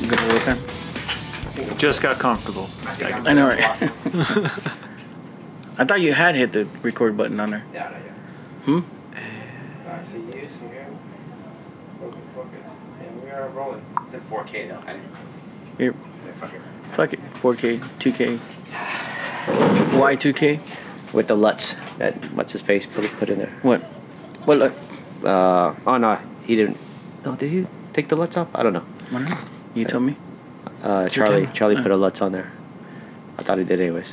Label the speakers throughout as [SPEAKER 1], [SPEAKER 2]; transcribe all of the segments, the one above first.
[SPEAKER 1] You're gonna work.
[SPEAKER 2] Just got comfortable.
[SPEAKER 1] I know, right? I thought you had hit the record button on there.
[SPEAKER 3] Yeah, yeah.
[SPEAKER 1] Hmm?
[SPEAKER 3] I see you, see you. Focus, focus. And we are rolling. It's in 4K though. I
[SPEAKER 1] Here,
[SPEAKER 3] fuck it.
[SPEAKER 1] fuck it. 4K, 2K. Why 2K?
[SPEAKER 4] with the LUTs that what's his face put put in there.
[SPEAKER 1] What? What? Look.
[SPEAKER 4] Uh oh no, he didn't. No, did he take the LUTs off? I don't know.
[SPEAKER 1] I don't know. You tell me.
[SPEAKER 4] Uh,
[SPEAKER 1] your
[SPEAKER 4] Charlie
[SPEAKER 1] camera.
[SPEAKER 4] Charlie put a LUT on there. I thought he did anyways.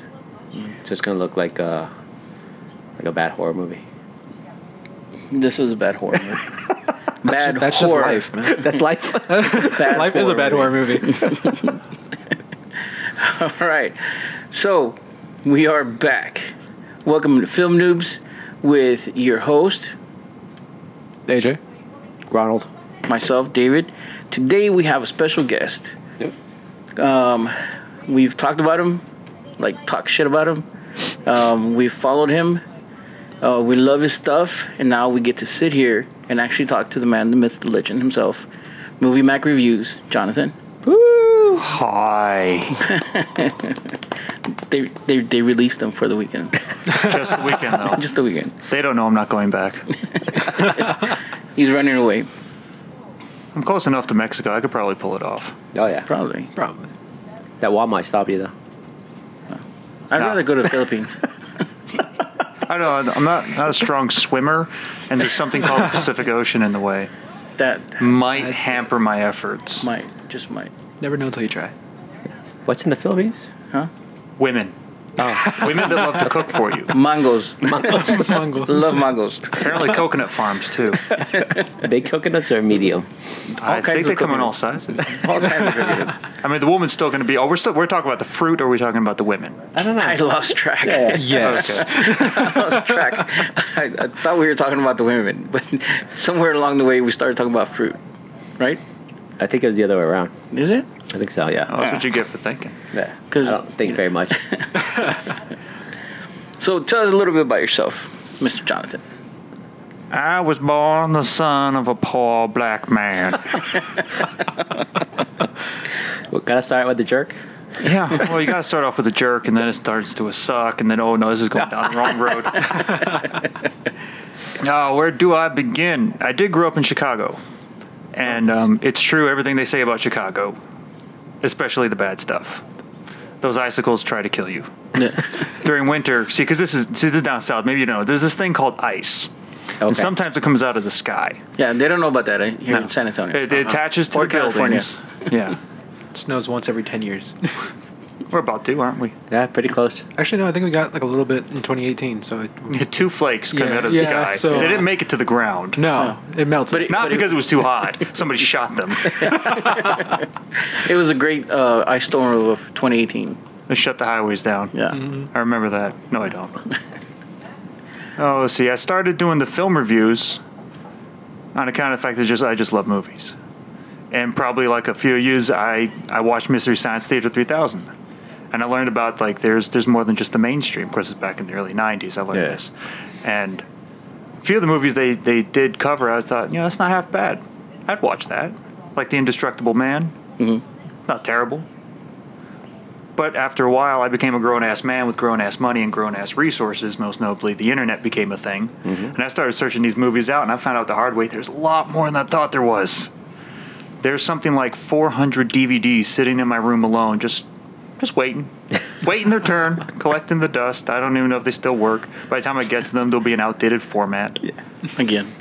[SPEAKER 4] So it's gonna look like uh like a bad horror movie.
[SPEAKER 1] This is a bad horror movie. bad
[SPEAKER 5] That's just
[SPEAKER 1] horror.
[SPEAKER 5] life, man.
[SPEAKER 4] That's life.
[SPEAKER 5] Life is a bad horror movie.
[SPEAKER 1] All right. So, we are back. Welcome to Film Noobs with your host,
[SPEAKER 5] AJ.
[SPEAKER 4] Ronald.
[SPEAKER 1] myself, David. Today we have a special guest. Um, we've talked about him, like talk shit about him. Um, we've followed him. Uh, we love his stuff, and now we get to sit here and actually talk to the man, the myth, the legend himself. Movie Mac Reviews, Jonathan. Woo!
[SPEAKER 2] Hi.
[SPEAKER 1] They they they released them for the weekend,
[SPEAKER 2] Just the weekend though.
[SPEAKER 1] just the weekend.
[SPEAKER 2] They don't know I'm not going back.
[SPEAKER 1] He's running away,
[SPEAKER 2] I'm close enough to Mexico. I could probably pull it off.
[SPEAKER 4] Oh yeah.
[SPEAKER 1] probably.
[SPEAKER 5] Probably.
[SPEAKER 4] That wall might stop you though.
[SPEAKER 1] I'd
[SPEAKER 2] No.
[SPEAKER 1] rather go to the Philippines.
[SPEAKER 2] I don't know. I'm not not a strong swimmer, and there's something called the Pacific Ocean in the way.
[SPEAKER 1] That
[SPEAKER 2] Might hamper my efforts.
[SPEAKER 1] might just might.
[SPEAKER 5] Never know until you try.
[SPEAKER 4] What's in the Philippines?
[SPEAKER 1] Huh?
[SPEAKER 2] Women. Oh, women that love to cook for you.
[SPEAKER 1] Mangoes.
[SPEAKER 5] Mongols.
[SPEAKER 1] Love mangoes.
[SPEAKER 2] Apparently, coconut farms too.
[SPEAKER 4] Big coconuts or medium?
[SPEAKER 2] I
[SPEAKER 1] kinds
[SPEAKER 2] think
[SPEAKER 1] of
[SPEAKER 2] they come in all sizes.
[SPEAKER 1] All kinds of coconuts.
[SPEAKER 2] I mean, the woman's still going to be. Oh, we're still we're talking about the fruit, or are we talking about the women?
[SPEAKER 4] I don't know.
[SPEAKER 1] I lost track.
[SPEAKER 5] Yes.
[SPEAKER 1] I lost track. I, I thought we were talking about the women, but somewhere along the way we started talking about fruit, right?
[SPEAKER 4] I think it was the other way around.
[SPEAKER 1] Is it?
[SPEAKER 4] I think so. Yeah.
[SPEAKER 2] Oh, that's what you get for thinking.
[SPEAKER 4] Yeah.
[SPEAKER 1] 'Cause-
[SPEAKER 4] I don't think very much.
[SPEAKER 1] So tell us a little bit about yourself, Mr. Jonathan.
[SPEAKER 2] I was born the son of a poor black man.
[SPEAKER 4] well, gotta start with the jerk.
[SPEAKER 2] yeah, well, you got to start off with a jerk, and then it starts to a suck, and then oh no, this is going down the wrong road. oh, where do I begin? I did grow up in Chicago, and um, it's true everything they say about Chicago, especially the bad stuff. Those icicles try to kill you during winter. See, because this is see, this is down south. Maybe you know. There's this thing called ice. And sometimes it comes out of the sky.
[SPEAKER 1] Yeah, they don't know about that eh, here
[SPEAKER 2] No.
[SPEAKER 1] in San Antonio.
[SPEAKER 2] It, it attaches to
[SPEAKER 1] Or
[SPEAKER 2] the
[SPEAKER 1] California.
[SPEAKER 2] buildings. Yeah,
[SPEAKER 5] It snows once every 10 years.
[SPEAKER 2] we're about to, aren't we?
[SPEAKER 4] Yeah, pretty close.
[SPEAKER 5] Actually, no, I think we got like a little bit in 2018. So it,
[SPEAKER 2] Two flakes come
[SPEAKER 5] Yeah,
[SPEAKER 2] out of the
[SPEAKER 5] yeah,
[SPEAKER 2] sky.
[SPEAKER 5] so-
[SPEAKER 2] they didn't make it to the ground.
[SPEAKER 5] no, it melted.
[SPEAKER 1] But it-
[SPEAKER 2] Not because it was too hot. Somebody shot them.
[SPEAKER 1] It was a great uh, ice storm of 2018.
[SPEAKER 2] They shut the highways down.
[SPEAKER 1] Yeah.
[SPEAKER 2] I remember that. No, I don't. oh, let's see. I started doing the film reviews on account of the fact that just I just love movies, and probably like a few of years, I I watched Mystery Science Theater 3000, and I learned about like there's there's more than just the mainstream. Of course, it's back in the early 90s. I learned
[SPEAKER 4] Yeah.
[SPEAKER 2] this, and a few of the movies they they did cover, I thought, you know, that's not half bad. I'd watch that, like The Indestructible Man.
[SPEAKER 1] Mm-hmm.
[SPEAKER 2] Not terrible. But after a while, I became a grown ass man with grown ass money and grown ass resources. Most notably, the internet became a thing. And I started searching these movies out, and I found out the hard way there's a lot more than I thought there was. There's something like 400 DVDs sitting in my room alone, just just waiting. waiting their turn, collecting the dust. I don't even know if they still work. By the time I get to them, they'll be an outdated format. Yeah.
[SPEAKER 1] Again.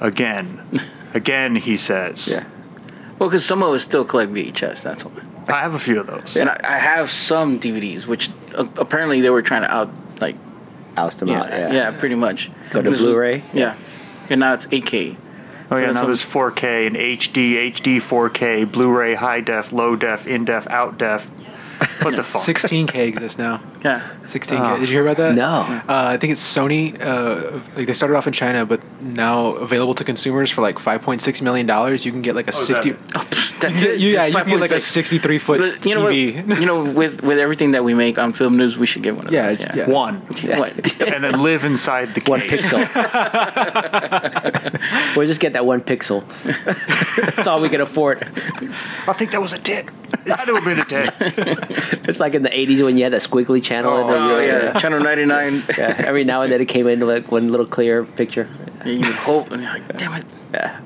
[SPEAKER 2] Again. Again, he says.
[SPEAKER 4] Yeah.
[SPEAKER 1] Well, because some of us still collect VHS, that's why.
[SPEAKER 2] I have a few of those.
[SPEAKER 1] And I, I have some DVDs, which uh, apparently they were trying to out, like,
[SPEAKER 4] Oust them
[SPEAKER 1] yeah,
[SPEAKER 4] out. Yeah.
[SPEAKER 1] yeah, pretty much.
[SPEAKER 4] Go to Blu-ray?
[SPEAKER 1] Yeah. And now it's 8K.
[SPEAKER 2] Oh
[SPEAKER 1] So
[SPEAKER 2] yeah, now
[SPEAKER 1] what-
[SPEAKER 2] there's 4K and HD, HD 4K, Blu-ray, high def, low def, in def, out def. What the fuck?
[SPEAKER 5] 16K exists now.
[SPEAKER 1] Yeah.
[SPEAKER 5] 16K.
[SPEAKER 2] Oh.
[SPEAKER 5] Did you hear about that?
[SPEAKER 4] No.
[SPEAKER 5] Uh, I think it's Sony. Uh, like they started off in China, but now available to consumers for like 5.6 million dollars. You can get like a
[SPEAKER 2] Oh, is that
[SPEAKER 5] 60.
[SPEAKER 1] Oh, pfft, that's it.
[SPEAKER 5] you, yeah, you can get like a 63 foot
[SPEAKER 1] you know
[SPEAKER 5] TV.
[SPEAKER 1] what? You know, with with everything that we make on Film Noobs, we should get one of
[SPEAKER 5] Yeah,
[SPEAKER 1] those.
[SPEAKER 5] yeah.
[SPEAKER 2] One.
[SPEAKER 1] What?
[SPEAKER 2] and then live inside the case.
[SPEAKER 4] One pixel. We'll just get that one pixel. That's all we can afford.
[SPEAKER 2] I think that was a tit. That would have been a tit.
[SPEAKER 4] It's like in the '80s when you had that squiggly channel. in
[SPEAKER 1] Oh
[SPEAKER 4] the,
[SPEAKER 1] yeah, channel ninety nine.
[SPEAKER 4] yeah. Every now and then it came in like one little clear picture.
[SPEAKER 1] And you hope, and you're like, damn it.
[SPEAKER 4] Yeah.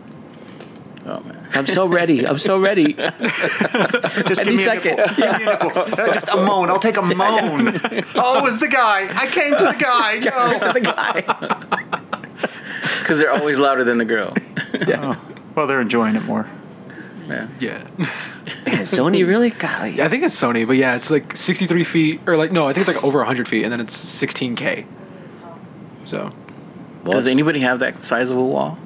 [SPEAKER 1] Oh man.
[SPEAKER 4] I'm so ready. I'm so ready.
[SPEAKER 2] Just
[SPEAKER 4] Any
[SPEAKER 2] give me
[SPEAKER 4] second.
[SPEAKER 2] a nipple. Give me a nipple. Uh, Just a moan. I'll take a moan. Oh, it was the guy. I came to the guy. No.
[SPEAKER 4] the guy.
[SPEAKER 1] Because they're always louder than the girl.
[SPEAKER 4] Yeah.
[SPEAKER 2] Well, they're enjoying it more.
[SPEAKER 1] Yeah.
[SPEAKER 5] Yeah.
[SPEAKER 4] Man, Sony really? Golly.
[SPEAKER 5] Yeah, I think it's Sony, but yeah, it's like 63 feet, or like, no, I think it's like over 100 feet, and then it's 16K. So,
[SPEAKER 4] Well,
[SPEAKER 1] Does anybody have that size of a wall?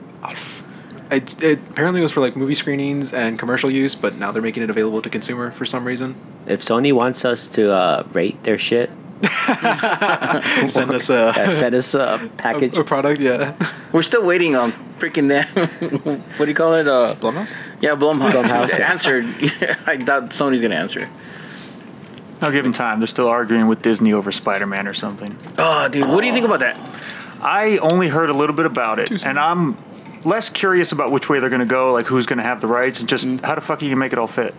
[SPEAKER 5] it, it apparently was for like movie screenings and commercial use, but now they're making it available to consumer for some reason.
[SPEAKER 4] If Sony wants us to uh, rate their shit,
[SPEAKER 5] Send us a,
[SPEAKER 4] uh, send us a
[SPEAKER 5] a,
[SPEAKER 4] package.
[SPEAKER 5] a product, yeah.
[SPEAKER 1] We're still waiting on freaking that. what do you call it? Uh,
[SPEAKER 5] Blumhouse?
[SPEAKER 1] yeah, Blumhouse.
[SPEAKER 4] Blumhouse, yeah.
[SPEAKER 1] answer. I doubt Sony's gonna answer.
[SPEAKER 2] I'll give them time. They're still arguing with Disney over Spider-Man or something.
[SPEAKER 1] Oh, dude, what do you think about that?
[SPEAKER 2] I only heard a little bit about it, and I'm less curious about which way they're going to go, like who's going to have the rights, and just how the fuck are you gonna make it all fit?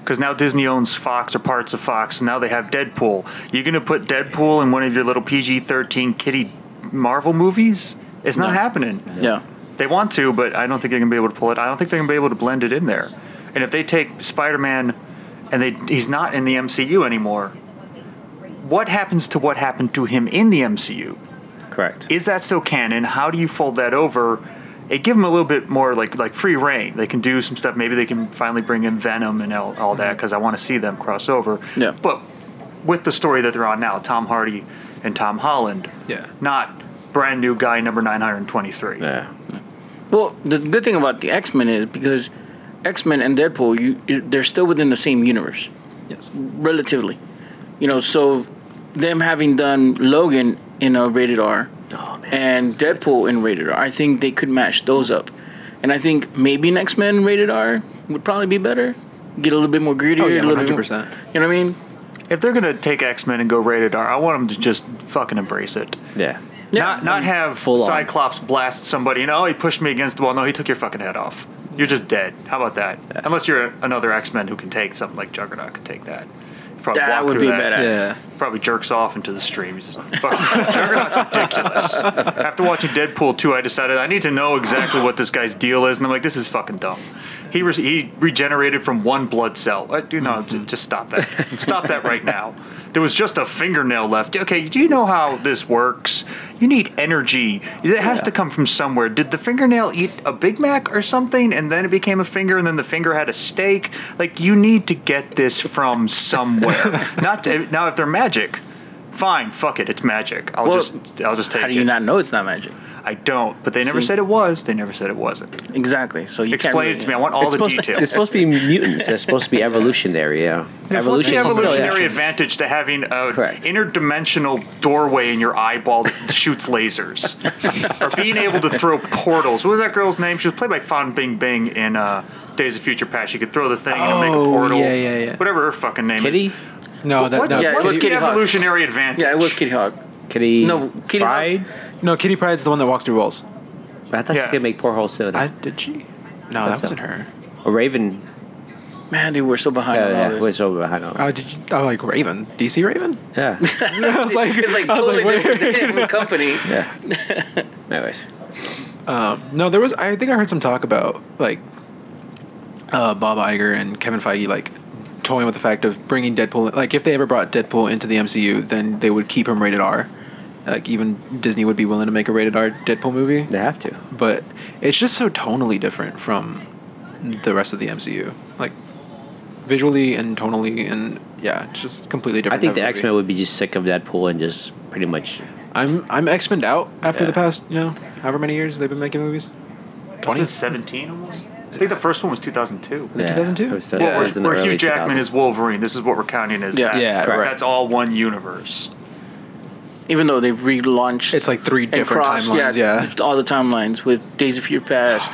[SPEAKER 2] Because now Disney owns Fox or parts of Fox, and now they have Deadpool. You're going to put Deadpool in one of your little PG-13 kitty Marvel movies? It's not
[SPEAKER 1] No.
[SPEAKER 2] happening.
[SPEAKER 1] Yeah.
[SPEAKER 2] They want to, but I don't think they're gonna be able to pull it. I don't think they're gonna be able to blend it in there. And if they take Spider-Man, and they he's not in the MCU anymore, what happens to what happened to him in the MCU?
[SPEAKER 4] Correct.
[SPEAKER 2] Is that still canon? How do you fold that over? It give them a little bit more like like free reign. They can do some stuff. Maybe they can finally bring in Venom and all, all that mm-hmm. because I want to see them cross over.
[SPEAKER 1] Yeah.
[SPEAKER 2] But with the story that they're on now, Tom Hardy and Tom Holland,
[SPEAKER 5] Yeah.
[SPEAKER 2] not brand new guy number nine hundred twenty-three.
[SPEAKER 4] Yeah.
[SPEAKER 1] Well, the good thing about the X Men is because X Men and Deadpool, you, they're still within the same universe,
[SPEAKER 5] Yes.
[SPEAKER 1] relatively. You know, so them having done Logan in a rated R. and Deadpool in rated R, I think they could match those up. And I think maybe an X Men rated R would probably be better. Get a little bit more grittier.
[SPEAKER 5] Oh, yeah,
[SPEAKER 1] a little bit more-
[SPEAKER 5] 100%.
[SPEAKER 1] you know what I mean?
[SPEAKER 2] If they're gonna take X Men and go rated R, I want them to just fucking embrace it.
[SPEAKER 4] Yeah.
[SPEAKER 1] Yeah,
[SPEAKER 2] not not mm-hmm. have
[SPEAKER 4] full on.
[SPEAKER 2] Cyclops blast somebody and oh he pushed me against the wall. No, he took your fucking head off. You're just dead. How about that? Unless you're another X Men who can take something like Juggernaut could take that. Probably
[SPEAKER 1] That
[SPEAKER 2] walk
[SPEAKER 1] would
[SPEAKER 2] through
[SPEAKER 1] be badass.
[SPEAKER 5] Yeah.
[SPEAKER 2] Probably jerks off into the stream. He's just fucking, Juggernaut's ridiculous. After watching Deadpool 2, I decided I need to know exactly what this guy's deal is, and I'm like, this is fucking dumb. He re- he regenerated from one blood cell. Uh, do no, j- just stop that. Stop that right now. There was just a fingernail left. Okay, do you know how this works? You need energy. It has to come from somewhere. Did the fingernail eat a Big Mac or something, and then it became a finger, and then the finger had a steak? Like you need to get this from somewhere. Not to, now if they're magic, fine. Fuck it, it's magic. I'll
[SPEAKER 1] Well,
[SPEAKER 2] just I'll just take
[SPEAKER 1] How do
[SPEAKER 2] it.
[SPEAKER 1] you not know it's not magic?
[SPEAKER 2] I don't. But they never
[SPEAKER 1] See?
[SPEAKER 2] said it was. They never said it wasn't.
[SPEAKER 1] Exactly. So you can't
[SPEAKER 2] Explain
[SPEAKER 1] really,
[SPEAKER 2] it to me. I want all the
[SPEAKER 4] supposed,
[SPEAKER 2] details.
[SPEAKER 4] it's supposed to be mutants. They're supposed to be evolutionary. Yeah.
[SPEAKER 2] There's supposed to be
[SPEAKER 4] Evolution-
[SPEAKER 2] evolutionary
[SPEAKER 4] yeah.
[SPEAKER 2] advantage to having a
[SPEAKER 4] Correct.
[SPEAKER 2] interdimensional doorway in your eyeball that shoots lasers, or being able to throw portals. What was that girl's name? She was played by Fan Bingbing in uh, Days of Future Past. She could throw the thing and make a
[SPEAKER 5] Oh,
[SPEAKER 2] portal.
[SPEAKER 5] yeah, yeah, yeah.
[SPEAKER 2] Whatever her fucking name
[SPEAKER 4] Kitty.
[SPEAKER 2] is.
[SPEAKER 5] No, that,
[SPEAKER 2] what
[SPEAKER 5] no,
[SPEAKER 1] Yeah, it
[SPEAKER 2] what's
[SPEAKER 1] was
[SPEAKER 2] the
[SPEAKER 1] Kitty Hawk.
[SPEAKER 2] evolutionary advantage?
[SPEAKER 1] Yeah, it was Kitty Hawk.
[SPEAKER 4] Kitty.
[SPEAKER 1] No, Kitty Hawk-
[SPEAKER 4] Pryde.
[SPEAKER 5] no, Kitty Pryde's the one that walks through walls.
[SPEAKER 4] I thought
[SPEAKER 2] Yeah.
[SPEAKER 4] she could make portholes too.
[SPEAKER 5] I did she? No, that
[SPEAKER 4] so.
[SPEAKER 5] wasn't her.
[SPEAKER 4] Or Raven.
[SPEAKER 1] Man, dude, we're so behind
[SPEAKER 4] Yeah,
[SPEAKER 1] on all
[SPEAKER 4] yeah.
[SPEAKER 1] this.
[SPEAKER 4] Wait, so behind on.
[SPEAKER 5] Oh, did you? Oh, like Raven, DC Raven.
[SPEAKER 4] Yeah.
[SPEAKER 5] I was like,
[SPEAKER 1] it's like totally
[SPEAKER 5] wait.
[SPEAKER 1] different company.
[SPEAKER 4] Yeah. Anyways.
[SPEAKER 5] Um, no, there was. I think I heard some talk about like uh, Bob Iger and Kevin Feige like toying with the fact of bringing Deadpool. Like, if they ever brought Deadpool into the MCU, then they would keep him rated R. Like, even Disney would be willing to make a rated R Deadpool movie.
[SPEAKER 4] They have to.
[SPEAKER 5] But it's just so tonally different from the rest of the MCU. Like, visually and tonally, and yeah, it's just completely different.
[SPEAKER 4] I think the X Men would be just sick of Deadpool and just pretty much.
[SPEAKER 5] I'm I'm X Men out after
[SPEAKER 4] Yeah.
[SPEAKER 5] the past you know however many years they've been making movies.
[SPEAKER 2] 2017 almost. I think the first one was 2002.
[SPEAKER 5] it 2002?
[SPEAKER 4] it was, uh,
[SPEAKER 5] Yeah.
[SPEAKER 4] it was in the
[SPEAKER 2] Where Hugh Jackman
[SPEAKER 4] 2000s.
[SPEAKER 2] is Wolverine. This is what we're counting as
[SPEAKER 1] Yeah.
[SPEAKER 2] that.
[SPEAKER 5] Yeah,
[SPEAKER 4] Correct.
[SPEAKER 2] That's all one universe.
[SPEAKER 1] Even though they've relaunched
[SPEAKER 5] It's like three different
[SPEAKER 1] crossed,
[SPEAKER 5] timelines. Yeah.
[SPEAKER 1] all the timelines with Days of Future Past.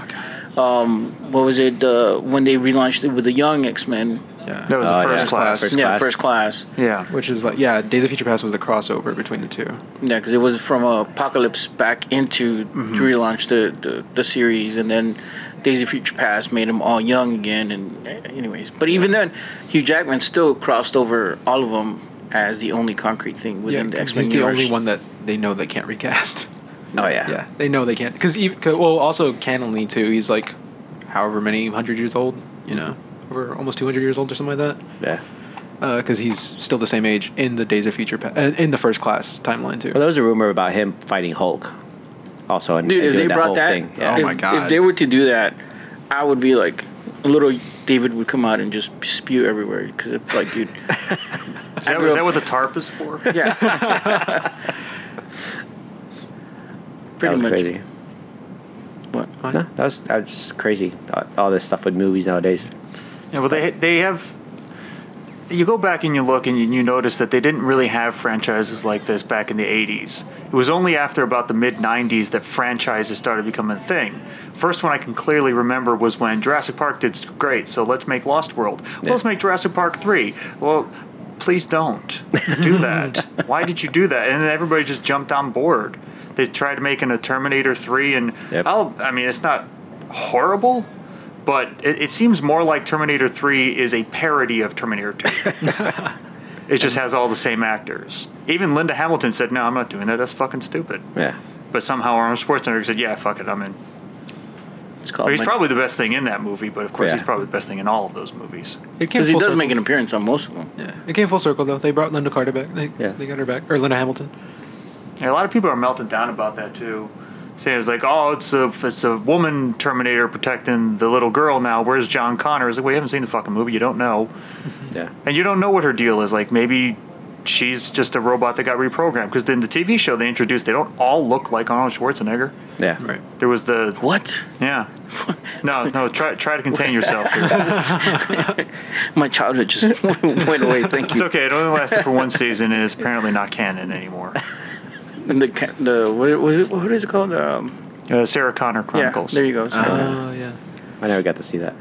[SPEAKER 1] um, what was it? Uh, when they relaunched it with the young X Men
[SPEAKER 5] Yeah.
[SPEAKER 2] That was
[SPEAKER 4] Oh,
[SPEAKER 2] the first
[SPEAKER 4] yeah.
[SPEAKER 2] class.
[SPEAKER 4] First
[SPEAKER 1] yeah,
[SPEAKER 4] class.
[SPEAKER 1] first class.
[SPEAKER 2] Yeah.
[SPEAKER 5] Which is like yeah, Days of Future Past was the crossover between the two.
[SPEAKER 1] Yeah, because it was from Apocalypse back into
[SPEAKER 2] Mm-hmm.
[SPEAKER 1] to relaunch the, the the series, and then Days of Future Past made them all young again. And anyways, but even then, Hugh Jackman still crossed over all of them as the only concrete thing
[SPEAKER 5] Yeah,
[SPEAKER 1] within the X Men
[SPEAKER 5] he's the
[SPEAKER 1] universe.
[SPEAKER 5] only one that they know they can't recast.
[SPEAKER 4] Oh yeah.
[SPEAKER 5] Yeah, they know they can't because well, also canonly too. He's like, however many hundred years old, you know, over almost two hundred years old or something like that.
[SPEAKER 4] Yeah.
[SPEAKER 5] that. Because he's still the same age in the Days of Future Past, uh, in the first class timeline too.
[SPEAKER 4] Well, there was a rumor about him fighting Hulk. Also, and,
[SPEAKER 1] Dude,
[SPEAKER 4] and
[SPEAKER 1] if
[SPEAKER 4] doing
[SPEAKER 1] they brought that,
[SPEAKER 4] thing. Yeah.
[SPEAKER 5] Oh
[SPEAKER 1] if,
[SPEAKER 5] my God.
[SPEAKER 1] if they were to do that, I would be like, little David would come out and just spew everywhere because it's like, dude,
[SPEAKER 2] Is that, is that what the tarp is for?
[SPEAKER 1] yeah,
[SPEAKER 4] that
[SPEAKER 1] pretty
[SPEAKER 4] was
[SPEAKER 1] much.
[SPEAKER 4] crazy.
[SPEAKER 1] What?
[SPEAKER 4] No, that was that was just crazy. All- All this stuff with movies nowadays.
[SPEAKER 2] Yeah, well, they they have. You go back and you look and you, notice that they didn't really have franchises like this back in the 80s. It was only after about the mid 90s that franchises started becoming a thing. First one I can clearly remember was when Jurassic Park did great, so let's make Lost World. Well,
[SPEAKER 4] Yeah.
[SPEAKER 2] let's make Jurassic Park 3. Well, please don't do that. Why did you do that? And then everybody just jumped on board. They tried making a Terminator 3, and
[SPEAKER 4] Yep.
[SPEAKER 2] I'll, I mean, it's not horrible, but it, it seems more like Terminator 3 is a parody of Terminator 2. it just has all the same actors. Even Linda Hamilton said, No, I'm not doing that. That's fucking stupid.
[SPEAKER 4] Yeah.
[SPEAKER 2] But somehow Arnold Schwarzenegger said, Yeah, fuck it, I'm in.
[SPEAKER 1] It's called.
[SPEAKER 2] But he's
[SPEAKER 1] my-
[SPEAKER 2] probably the best thing in that movie, but of course
[SPEAKER 4] Yeah.
[SPEAKER 2] he's probably the best thing in all of those movies.
[SPEAKER 5] It came
[SPEAKER 1] because he
[SPEAKER 5] full
[SPEAKER 1] does
[SPEAKER 5] circle.
[SPEAKER 1] make an appearance on most of them.
[SPEAKER 5] Yeah, it came full circle though. They brought Linda Carter back. They,
[SPEAKER 4] Yeah.
[SPEAKER 5] they got her back, or Linda Hamilton.
[SPEAKER 2] Yeah, a lot of people are melting down about that too. Saying it's like, oh, it's a it's a woman Terminator protecting the little girl now. Where's John Connor? It's like, well, you haven't seen the fucking movie. You don't know.
[SPEAKER 4] Yeah.
[SPEAKER 2] And you don't know what her deal is. Like maybe she's just a robot that got reprogrammed. Because in the TV show they introduced, they don't all look like Arnold Schwarzenegger.
[SPEAKER 4] Yeah.
[SPEAKER 5] Right.
[SPEAKER 2] There was the
[SPEAKER 1] What?
[SPEAKER 2] yeah. No, no. Try try to contain yourself.
[SPEAKER 1] My childhood just went away. Thank you.
[SPEAKER 2] It's
[SPEAKER 1] you.
[SPEAKER 2] okay. It only lasted for one season and is apparently not canon anymore.
[SPEAKER 1] And the the what, what, is it- what is it called? Um,
[SPEAKER 2] Uh, Sarah Connor Chronicles.
[SPEAKER 1] yeah,
[SPEAKER 2] Chronicles.
[SPEAKER 1] there you go.
[SPEAKER 5] Oh
[SPEAKER 1] Sorry.
[SPEAKER 5] yeah.
[SPEAKER 4] I never got to see that.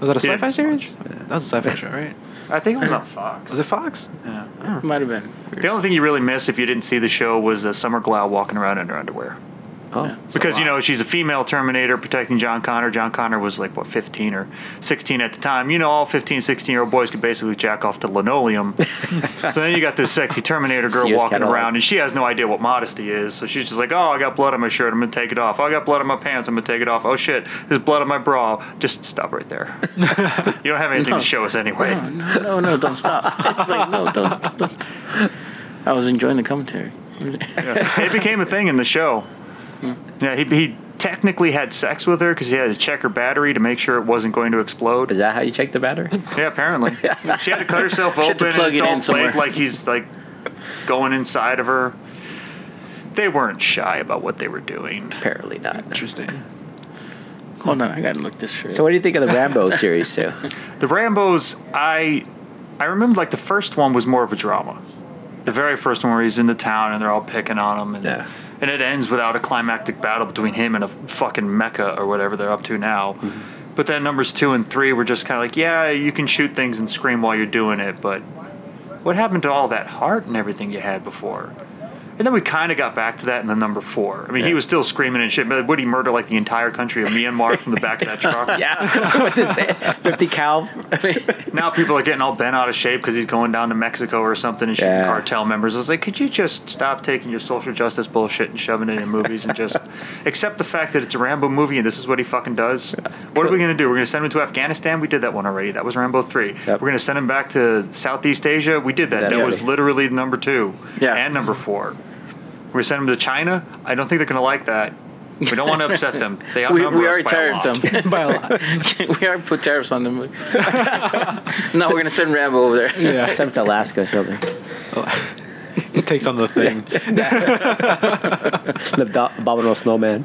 [SPEAKER 5] Was that a
[SPEAKER 2] Yeah.
[SPEAKER 5] sci-fi series? That was a sci-fi show, right?
[SPEAKER 2] I think it was on Fox.
[SPEAKER 5] Was it Fox?
[SPEAKER 2] Yeah.
[SPEAKER 1] Might have been.
[SPEAKER 2] The only thing you really miss if you didn't see the show was uh, Summer Glau walking around in her underwear.
[SPEAKER 4] Oh.
[SPEAKER 2] Because you know she's a female Terminator protecting John Connor. John Connor was like what 15 or 16 at the time. You know, all 15, 16 year old boys could basically jack off to linoleum. so then you got this sexy Terminator girl walking around, and she has no idea what modesty is. So she's just like, "Oh, I got blood on my shirt. I'm gonna take it off. Oh, I got blood on my pants. I'm gonna take it off. Oh shit, there's blood on my bra. Just stop right there. you don't have anything to show us anyway."
[SPEAKER 1] No, no, no, no, don't stop. It's like no, don't, don't stop. I was enjoying the commentary.
[SPEAKER 2] Yeah. It became a thing in the show. Mm-hmm. Yeah, he, he technically had sex with her because he had to check her battery to make sure it wasn't going to explode.
[SPEAKER 4] Is that how you check the battery?
[SPEAKER 2] Yeah, apparently. She had to cut herself
[SPEAKER 1] She had to
[SPEAKER 2] open
[SPEAKER 1] plug
[SPEAKER 2] and it's
[SPEAKER 1] it
[SPEAKER 2] all
[SPEAKER 1] in somewhere.
[SPEAKER 2] played like he's like going inside of her. They weren't shy about what they were doing.
[SPEAKER 4] Apparently not.
[SPEAKER 5] Interesting.
[SPEAKER 1] Hold on, I gotta look this shit.
[SPEAKER 4] So what do you think of the Rambo series too?
[SPEAKER 2] The Rambos, I I remember like the first one was more of a drama. The very first one where he's in the town and they're all picking on him and
[SPEAKER 4] Yeah.
[SPEAKER 2] And it ends without a climactic battle between him and a fucking mecha or whatever they're up to now. Mm-hmm. But then numbers two and three were just kind of like, yeah, you can shoot things and scream while you're doing it, but what happened to all that heart and everything you had before? And then we kind of got back to that in the number four. I mean, he was still screaming and shit, but would he murder like the entire country of Myanmar from the back of that truck?
[SPEAKER 4] yeah. what is it? Fifty cal.
[SPEAKER 2] Now people are getting all bent out of shape because he's going down to Mexico or something and shooting
[SPEAKER 4] Yeah.
[SPEAKER 2] cartel members. I was like, could you just stop taking your social justice bullshit and shoving it in movies and just accept the fact that it's a Rambo movie and this is what he fucking does? What are we going to do? We're going to send him to Afghanistan? We did that one already. That was Rambo 3.
[SPEAKER 4] Yep.
[SPEAKER 2] We're going to send him back to Southeast Asia? We did that.
[SPEAKER 4] Yeah.
[SPEAKER 2] That was literally number two
[SPEAKER 1] Yeah.
[SPEAKER 2] and number four. We're going to send them to China? I don't think they're going to like that. We don't want to upset them. They
[SPEAKER 1] we,
[SPEAKER 2] outnumber
[SPEAKER 1] we
[SPEAKER 2] us
[SPEAKER 1] already
[SPEAKER 2] by
[SPEAKER 1] tariffed them.
[SPEAKER 5] By a lot.
[SPEAKER 1] we already put tariffs on them. no, we're gonna send Rambo over there.
[SPEAKER 5] Yeah.
[SPEAKER 4] Sent to Alaska or something.
[SPEAKER 5] he takes on the thing.
[SPEAKER 4] The do- abominable snowman.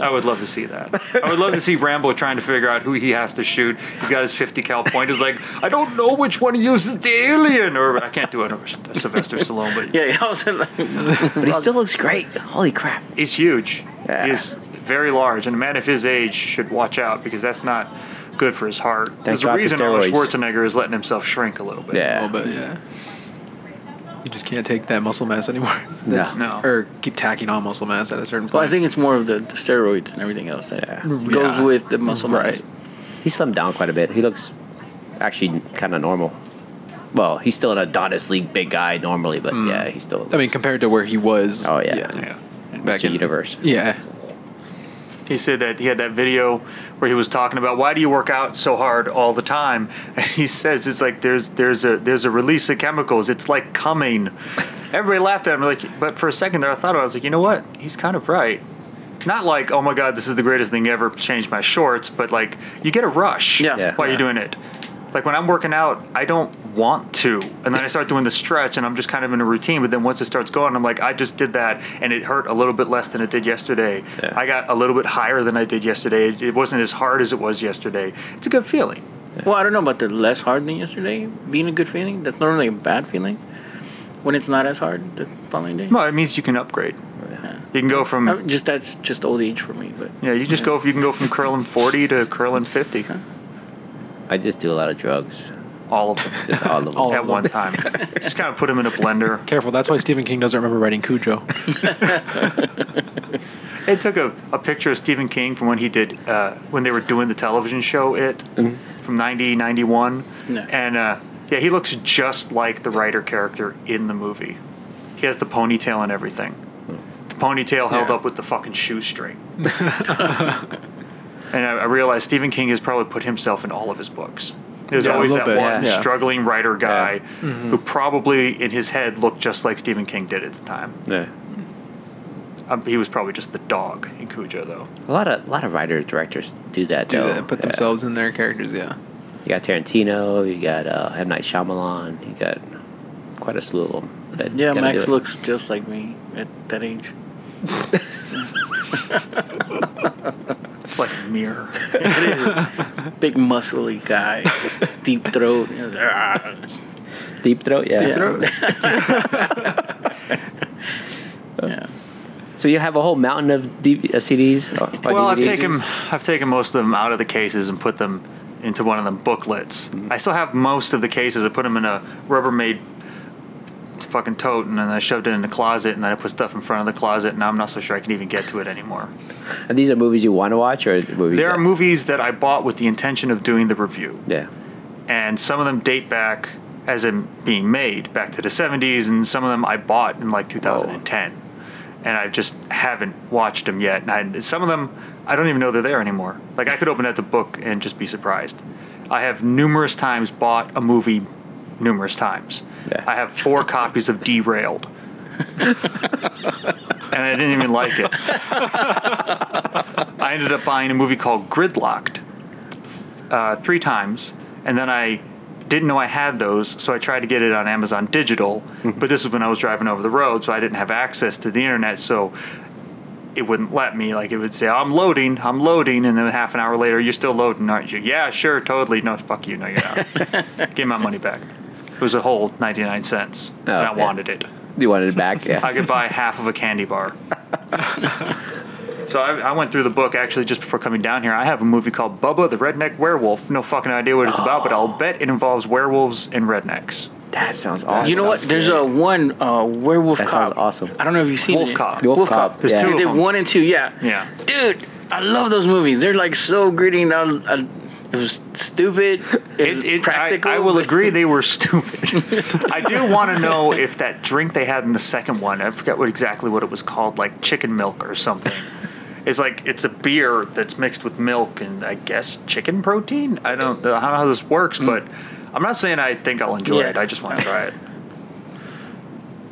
[SPEAKER 2] I would love to see that. I would love to see Rambo trying to figure out who he has to shoot. He's got his 50 cal point. He's like, I don't know which one he uses the alien. Or I can't do it. Or Sylvester Stallone, but
[SPEAKER 1] Yeah, I was like,
[SPEAKER 4] But he still looks great. Holy crap.
[SPEAKER 2] he's huge.
[SPEAKER 4] Yeah.
[SPEAKER 2] He's very large, and a man of his age should watch out because that's not good for his heart. There's a reason Arnold. Schwarzenegger is letting himself shrink a little bit.
[SPEAKER 4] Yeah, A
[SPEAKER 5] little bit, yeah. You just can't take that muscle mass anymore.
[SPEAKER 4] No.
[SPEAKER 5] That's-
[SPEAKER 2] No.
[SPEAKER 5] Or keep tacking on muscle mass at a certain point.
[SPEAKER 1] Well, I think it's more of the, the steroids and everything else that
[SPEAKER 4] Yeah.
[SPEAKER 1] goes
[SPEAKER 5] Yeah.
[SPEAKER 1] with the muscle mass.
[SPEAKER 5] Right.
[SPEAKER 4] He slimmed down quite a bit. He looks actually kind of normal. Well, he's still an Adonis League big guy normally, but hmm. yeah, he's still.
[SPEAKER 5] I mean, compared to where he was.
[SPEAKER 4] Oh, yeah.
[SPEAKER 2] Yeah.
[SPEAKER 5] Back
[SPEAKER 4] Mr.
[SPEAKER 5] in,
[SPEAKER 4] Universe.
[SPEAKER 5] Yeah.
[SPEAKER 2] He said that he had that video where he was talking about why do you work out so hard all the time? And he says it's like there's there's a there's a release of chemicals. It's like coming. Everybody laughed at him like, but for a second there I thought I was like, you know what? He's kind of right. Not like oh my god, this is the greatest thing ever. Changed my shorts, but like you get a rush
[SPEAKER 1] Yeah.
[SPEAKER 4] Yeah.
[SPEAKER 2] while
[SPEAKER 1] Yeah.
[SPEAKER 2] you're doing it. Like when I'm working out, I don't want to, and then I start doing the stretch, and I'm just kind of in a routine. But then once it starts going, I'm like, I just did that, and it hurt a little bit less than it did yesterday.
[SPEAKER 4] Yeah.
[SPEAKER 2] I got a little bit higher than I did yesterday. It, it wasn't as hard as it was yesterday. It's a good feeling.
[SPEAKER 1] Well, I don't know about the less hard than yesterday being a good feeling. That's normally a bad feeling when it's not as hard the following day.
[SPEAKER 2] Well, it means you can upgrade. You can go from
[SPEAKER 1] just that's just old age for me, but
[SPEAKER 2] yeah, you just go you can go from curling 40 to curling 50,
[SPEAKER 4] I just do a lot of drugs.
[SPEAKER 2] all of them
[SPEAKER 4] Just all of them.
[SPEAKER 5] All
[SPEAKER 2] at
[SPEAKER 5] of
[SPEAKER 2] one
[SPEAKER 5] them.
[SPEAKER 2] time. just kind of put them in a blender.
[SPEAKER 5] Careful. That's why Stephen King doesn't remember writing Cujo.
[SPEAKER 2] it took a, a picture of Stephen King from when he did uh, when they were doing the television show It from 90 91
[SPEAKER 1] No.
[SPEAKER 2] and uh, yeah he looks just like the writer character in the movie. He has the ponytail and everything. The ponytail held
[SPEAKER 5] Yeah.
[SPEAKER 2] up with the fucking shoestring. And I, I realized Stephen King has probably put himself in all of his books. There's
[SPEAKER 5] Yeah,
[SPEAKER 2] always that
[SPEAKER 5] bit,
[SPEAKER 2] one
[SPEAKER 4] yeah.
[SPEAKER 2] struggling writer guy
[SPEAKER 4] Yeah.
[SPEAKER 2] who probably in his head looked just like Stephen King did at the time.
[SPEAKER 4] Yeah.
[SPEAKER 2] Um, he was probably just the dog in Cujo, though.
[SPEAKER 4] A lot of a lot of writers directors do that.
[SPEAKER 5] Do
[SPEAKER 4] though.
[SPEAKER 5] that. Put
[SPEAKER 4] Yeah.
[SPEAKER 5] themselves in their characters. Yeah.
[SPEAKER 4] You got Tarantino. You got uh, M Night Shyamalan. You got quite a slew of them. That
[SPEAKER 1] yeah, Max
[SPEAKER 4] do it.
[SPEAKER 1] looks just like me at that age.
[SPEAKER 2] It's like a mirror.
[SPEAKER 1] it is big muscly guy, just deep throat.
[SPEAKER 4] Deep Throat. Yeah.
[SPEAKER 1] yeah.
[SPEAKER 4] So you have a whole mountain of DV- uh, CDs. Or, or
[SPEAKER 2] well, I've taken I've taken most of them out of the cases and put them into one of them booklets.
[SPEAKER 4] Mm-hmm.
[SPEAKER 2] I still have most of the cases. I put them in a Rubbermaid fucking tote, and then I shoved it in the closet, and then I put stuff in front of the closet, and now I'm not so sure I can even get to it anymore.
[SPEAKER 4] And these are movies you want to watch, or movies?
[SPEAKER 2] There are
[SPEAKER 4] that-
[SPEAKER 2] movies that I bought with the intention of doing the review.
[SPEAKER 4] Yeah.
[SPEAKER 2] and some of them date back as in being made back to the 70s and some of them i bought in like 2010 and i just haven't watched them yet and I, some of them i don't even know they're there anymore like i could open up the book and just be surprised i have numerous times bought a movie numerous times
[SPEAKER 4] Yeah.
[SPEAKER 2] i have four copies of derailed and i didn't even like it i ended up buying a movie called gridlocked uh, three times, and then I didn't know I had those, so I tried to get it on Amazon Digital. But this was when I was driving over the road, so I didn't have access to the internet, so it wouldn't let me. Like it would say, "I'm loading, I'm loading," and then half an hour later, you're still loading, aren't you? Yeah, sure, totally. No, fuck you. No, you're not. Give my money back. It was a whole 99 cents, and I
[SPEAKER 4] yeah.
[SPEAKER 2] wanted it.
[SPEAKER 4] You wanted it back? Yeah.
[SPEAKER 2] I could buy half of a candy bar. so I, I went through the book actually just before coming down here. I have a movie called Bubba the Redneck Werewolf. No fucking idea what it's about, but I'll bet it involves werewolves and rednecks.
[SPEAKER 4] that sounds awesome.
[SPEAKER 1] You know what? There's a one uh, werewolf
[SPEAKER 4] That
[SPEAKER 1] cop.
[SPEAKER 4] sounds awesome.
[SPEAKER 1] I don't know if you've seen
[SPEAKER 2] Wolf
[SPEAKER 1] it.
[SPEAKER 2] Cop.
[SPEAKER 4] Wolf
[SPEAKER 1] Wolf,
[SPEAKER 4] Cop,
[SPEAKER 1] Cop.
[SPEAKER 2] There's
[SPEAKER 4] yeah.
[SPEAKER 2] two
[SPEAKER 1] They
[SPEAKER 2] of
[SPEAKER 1] did
[SPEAKER 2] them.
[SPEAKER 1] one and two. Yeah.
[SPEAKER 2] Yeah.
[SPEAKER 1] Dude, I love those movies. They're like so gritty. And I, I, it was stupid. It, was
[SPEAKER 2] It, it,
[SPEAKER 1] practical.
[SPEAKER 2] I, I will agree they were stupid. I do want to know if that drink they had in the second one, I forget what exactly what it was called, like chicken milk or something. It's like it's a beer that's mixed with milk and I guess chicken protein. I don't, I don't know how this works, hmm. but I'm not saying I think I'll enjoy
[SPEAKER 1] Yeah.
[SPEAKER 2] it. I just want to try it.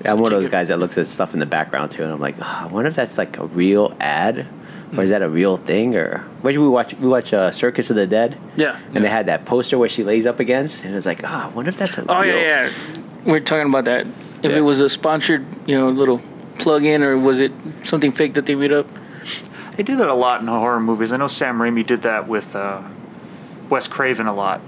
[SPEAKER 4] Yeah, I'm one of those guys that looks at stuff in the background too, and I'm like, oh, I wonder if that's like a real ad, or is that a real thing? Or where did we watch? We watch uh, Circus of the Dead,
[SPEAKER 1] Yeah.
[SPEAKER 4] and they had that poster where she lays up against, and it's like, oh, I wonder if that's a
[SPEAKER 1] Oh
[SPEAKER 4] real.
[SPEAKER 1] yeah, yeah. We're talking about that. If
[SPEAKER 4] Yeah.
[SPEAKER 1] it was a sponsored, you know, little plug-in, or was it something fake that they made up?
[SPEAKER 2] They do that a lot in horror movies. I know Sam Raimi did that with uh, Wes Craven a lot.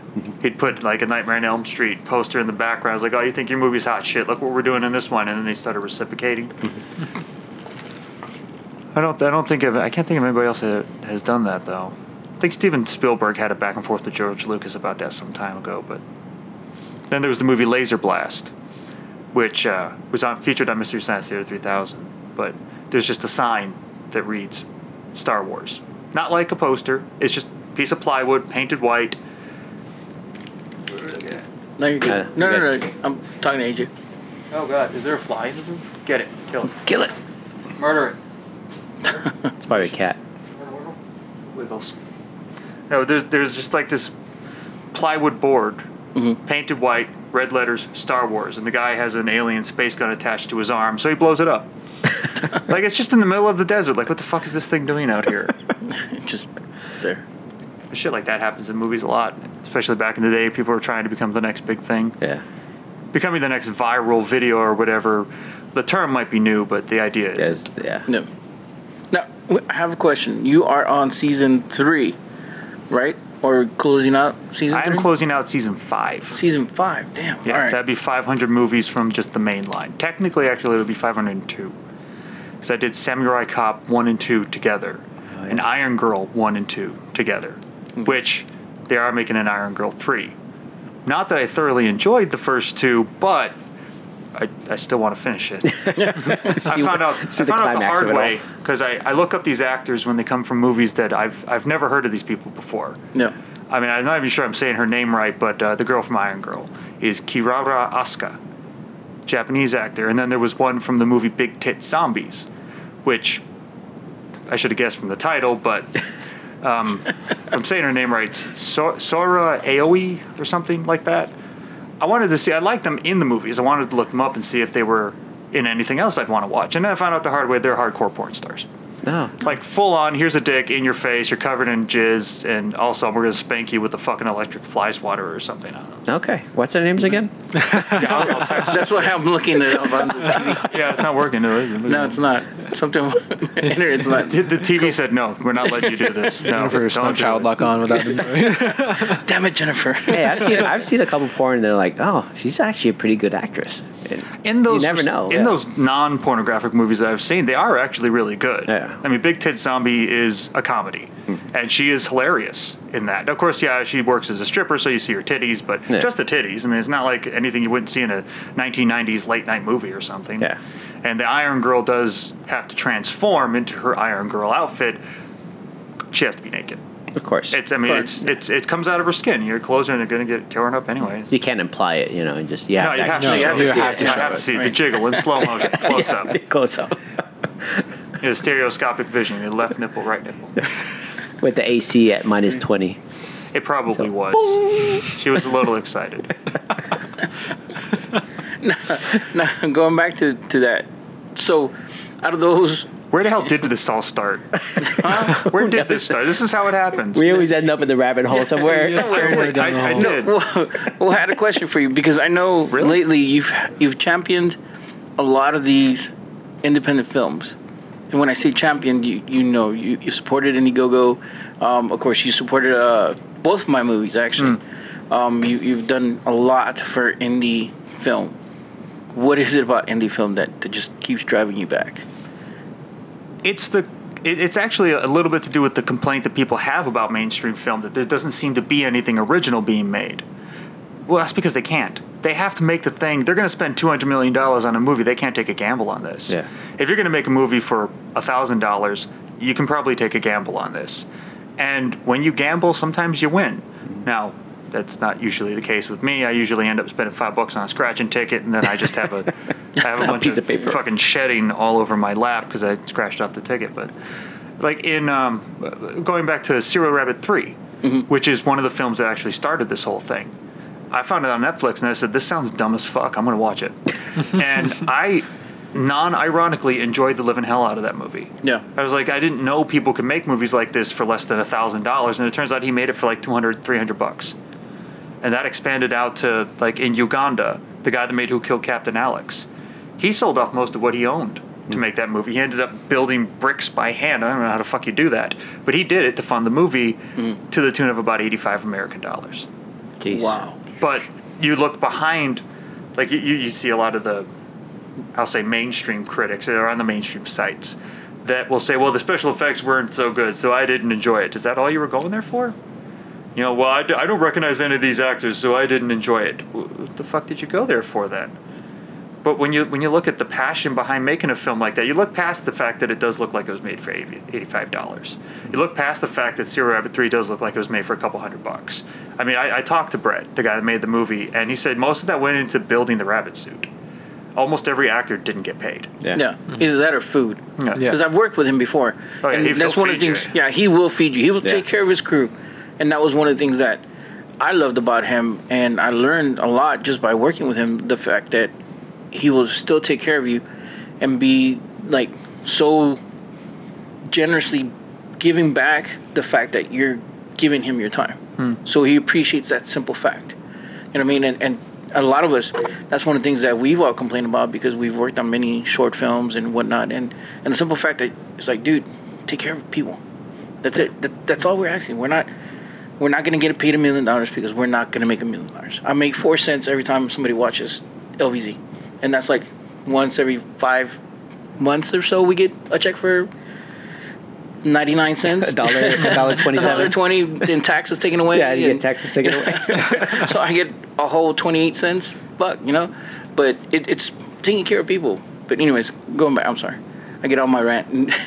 [SPEAKER 2] He'd put like a Nightmare on Elm Street poster in the background. It's like, oh, you think your movie's hot shit? Look what we're doing in this one, and then they started reciprocating. I don't. I don't think of. I can't think of anybody else that has done that though. I think Steven Spielberg had a back and forth with George Lucas about that some time ago. But then there was the movie Laser Blast, which uh, was on featured on Mystery Science Theater 3000. But there's just a sign that reads Star Wars. Not like a poster. It's just a piece of plywood painted white.
[SPEAKER 1] No, you're
[SPEAKER 4] Uh,
[SPEAKER 1] no,
[SPEAKER 4] you
[SPEAKER 1] no,
[SPEAKER 4] got-
[SPEAKER 1] no. I'm talking to AJ.
[SPEAKER 2] Oh God! Is there a fly in the room? Get it. Kill it.
[SPEAKER 1] Kill it.
[SPEAKER 2] Murder it.
[SPEAKER 4] It's probably a cat.
[SPEAKER 2] Wiggles. No, there's there's just like this plywood board,
[SPEAKER 1] Mhm.
[SPEAKER 2] painted white, red letters, Star Wars, and the guy has an alien space gun attached to his arm, so he blows it up. like it's just in the middle of the desert. Like what the fuck is this thing doing out here?
[SPEAKER 1] Just there.
[SPEAKER 2] Shit like that happens in movies a lot, especially back in the day. People were trying to become the next big thing,
[SPEAKER 4] Yeah.
[SPEAKER 2] becoming the next viral video or whatever. The term might be new, but the idea is.
[SPEAKER 4] There's, yeah.
[SPEAKER 1] No. Now, I have a question. You are on season three, right? Or closing out season
[SPEAKER 2] I am
[SPEAKER 1] three?
[SPEAKER 2] closing out season five.
[SPEAKER 1] Season five. Damn.
[SPEAKER 2] Yeah,
[SPEAKER 1] All right.
[SPEAKER 2] that'd be 500 movies from just the main line. Technically, actually, it would be 502. Because I did Samurai Cop 1 and 2 together,
[SPEAKER 4] Oh, yeah.
[SPEAKER 2] and Iron Girl 1 and 2 together,
[SPEAKER 1] Hmm.
[SPEAKER 2] which they are making an Iron Girl 3. Not that I thoroughly enjoyed the first two, but I, I still want to finish it. I found out,
[SPEAKER 4] see
[SPEAKER 2] I found out the hard way because I, I look up these actors when they come from movies that I've, I've never heard of these people before.
[SPEAKER 1] no.
[SPEAKER 2] I mean, I'm not even sure I'm saying her name right, but uh, the girl from Iron Girl is Kirara Asuka, Japanese actor. And then there was one from the movie Big Tit Zombies, which I should have guessed from the title, but um, I'm saying her name right, so- Sora Aoi or something like that. I wanted to see, I liked them in the movies. I wanted to look them up and see if they were in anything else I'd want to watch. And then I found out the hard way they're hardcore porn stars
[SPEAKER 4] No.
[SPEAKER 2] like full on here's a dick in your face you're covered in jizz and also we're gonna spank you with a fucking electric fly swatter or something i don't know
[SPEAKER 4] Okay. What's their names again?
[SPEAKER 2] yeah, I'll, I'll text you.
[SPEAKER 1] That's why I'm looking it up on the TV.
[SPEAKER 2] yeah it's not working no, is it?
[SPEAKER 1] No, it's not. Something. Internet's not.
[SPEAKER 2] the, the tv said no we're not letting you do this no
[SPEAKER 5] Jennifer
[SPEAKER 2] don't
[SPEAKER 5] snuck
[SPEAKER 2] do
[SPEAKER 5] child
[SPEAKER 2] it.
[SPEAKER 5] lock on without them.
[SPEAKER 1] Damn it, Jennifer.
[SPEAKER 4] hey, I've seen I've seen a couple porn and they're like, oh, she's actually a pretty good actress. And
[SPEAKER 2] in those
[SPEAKER 4] you never know.
[SPEAKER 2] in
[SPEAKER 4] yeah.
[SPEAKER 2] those non-pornographic movies that I've seen, they are actually really good.
[SPEAKER 4] Yeah.
[SPEAKER 2] I mean, Big Tit Zombie is a comedy, hmm. and she is hilarious in that. Of course, yeah, she works as a stripper, so you see her titties, but
[SPEAKER 4] Yeah.
[SPEAKER 2] just the titties. I mean, it's not like anything you wouldn't see in a 1990s late night movie or something.
[SPEAKER 4] Yeah.
[SPEAKER 2] And the Iron Girl does have to transform into her Iron Girl outfit. She has to be naked.
[SPEAKER 4] Of course.
[SPEAKER 2] It's I mean, it's
[SPEAKER 1] course.
[SPEAKER 2] it's it comes out of her skin. Your clothes are going to get torn up anyways.
[SPEAKER 4] you can't imply it, you know, and just yeah.
[SPEAKER 2] No, you have to. You have to
[SPEAKER 1] you
[SPEAKER 2] see
[SPEAKER 1] have
[SPEAKER 2] it.
[SPEAKER 1] to
[SPEAKER 2] You
[SPEAKER 1] show
[SPEAKER 2] have to see
[SPEAKER 1] right.
[SPEAKER 2] the jiggle in slow motion, close up.
[SPEAKER 4] Close up.
[SPEAKER 2] You know, stereoscopic vision, your left nipple, right nipple.
[SPEAKER 4] With the AC at minus mm. twenty.
[SPEAKER 2] It probably
[SPEAKER 4] So-
[SPEAKER 2] was. She was a little excited.
[SPEAKER 1] now, going back to, to that. So, out of those,
[SPEAKER 2] Where the hell did this all start? Where did this start? This is how it happens.
[SPEAKER 4] We always end up in the rabbit hole somewhere.
[SPEAKER 5] Yeah.
[SPEAKER 2] Somewhere,
[SPEAKER 5] down the
[SPEAKER 2] I, I
[SPEAKER 5] hall.
[SPEAKER 2] did.
[SPEAKER 1] well, well, I had a question for you because I know
[SPEAKER 2] Really?
[SPEAKER 1] lately you've you've championed a lot of these independent films, and when I say champion, you you know you, you supported Indiegogo. Um, of course, you supported uh, both of my movies actually. Um, you you've done a lot for indie film. What is it about indie film that, that just keeps driving you back?
[SPEAKER 2] It's the. It's actually a little bit to do with the complaint that people have about mainstream film that there doesn't seem to be anything original being made. Well, that's because they can't. They have to make the thing. They're going to spend two hundred million dollars on a movie. They can't take a gamble on this.
[SPEAKER 4] Yeah.
[SPEAKER 2] If you're going to make a movie for thousand dollars, you can probably take a gamble on this. And when you gamble, sometimes you win. Now, that's not usually the case with me. I usually end up spending five bucks on a scratch scratching ticket, and then I just have a I have a,
[SPEAKER 4] A
[SPEAKER 2] bunch
[SPEAKER 4] piece
[SPEAKER 2] of,
[SPEAKER 4] of paper.
[SPEAKER 2] fucking shedding all over my lap because I scratched off the ticket. But like in um, going back to Serial Rabbit 3 which is one of the films that actually started this whole thing. I found it on Netflix and I said, "This sounds dumb as fuck. I'm gonna watch it," and I non-ironically enjoyed the living hell out of that movie.
[SPEAKER 1] Yeah.
[SPEAKER 2] I was like, I didn't know people could make movies like this for less than a thousand dollars, and it turns out he made it for like 200, 300 bucks, and that expanded out to like in Uganda, the guy that made Who Killed Captain Alex, he sold off most of what he owned to hmm. make that movie. He ended up building bricks by hand. I don't know how the fuck you do that, but he did it to fund the movie hmm. to the tune of about eighty-five American dollars.
[SPEAKER 4] Jeez.
[SPEAKER 1] Wow.
[SPEAKER 2] But you look behind, like you, you see a lot of the, I'll say mainstream critics, or on the mainstream sites, that will say, well, the special effects weren't so good, so I didn't enjoy it. Is that all you were going there for? You know, well, I, d- I don't recognize any of these actors, so I didn't enjoy it. What the fuck did you go there for then? But when you when you look at the passion behind making a film like that, you look past the fact that it does look like it was made for eighty five dollars. You look past the fact that Serial Rabbit Three does look like it was made for a couple hundred bucks. I mean, I, I talked to Brett, the guy that made the movie, and he said most of that went into building the rabbit suit. Almost every actor didn't get paid.
[SPEAKER 4] Yeah.
[SPEAKER 1] Yeah, mm-hmm. either that or food.
[SPEAKER 2] Yeah.
[SPEAKER 5] Yeah.
[SPEAKER 1] Because I've worked with him before,
[SPEAKER 2] Oh, yeah,
[SPEAKER 1] and
[SPEAKER 2] he-
[SPEAKER 1] that's
[SPEAKER 2] he'll
[SPEAKER 1] one of the things.
[SPEAKER 2] you.
[SPEAKER 1] Yeah, he will feed you. He will
[SPEAKER 4] Yeah.
[SPEAKER 1] take care of his crew, and that was one of the things that I loved about him, and I learned a lot just by working with him. The fact that he will still take care of you, and be like so generously giving back the fact that you're giving him your time. Hmm. So he appreciates that simple fact. You know what I mean? And, and a lot of us, that's one of the things that we've all complained about because we've worked on many short films and whatnot. And, and the simple fact that it's like, dude, take care of people. That's it. That, that's all we're asking. We're not we're not gonna get paid a million dollars because we're not gonna make a million dollars. I make four cents every time somebody watches LVZ, and that's like once every five months or so we get a check for ninety nine cents.
[SPEAKER 4] A dollar, a dollar
[SPEAKER 1] A dollar twenty, then taxes taken away.
[SPEAKER 4] Yeah, you
[SPEAKER 1] and-
[SPEAKER 4] get taxes taken away.
[SPEAKER 1] so I get a whole 28 cents buck, you know? But it, it's taking care of people. But anyways, going back, I'm sorry. I get on my rant.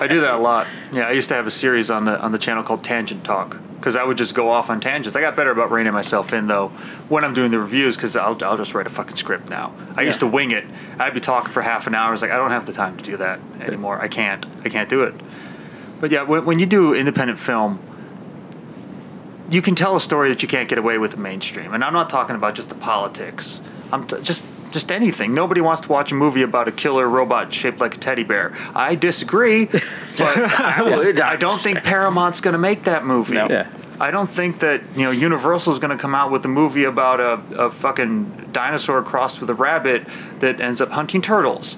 [SPEAKER 2] I do that a lot. Yeah, I used to have a series on the on the channel called Tangent Talk because I would just go off on tangents. I got better about reining myself in though when I'm doing the reviews because I'll, I'll just write a fucking script now. I used to wing it. I'd be talking for half an hour. It's like I don't have the time to do that anymore. I can't. I can't do it. But yeah, when, when you do independent film, you can tell a story that you can't get away with the mainstream. And I'm not talking about just the politics. I'm t- just just anything. Nobody wants to watch a movie about a killer robot shaped like a teddy bear. I disagree, but
[SPEAKER 1] I would.
[SPEAKER 2] I don't think Paramount's going to make that movie.
[SPEAKER 1] No.
[SPEAKER 4] Yeah.
[SPEAKER 2] I don't think that you know Universal's going to come out with a movie about a, a fucking dinosaur crossed with a rabbit that ends up hunting turtles.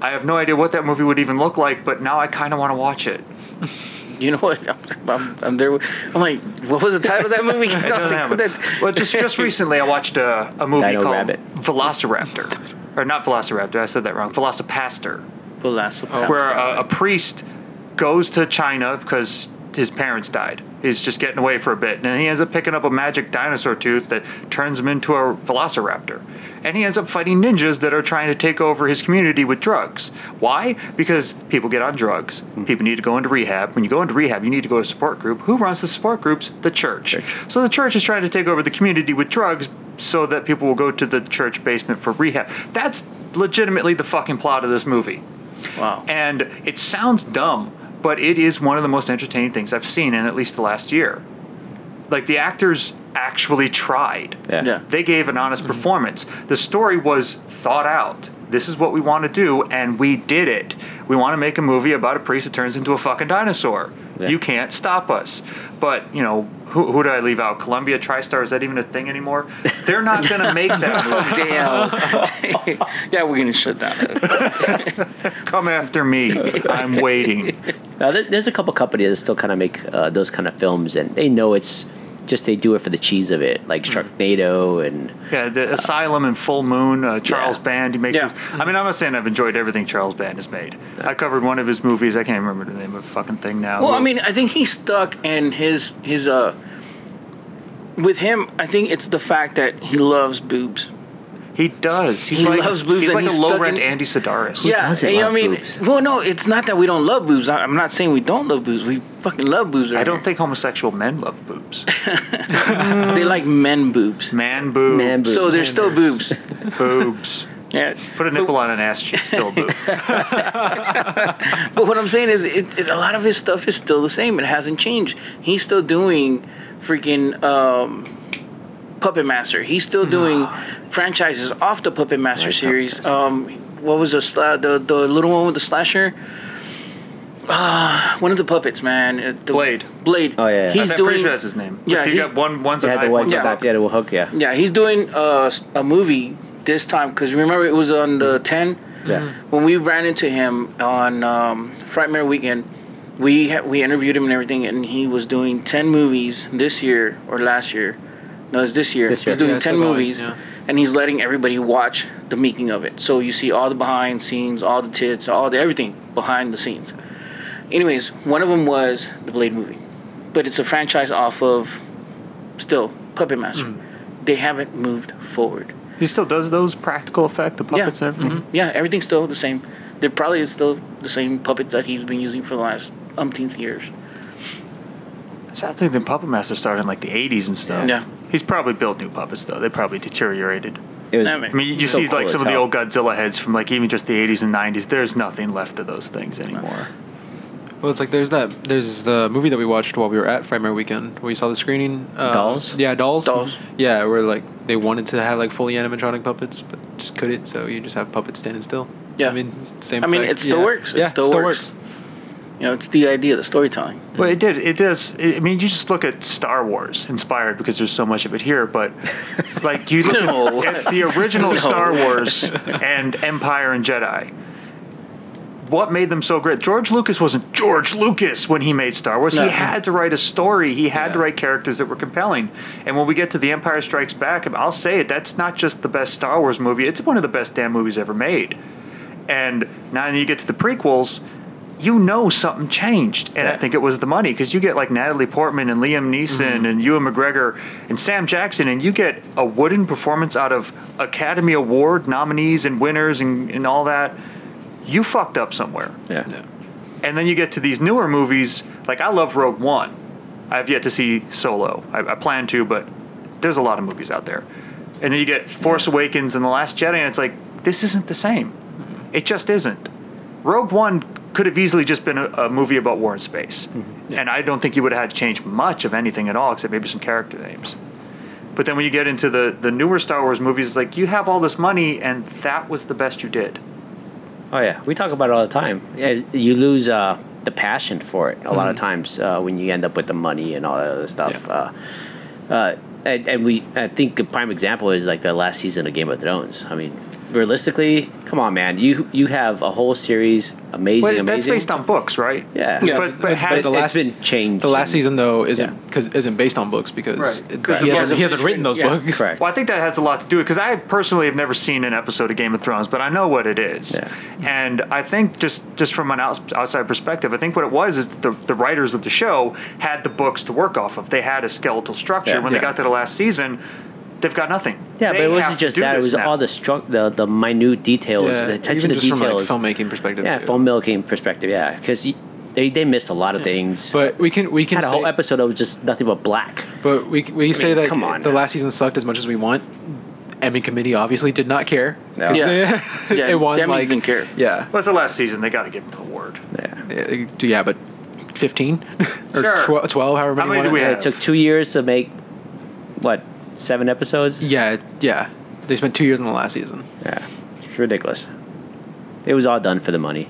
[SPEAKER 2] I have no idea what that movie would even look like, but now I kind of want to watch it.
[SPEAKER 1] You know what? I'm, I'm, I'm there. with- I'm like, what was the title of that movie?
[SPEAKER 2] It
[SPEAKER 1] I was
[SPEAKER 2] doesn't
[SPEAKER 1] like,
[SPEAKER 2] have it.
[SPEAKER 1] that-
[SPEAKER 2] Well, just just recently, I watched a, a movie
[SPEAKER 4] Dino
[SPEAKER 2] called
[SPEAKER 4] Rabbit.
[SPEAKER 2] Velociraptor, or not Velociraptor. I said that wrong. Velocipaster,
[SPEAKER 1] Velocipastor.
[SPEAKER 2] where a, a priest goes to China because his parents died. He's just getting away for a bit, and he ends up picking up a magic dinosaur tooth that turns him into a Velociraptor. And he ends up fighting ninjas that are trying to take over his community with drugs. Why? Because people get on drugs. Hmm. People need to go into rehab. When you go into rehab, you need to go to a support group. Who runs the support groups? The church. So the church is trying to take over the community with drugs so that people will go to the church basement for rehab. That's legitimately the fucking plot of this movie.
[SPEAKER 1] Wow.
[SPEAKER 2] And it sounds dumb, but it is one of the most entertaining things I've seen in at least the last year. Like the actors actually tried.
[SPEAKER 4] Yeah.
[SPEAKER 1] Yeah.
[SPEAKER 2] They gave an honest mm-hmm. performance. The story was thought out. This is what we want to do, and we did it. We want to make a movie about a priest that turns into a fucking dinosaur.
[SPEAKER 4] Yeah.
[SPEAKER 2] You can't stop us. But, you know, who, who did I leave out? Columbia TriStar, is that even a thing anymore? They're not going to make that movie.
[SPEAKER 1] Damn. yeah, we're gonna shut down.
[SPEAKER 2] Come after me. I'm waiting.
[SPEAKER 4] Now, there's a couple companies that still kind of make uh, those kind of films, and they know it's just they do it for the cheese of it, like Sharknado and
[SPEAKER 2] Yeah, the Asylum and Full Moon, uh, Charles
[SPEAKER 4] Yeah.
[SPEAKER 2] Band. He makes.
[SPEAKER 1] Yeah.
[SPEAKER 2] His, I mean, I'm not saying I've enjoyed everything Charles Band has made. I covered one of his movies. I can't remember the name of the fucking thing now.
[SPEAKER 1] Well, I mean, I think he's stuck in his his uh. With him, I think it's the fact that he loves boobs.
[SPEAKER 2] He does. He's
[SPEAKER 1] he
[SPEAKER 2] like
[SPEAKER 1] loves boobs
[SPEAKER 2] he's like
[SPEAKER 1] he's
[SPEAKER 2] a low rent
[SPEAKER 1] in-
[SPEAKER 2] Andy Sidaris.
[SPEAKER 1] yeah,
[SPEAKER 4] doesn't
[SPEAKER 1] you know
[SPEAKER 4] love
[SPEAKER 1] what I mean.
[SPEAKER 4] boobs?
[SPEAKER 1] Well, no, it's not that we don't love boobs. I- I'm not saying we don't love boobs. We fucking love boobs.
[SPEAKER 2] I don't
[SPEAKER 1] here.
[SPEAKER 2] think homosexual men love boobs.
[SPEAKER 1] they like men boobs.
[SPEAKER 2] Man boobs.
[SPEAKER 4] Man boobs.
[SPEAKER 1] So there's still boobs.
[SPEAKER 2] boobs.
[SPEAKER 1] Yeah.
[SPEAKER 2] Put a nipple on an ass cheek, still a boob.
[SPEAKER 1] But what I'm saying is, it, it, a lot of his stuff is still the same. It hasn't changed. He's still doing freaking um, Puppet Master. He's still doing franchises off the Puppet Master series. Um, what was the, sla- the the little one with the slasher? Uh, one of the puppets, man. Uh, the-
[SPEAKER 2] Blade.
[SPEAKER 1] Blade.
[SPEAKER 4] Oh, yeah, yeah.
[SPEAKER 1] He's
[SPEAKER 2] I'm
[SPEAKER 1] doing.
[SPEAKER 2] pretty sure that's his name.
[SPEAKER 1] Yeah,
[SPEAKER 2] he got one. One's a
[SPEAKER 4] they
[SPEAKER 2] knife,
[SPEAKER 4] ones
[SPEAKER 2] one's a
[SPEAKER 1] Yeah.
[SPEAKER 4] that yeah, the hook, yeah.
[SPEAKER 1] Yeah, he's doing uh, a movie this time because remember it was on the 10
[SPEAKER 4] Yeah.
[SPEAKER 1] when we ran into him on um, Frightmare Weekend. We ha- we interviewed him and everything, and he was doing ten movies this year or last year. No, it's this year.
[SPEAKER 4] This year.
[SPEAKER 1] He's doing
[SPEAKER 5] Yeah,
[SPEAKER 1] ten
[SPEAKER 5] still going,
[SPEAKER 1] movies,
[SPEAKER 5] yeah.
[SPEAKER 1] and he's letting everybody watch the making of it. So you see all the behind scenes, all the tits, all the everything behind the scenes. Anyways, one of them was the Blade movie, but it's a franchise off of still Puppet Master. They haven't moved forward.
[SPEAKER 2] He still does those practical effect, the
[SPEAKER 1] Yeah,
[SPEAKER 2] puppets and everything.
[SPEAKER 1] mhm. yeah, everything's still the same. There probably is still the same puppet that he's been using for the last umpteenth years.
[SPEAKER 2] So I think the Puppet Master started in like the 80s and stuff.
[SPEAKER 1] Yeah.
[SPEAKER 2] He's probably built new puppets though. They probably deteriorated.
[SPEAKER 4] It was,
[SPEAKER 1] I mean-
[SPEAKER 2] I mean, you
[SPEAKER 4] So
[SPEAKER 2] see
[SPEAKER 4] cool
[SPEAKER 2] like some of the old Godzilla heads from like even just the 80s and 90s. There's nothing left of those things anymore.
[SPEAKER 5] Well, it's like there's that there's the movie that we watched while we were at Frightmare Weekend where you saw the screening. Um,
[SPEAKER 4] Dolls?
[SPEAKER 5] Yeah, dolls.
[SPEAKER 1] Dolls.
[SPEAKER 5] Yeah, where like they wanted to have like fully animatronic puppets, but just couldn't. So you just have puppets standing still.
[SPEAKER 1] Yeah.
[SPEAKER 5] I mean, same.
[SPEAKER 1] I mean,
[SPEAKER 5] effect.
[SPEAKER 1] it still
[SPEAKER 5] Yeah.
[SPEAKER 1] works. It
[SPEAKER 5] yeah,
[SPEAKER 1] still works. You know, it's the idea, the storytelling.
[SPEAKER 2] Well, it did. It does. I mean, you just look at Star Wars, inspired because there's so much of it here. But like you look
[SPEAKER 1] No.
[SPEAKER 2] at, the original
[SPEAKER 1] No.
[SPEAKER 2] Star Wars and Empire and Jedi. What made them so great? George Lucas wasn't George Lucas when he made Star Wars.
[SPEAKER 1] No.
[SPEAKER 2] He had to write a story. He had to write characters that were compelling. And when we get to The Empire Strikes Back, I'll say it. That's not just the best Star Wars movie. It's one of the best damn movies ever made. And now you get to the prequels, you know something changed. And I think it was the money because you get like Natalie Portman and Liam Neeson
[SPEAKER 1] Mm-hmm.
[SPEAKER 2] and Ewan McGregor and Sam Jackson, and you get a wooden performance out of Academy Award nominees and winners and, and all that. You fucked up somewhere.
[SPEAKER 4] yeah.
[SPEAKER 5] Yeah.
[SPEAKER 2] And then you get to these newer movies, like I love Rogue One. I've yet to see Solo. I, I plan to, but there's a lot of movies out there. And then you get Force Awakens and The Last Jedi, and it's like, this isn't the same. It just isn't. Rogue One could have easily just been a, a movie about war in space. And I don't think you would have had to change much of anything at all, except maybe some character names. But then when you get into the, the newer Star Wars movies, it's like you have all this money, and that was the best you did.
[SPEAKER 4] Oh yeah, we talk about it all the time. Yeah, you lose uh, the passion for it a lot
[SPEAKER 1] Mm-hmm.
[SPEAKER 4] of times uh, when you end up with the money and all that other stuff.
[SPEAKER 5] Yeah.
[SPEAKER 4] Uh, uh, and, and we, I think a prime example is like the last season of Game of Thrones. I mean, realistically, come on, man, you you have a whole series, amazing,
[SPEAKER 2] Well,
[SPEAKER 4] amazing.
[SPEAKER 2] that's based on books, right?
[SPEAKER 4] yeah,
[SPEAKER 1] Yeah.
[SPEAKER 2] But, but, has,
[SPEAKER 5] the
[SPEAKER 4] it's
[SPEAKER 5] last-
[SPEAKER 4] been changed.
[SPEAKER 5] The last
[SPEAKER 4] and-
[SPEAKER 5] season though isn't
[SPEAKER 4] Yeah.
[SPEAKER 5] because isn't based on books because
[SPEAKER 2] Right.
[SPEAKER 5] it- he
[SPEAKER 1] He
[SPEAKER 5] hasn't
[SPEAKER 1] hasn't
[SPEAKER 5] he hasn't written those
[SPEAKER 1] yeah.
[SPEAKER 5] books.
[SPEAKER 4] Correct.
[SPEAKER 2] Well, I think that has a lot to do with because I personally have never seen an episode of Game of Thrones, but I know what it is.
[SPEAKER 4] Yeah.
[SPEAKER 2] And I think just just from an outside perspective, I think what it was is the the writers of the show had the books to work off of. They had a skeletal structure.
[SPEAKER 4] Yeah.
[SPEAKER 2] when they got to the last season, they've got nothing.
[SPEAKER 4] Yeah,
[SPEAKER 2] They
[SPEAKER 4] but it wasn't just that. It was
[SPEAKER 2] now.
[SPEAKER 4] all the stru- the the minute details,
[SPEAKER 5] Yeah,
[SPEAKER 4] the attention
[SPEAKER 5] even
[SPEAKER 4] to
[SPEAKER 5] just
[SPEAKER 4] details.
[SPEAKER 5] from like filmmaking perspective.
[SPEAKER 4] yeah,
[SPEAKER 5] too.
[SPEAKER 4] filmmaking perspective. Yeah, because they they missed a lot of things.
[SPEAKER 5] But we can we can
[SPEAKER 4] had a
[SPEAKER 5] say,
[SPEAKER 4] whole episode that was just nothing but black.
[SPEAKER 5] But we we say
[SPEAKER 4] mean,
[SPEAKER 5] that
[SPEAKER 4] come on
[SPEAKER 5] the
[SPEAKER 4] now.
[SPEAKER 5] last season sucked as much as we want. Emmy committee obviously did not care.
[SPEAKER 4] No.
[SPEAKER 5] 'Cause
[SPEAKER 1] Yeah.
[SPEAKER 5] they,
[SPEAKER 1] Yeah,
[SPEAKER 5] they won
[SPEAKER 1] Emmys
[SPEAKER 5] like
[SPEAKER 1] didn't care.
[SPEAKER 5] Yeah,
[SPEAKER 2] Well, it's the last season. They got to give them the award.
[SPEAKER 4] Yeah.
[SPEAKER 5] yeah, yeah, but fifteen or
[SPEAKER 2] Sure.
[SPEAKER 5] tw- twelve, however
[SPEAKER 2] How
[SPEAKER 5] many.
[SPEAKER 2] many do we
[SPEAKER 5] it.
[SPEAKER 2] Have?
[SPEAKER 4] it took two years to make what seven episodes.
[SPEAKER 5] Yeah, yeah. They spent two years on the last season.
[SPEAKER 4] Yeah, it's ridiculous. It was all done for the money.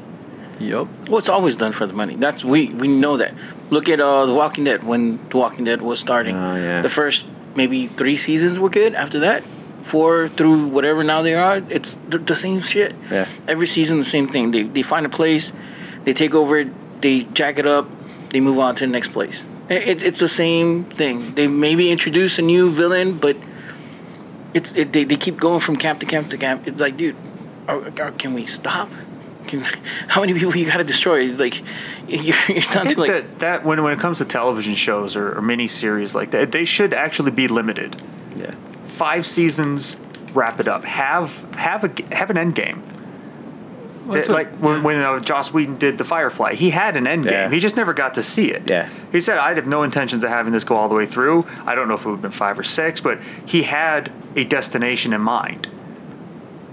[SPEAKER 5] Yep.
[SPEAKER 1] Well, it's always done for the money. That's we we know that. Look at uh, The Walking Dead when The Walking Dead was starting.
[SPEAKER 4] Oh, yeah.
[SPEAKER 1] The first maybe three seasons were good. After that, four through whatever now they are, it's the, the same shit.
[SPEAKER 4] Yeah.
[SPEAKER 1] Every season the same thing. They they find a place, they take over it, they jack it up, they move on to the next place. It, it, it's the same thing. They maybe introduce a new villain, but it's it, they, they keep going from camp to camp to camp. It's like, dude, are, are, can we stop? Can, how many people you got to destroy? It's like you're, you're
[SPEAKER 2] I
[SPEAKER 1] down
[SPEAKER 2] think
[SPEAKER 1] to like
[SPEAKER 2] that, that when, when it comes to television shows or, or mini series like that, they should actually be limited.
[SPEAKER 4] Yeah.
[SPEAKER 2] Five seasons, wrap it up. Have have a have an end game.
[SPEAKER 5] That's
[SPEAKER 2] It- like when, when uh, Joss Whedon did the Firefly, he had an end
[SPEAKER 4] Yeah.
[SPEAKER 2] game. He just never got to see it.
[SPEAKER 4] Yeah.
[SPEAKER 2] He said, I'd have no intentions of having this go all the way through. I don't know if it would have been five or six, but he had a destination in mind."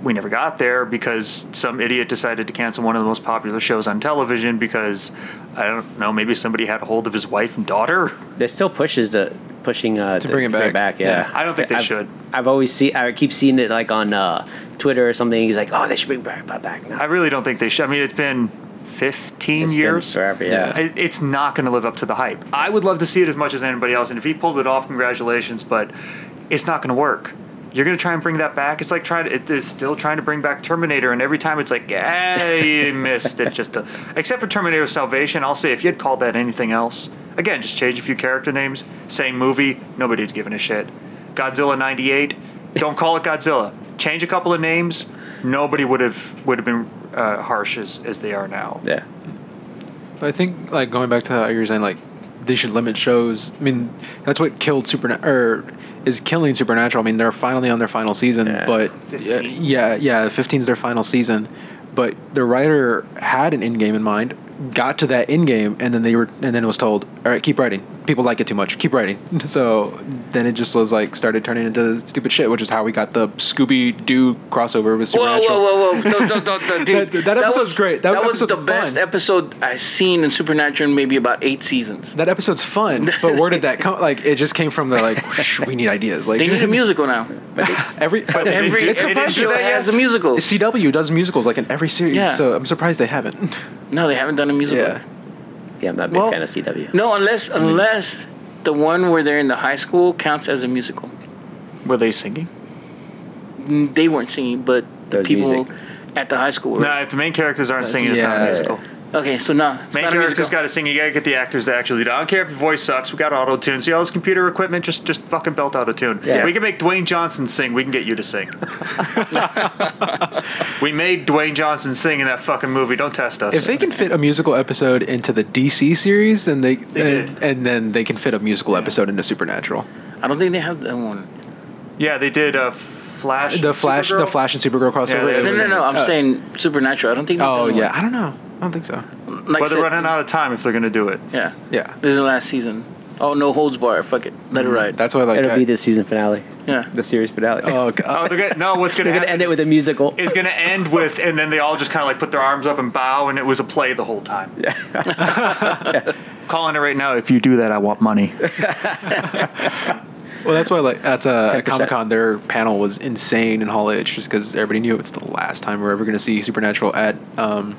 [SPEAKER 2] We never got there because some idiot decided to cancel one of the most popular shows on television because I don't know, maybe somebody had a hold of his wife and daughter.
[SPEAKER 4] They still pushes the pushing uh, to,
[SPEAKER 5] bring it back.
[SPEAKER 4] yeah.
[SPEAKER 5] Yeah.
[SPEAKER 2] I don't think they
[SPEAKER 4] I've-
[SPEAKER 2] should.
[SPEAKER 4] I've always see. I keep seeing it like on uh, Twitter or something. He's like, "Oh, they should bring back back back now."
[SPEAKER 2] I really don't think they should. I mean, it's been 15
[SPEAKER 4] It's
[SPEAKER 2] years.
[SPEAKER 4] forever, yeah.
[SPEAKER 2] It- It's not going to live up to the hype. I would love to see it as much as anybody else, and if he pulled it off, congratulations. But it's not going to work. You're going to try and bring that back. It's like trying to. It, they're still trying to bring back Terminator, and every time it's like, yeah, you missed it. Just a, except for Terminator Salvation, I'll say if you'd called that anything else, again, just change a few character names, same movie, nobody's giving a shit. Godzilla '98, Don't call it Godzilla. Change a couple of names. Nobody would have would have been uh, harsh as, as they are now.
[SPEAKER 4] Yeah.
[SPEAKER 5] But I think like going back to how you were saying like they should limit shows. I mean, that's what killed Supernatural or is killing Supernatural. I mean, they're finally on their final season,
[SPEAKER 4] Yeah.
[SPEAKER 5] but
[SPEAKER 2] 15.
[SPEAKER 5] yeah, yeah, 15 is their final season. But the writer had an end game in mind, got to that end game, and then they were, and then it was told, "All right, keep writing. People like it too much. Keep writing." So then it just was like started turning into stupid shit, which is how we got the Scooby Doo crossover with
[SPEAKER 1] Whoa,
[SPEAKER 5] Supernatural.
[SPEAKER 1] whoa, whoa, whoa! Don't, don't, don't, don't, dude.
[SPEAKER 5] That- that episode's
[SPEAKER 1] was,
[SPEAKER 5] great. That
[SPEAKER 1] That, was the best episode I've seen in Supernatural in maybe about eight seasons.
[SPEAKER 5] That episode's fun, but where did that come? Like, it just came from the like, we need ideas. Like,
[SPEAKER 1] They need a musical now.
[SPEAKER 5] every but
[SPEAKER 1] Every, every show
[SPEAKER 2] that
[SPEAKER 1] has a musical.
[SPEAKER 5] CW does musicals like in every series,
[SPEAKER 1] Yeah.
[SPEAKER 5] so I'm surprised they haven't.
[SPEAKER 1] No, they haven't done a musical.
[SPEAKER 5] yeah,
[SPEAKER 4] Yeah, I'm not a big
[SPEAKER 1] Well,
[SPEAKER 4] fan of CW.
[SPEAKER 1] No, unless unless the one where they're in the high school counts as a musical.
[SPEAKER 2] Were they singing?
[SPEAKER 1] They weren't singing, but the
[SPEAKER 4] There's
[SPEAKER 1] people
[SPEAKER 4] music.
[SPEAKER 1] at the high school were.
[SPEAKER 2] No, if the main characters aren't
[SPEAKER 5] That's-
[SPEAKER 2] singing, it's not a
[SPEAKER 5] yeah.
[SPEAKER 2] Musical.
[SPEAKER 1] Okay, so no, it's
[SPEAKER 2] Main
[SPEAKER 1] not a
[SPEAKER 2] characters got to sing. You got to get the actors to actually do. it. I don't care if your voice sucks. We got auto tune. See all this computer equipment? Just just fucking belt auto tune.
[SPEAKER 4] Yeah.
[SPEAKER 2] We can make Dwayne Johnson sing. We can get you to sing. we made Dwayne Johnson sing in that fucking movie. Don't test us.
[SPEAKER 5] if they can fit a musical episode into the DC series, then they,
[SPEAKER 2] They
[SPEAKER 5] and,
[SPEAKER 2] did.
[SPEAKER 5] and then they can fit a musical episode into Supernatural.
[SPEAKER 1] I don't think they have that one.
[SPEAKER 2] yeah, they did uh, Flash.
[SPEAKER 5] The Flash,
[SPEAKER 2] Supergirl?
[SPEAKER 5] the Flash and Supergirl crossover.
[SPEAKER 2] they
[SPEAKER 5] it
[SPEAKER 2] have
[SPEAKER 1] No, no, no. I'm
[SPEAKER 5] uh,
[SPEAKER 1] saying Supernatural. I don't think. they've
[SPEAKER 5] Oh
[SPEAKER 1] done
[SPEAKER 5] yeah,
[SPEAKER 1] one.
[SPEAKER 5] I don't know. I don't think so.
[SPEAKER 1] Like
[SPEAKER 2] But
[SPEAKER 1] I
[SPEAKER 2] they're
[SPEAKER 1] said,
[SPEAKER 2] running out of time if they're going to do it.
[SPEAKER 1] Yeah,
[SPEAKER 5] Yeah,
[SPEAKER 1] this is the last season. Oh no holds bar. Fuck it, let it ride.
[SPEAKER 5] that's why like
[SPEAKER 4] It'll
[SPEAKER 5] I-
[SPEAKER 4] be the season finale,
[SPEAKER 1] yeah.
[SPEAKER 4] the series finale.
[SPEAKER 5] Oh
[SPEAKER 2] Oh,
[SPEAKER 5] god.
[SPEAKER 2] they're gonna, no. What's going to
[SPEAKER 4] They're
[SPEAKER 2] happen?
[SPEAKER 4] gonna end it with a musical.
[SPEAKER 2] is going to end with, and then they all just kind of like put their arms up and bow, and it was a play the whole time. Yeah. Calling it right now. If you do that, I want money.
[SPEAKER 5] Well, that's why like at uh,
[SPEAKER 4] 10%.
[SPEAKER 5] Comic Con their panel was insane in Hall H just because everybody knew it's the last time we're ever going to see Supernatural at um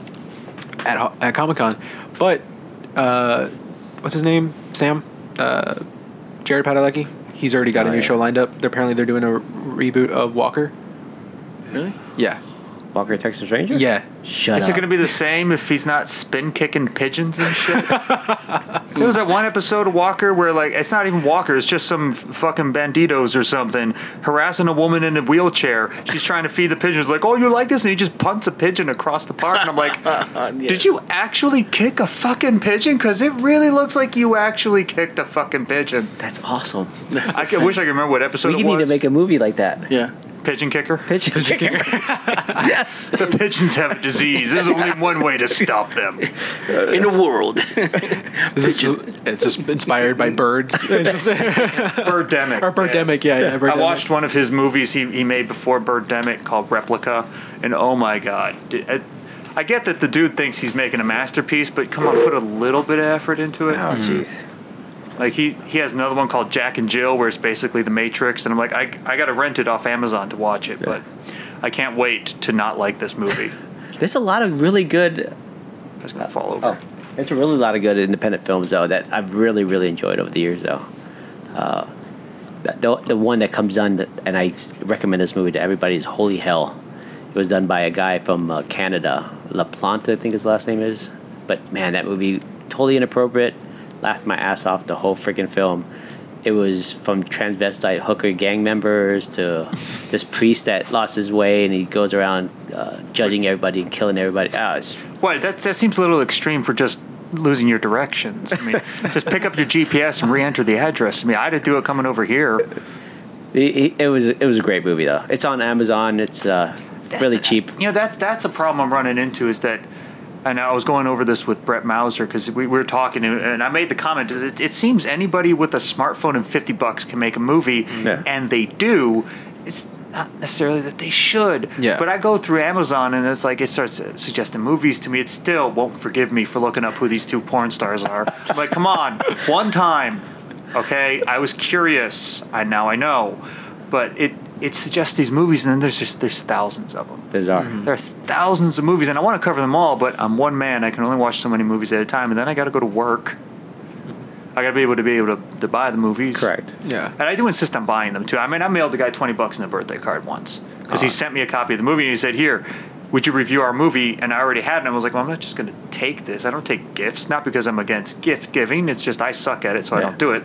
[SPEAKER 5] at at Comic Con. But uh, what's his name? Sam, uh, Jared Padalecki. He's already got
[SPEAKER 4] Oh,
[SPEAKER 5] a new
[SPEAKER 4] yeah.
[SPEAKER 5] show lined up. They're apparently they're doing a reboot of Walker.
[SPEAKER 1] Really?
[SPEAKER 5] Yeah,
[SPEAKER 4] Walker Texas Ranger.
[SPEAKER 5] yeah.
[SPEAKER 4] Shut
[SPEAKER 2] Is
[SPEAKER 4] up.
[SPEAKER 2] it going to be the same if he's not spin kicking pigeons and shit? there was that one episode of Walker where, like, it's not even Walker, it's just some f- fucking banditos or something harassing a woman in a wheelchair. She's trying to feed the pigeons, like, oh, you like this? And he just punts a pigeon across the park. And I'm like,
[SPEAKER 1] Yes.
[SPEAKER 2] did you actually kick a fucking pigeon? Because it really looks like you actually kicked a fucking pigeon.
[SPEAKER 4] That's awesome.
[SPEAKER 2] I could- wish I could remember what episode
[SPEAKER 4] we
[SPEAKER 2] it
[SPEAKER 4] need to make a movie like that.
[SPEAKER 1] Yeah.
[SPEAKER 2] Pigeon kicker.
[SPEAKER 4] Pigeon kicker. yes.
[SPEAKER 2] The pigeons have a disease. There's only one way to stop them.
[SPEAKER 1] In the world.
[SPEAKER 5] This is, it's just inspired by birds.
[SPEAKER 2] Birdemic.
[SPEAKER 5] or Birdemic, yeah, yeah.
[SPEAKER 2] I watched one of his movies he, he made before Birdemic called Replica, and oh my god. Di- I, I get that the dude thinks he's making a masterpiece, but come on, put a little bit of effort into it.
[SPEAKER 4] Oh jeez.
[SPEAKER 2] Like he he has another one called Jack and Jill, where it's basically the Matrix, and I'm like, I I got to rent it off Amazon to watch it, but I can't wait to not like this movie.
[SPEAKER 4] There's a lot of really good.
[SPEAKER 2] Was gonna fall over.
[SPEAKER 4] Oh, there's a really lot of good independent films though that I've really really enjoyed over the years though. Uh, the, the one that comes on and I recommend this movie to everybody is Holy Hell. It was done by a guy from uh, Canada, La Plante, I think his last name is. But man, that movie totally inappropriate. Laughed my ass off the whole freaking film. It was from transvestite hooker gang members to this priest that lost his way and he goes around uh, judging everybody and killing everybody. It's
[SPEAKER 2] What? That that seems a little extreme for just losing your directions. I mean, just pick up your GPS and re-enter the address. I mean, I had to do it coming over here.
[SPEAKER 4] It, it- it was it was a great movie though. It's on Amazon. It's uh, really cheap.
[SPEAKER 2] You know, that's that's the problem I'm running into is that, and I was going over this with Brett Mauser because we, we were talking, and- and I made the comment: it, it seems anybody with a smartphone and fifty bucks can make a movie,
[SPEAKER 4] Yeah.
[SPEAKER 2] and they do. It's not necessarily that they should.
[SPEAKER 5] Yeah.
[SPEAKER 2] But I go through Amazon and it's like it starts suggesting movies to me. It still won't forgive me for looking up who these two porn stars are. I'm like, come on, one time, okay? I was curious. I now I know, but it it suggests these movies, and then there's just there's thousands of them.
[SPEAKER 4] Bizarre. Mm-hmm.
[SPEAKER 2] There are thousands of movies, and I want to cover them all, but I'm one man. I can only watch so many movies at a time, and then I got to go to work. I got to be able to be able to, to buy the movies.
[SPEAKER 4] Correct.
[SPEAKER 5] Yeah.
[SPEAKER 2] And I do insist on buying them too. I mean, I mailed the guy twenty bucks in a birthday card once because he ah. sent me a copy of the movie and he said, "Here, would you review our movie?" And I already had it. And I was like, "Well, I'm not just going to take this. I don't take gifts. Not because I'm against gift giving. It's just I suck at it, so I don't do it."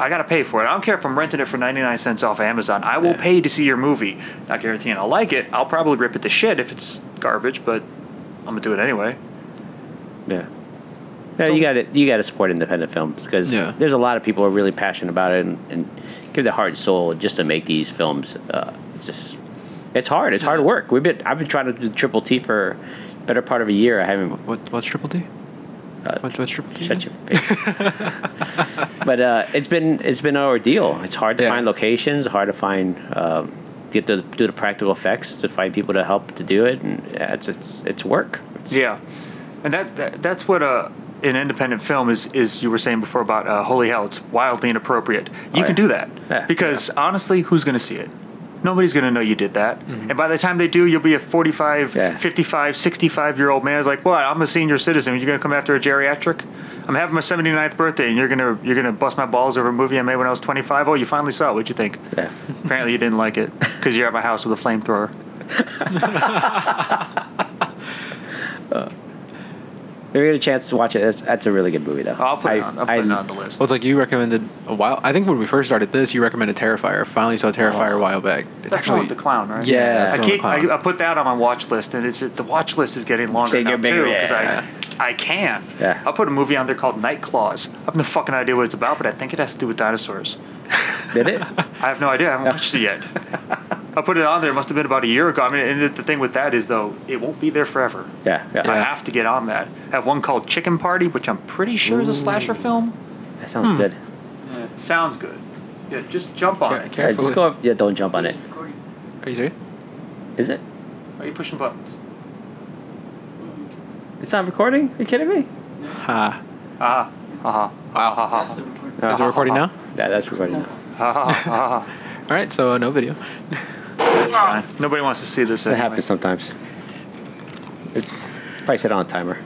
[SPEAKER 2] I gotta pay for it. I don't care if I'm renting it for 99 cents off Amazon. I will
[SPEAKER 4] Yeah.
[SPEAKER 2] pay to see your movie. Not guaranteeing I'll like it. I'll probably rip it to shit if it's garbage, but I'm gonna do it anyway.
[SPEAKER 4] Yeah. Yeah,
[SPEAKER 2] So-
[SPEAKER 4] you got to you got to support independent films because
[SPEAKER 5] Yeah.
[SPEAKER 4] there's a lot of people who are really passionate about it and, and give their heart and soul just to make these films. Uh, it's just it's hard. It's hard work. We've been I've been trying to do Triple T for better part of a year. I haven't.
[SPEAKER 5] What what's triple T?
[SPEAKER 4] Uh,
[SPEAKER 5] What, what's T?
[SPEAKER 4] Shut your face. but uh, it's been it's been an ordeal. It's hard to
[SPEAKER 5] Yeah.
[SPEAKER 4] find locations. Hard to find um, get to do the practical effects to find people to help to do it, and yeah, it's it's it's work. It's,
[SPEAKER 2] Yeah, and that, that that's what uh, an independent film is. Is you were saying before about uh, holy hell, it's wildly inappropriate. You
[SPEAKER 4] Oh,
[SPEAKER 2] can do that
[SPEAKER 4] Yeah.
[SPEAKER 2] because honestly, who's going to see it? Nobody's going to know you did that. Mm-hmm. And by the time they do, you'll be a 45,
[SPEAKER 4] Yeah.
[SPEAKER 2] 55, 65 year old man who's like, "What? I'm a senior citizen. You're going to come after a geriatric? I'm having my 79th birthday, and you're going to you're going to bust my balls over a movie I made when I was 25. Oh, you finally saw it. What'd you think?
[SPEAKER 4] yeah.
[SPEAKER 2] Apparently, you didn't like it because you're at my house with a flamethrower.
[SPEAKER 4] If you get a chance to watch it, that's, that's a really good movie, though.
[SPEAKER 2] I'll put it on. I'll put
[SPEAKER 4] I-
[SPEAKER 2] it on the list.
[SPEAKER 5] Well, it's like you recommended a while. I think when we first started this, you recommended Terrifier. Finally saw Terrifier a oh. while back. It's
[SPEAKER 2] That's not the clown, right?
[SPEAKER 5] Yeah, that's
[SPEAKER 2] I
[SPEAKER 5] not the
[SPEAKER 2] keep. I. I put that on my watch list, and it's the watch list is getting longer
[SPEAKER 4] Bigger,
[SPEAKER 2] now
[SPEAKER 4] bigger,
[SPEAKER 2] too because
[SPEAKER 4] yeah.
[SPEAKER 2] I I can.
[SPEAKER 4] Yeah.
[SPEAKER 2] I'll put a movie on there called Night Claws. I have no fucking idea what it's about, but I think it has to do with dinosaurs.
[SPEAKER 4] Did it?
[SPEAKER 2] I have no idea. I haven't watched it yet. I put it on there. It must have been about a year ago. I mean, and the- the thing with that is though, it won't be there forever.
[SPEAKER 4] Yeah. yeah.
[SPEAKER 2] I have to get on that. I have one called Chicken Party, which I'm pretty sure is a slasher film.
[SPEAKER 4] That
[SPEAKER 2] Hmm.
[SPEAKER 4] sounds good.
[SPEAKER 2] Sounds good. Yeah, just jump on
[SPEAKER 5] Ca-
[SPEAKER 2] it.
[SPEAKER 4] Yeah,
[SPEAKER 5] Carefully.
[SPEAKER 4] just go up. Yeah, don't jump on it.
[SPEAKER 5] Are you serious?
[SPEAKER 4] Is it?
[SPEAKER 2] Are you pushing buttons?
[SPEAKER 4] It's not recording? Are you kidding me?
[SPEAKER 5] Ha.
[SPEAKER 2] Ah, ha ha.
[SPEAKER 5] Wow.
[SPEAKER 2] Ha ha ha.
[SPEAKER 5] Is it recording now?
[SPEAKER 4] Yeah, that's recording now.
[SPEAKER 2] Ha ha ha ha.
[SPEAKER 5] All right, so uh, no video.
[SPEAKER 2] That's fine. Nobody wants to see this.
[SPEAKER 4] That
[SPEAKER 2] Anyway.
[SPEAKER 4] happens sometimes. It, probably set on a timer.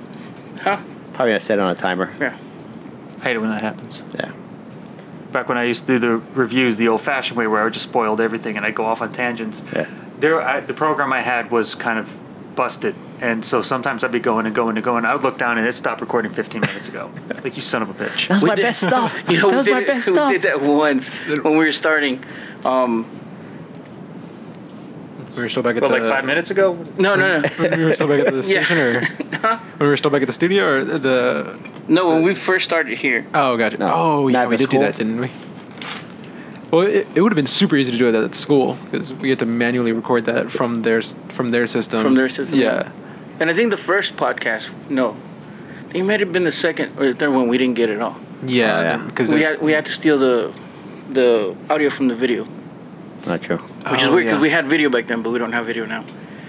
[SPEAKER 1] Huh?
[SPEAKER 4] Probably gonna set on a timer.
[SPEAKER 1] Yeah.
[SPEAKER 2] I hate it when that happens.
[SPEAKER 4] Yeah.
[SPEAKER 2] Back when I used to do the reviews the old-fashioned way, where I just spoiled everything and I go off on tangents.
[SPEAKER 4] Yeah.
[SPEAKER 2] There, I, the program I had was kind of busted, and so sometimes I'd be going and going and going. I would look down and it stopped recording 15 minutes ago. Like you son of a bitch.
[SPEAKER 4] That was
[SPEAKER 1] We
[SPEAKER 4] my
[SPEAKER 1] did-
[SPEAKER 4] best stuff.
[SPEAKER 1] You know,
[SPEAKER 4] that was
[SPEAKER 1] we
[SPEAKER 4] my
[SPEAKER 1] did,
[SPEAKER 4] best
[SPEAKER 1] we
[SPEAKER 4] stuff.
[SPEAKER 1] did that once when we were starting. Um,
[SPEAKER 5] We were still back at
[SPEAKER 2] But
[SPEAKER 5] the.
[SPEAKER 2] like five minutes ago.
[SPEAKER 1] no, no, no.
[SPEAKER 5] When we were still back at the
[SPEAKER 1] Yeah.
[SPEAKER 5] station, or when we were still back at the studio, or the.
[SPEAKER 1] no, when we first started here.
[SPEAKER 5] Oh, gotcha.
[SPEAKER 4] No,
[SPEAKER 5] oh, yeah,
[SPEAKER 4] not
[SPEAKER 5] we
[SPEAKER 4] at
[SPEAKER 5] did do that, didn't we? Well, it, it would have been super easy to do that at school because we had to manually record that from their from their system.
[SPEAKER 1] From their system,
[SPEAKER 5] Yeah.
[SPEAKER 1] And I think the first podcast, no. I think it might have been the second or the third one we didn't get it all.
[SPEAKER 5] Yeah.
[SPEAKER 4] Oh, yeah.
[SPEAKER 5] Um, because
[SPEAKER 1] We had we had to steal the the audio from the video,
[SPEAKER 4] Not true.
[SPEAKER 1] which is
[SPEAKER 5] Oh,
[SPEAKER 1] weird because
[SPEAKER 5] yeah.
[SPEAKER 1] we had video back then, but we don't have video now.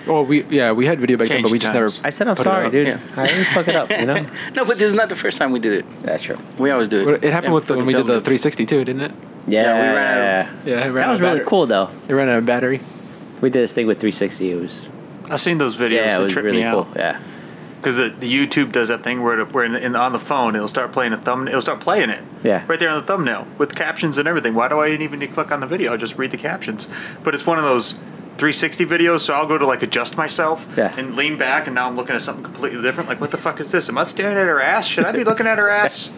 [SPEAKER 5] well, we yeah we had video back then, but we
[SPEAKER 2] Changed
[SPEAKER 5] just never.
[SPEAKER 4] I said I'm
[SPEAKER 5] put it
[SPEAKER 4] sorry,
[SPEAKER 5] out.
[SPEAKER 4] dude.
[SPEAKER 1] Yeah.
[SPEAKER 4] I always fuck it up, you know?
[SPEAKER 1] No, but this is not the first time we did it.
[SPEAKER 4] That's true.
[SPEAKER 1] We always do it.
[SPEAKER 5] It happened
[SPEAKER 1] And
[SPEAKER 5] with the, when we did the 360 too, didn't it?
[SPEAKER 4] Yeah,
[SPEAKER 1] Yeah, we ran out
[SPEAKER 5] Yeah, it ran
[SPEAKER 4] That
[SPEAKER 5] out
[SPEAKER 4] was
[SPEAKER 5] of
[SPEAKER 4] really
[SPEAKER 5] batter-
[SPEAKER 4] cool, though.
[SPEAKER 5] It ran out of battery.
[SPEAKER 4] We did this thing with 360. It was
[SPEAKER 2] I've seen those videos
[SPEAKER 4] yeah, it
[SPEAKER 2] that
[SPEAKER 4] was
[SPEAKER 2] trip
[SPEAKER 4] really
[SPEAKER 2] me
[SPEAKER 4] cool.
[SPEAKER 2] out.
[SPEAKER 4] Yeah,
[SPEAKER 2] Because the, the YouTube does that thing where, it, where in, in, on the phone it'll start playing a thumb. It'll start playing it.
[SPEAKER 4] Yeah.
[SPEAKER 2] Right there on the thumbnail with captions and everything. Why do I even need to click on the video? I just read the captions. But it's one of those 360 videos, so I'll go to like adjust myself
[SPEAKER 4] Yeah.
[SPEAKER 2] and lean back, and now I'm looking at something completely different. Like, what the fuck is this? Am I staring at her ass? Should I be looking at her ass?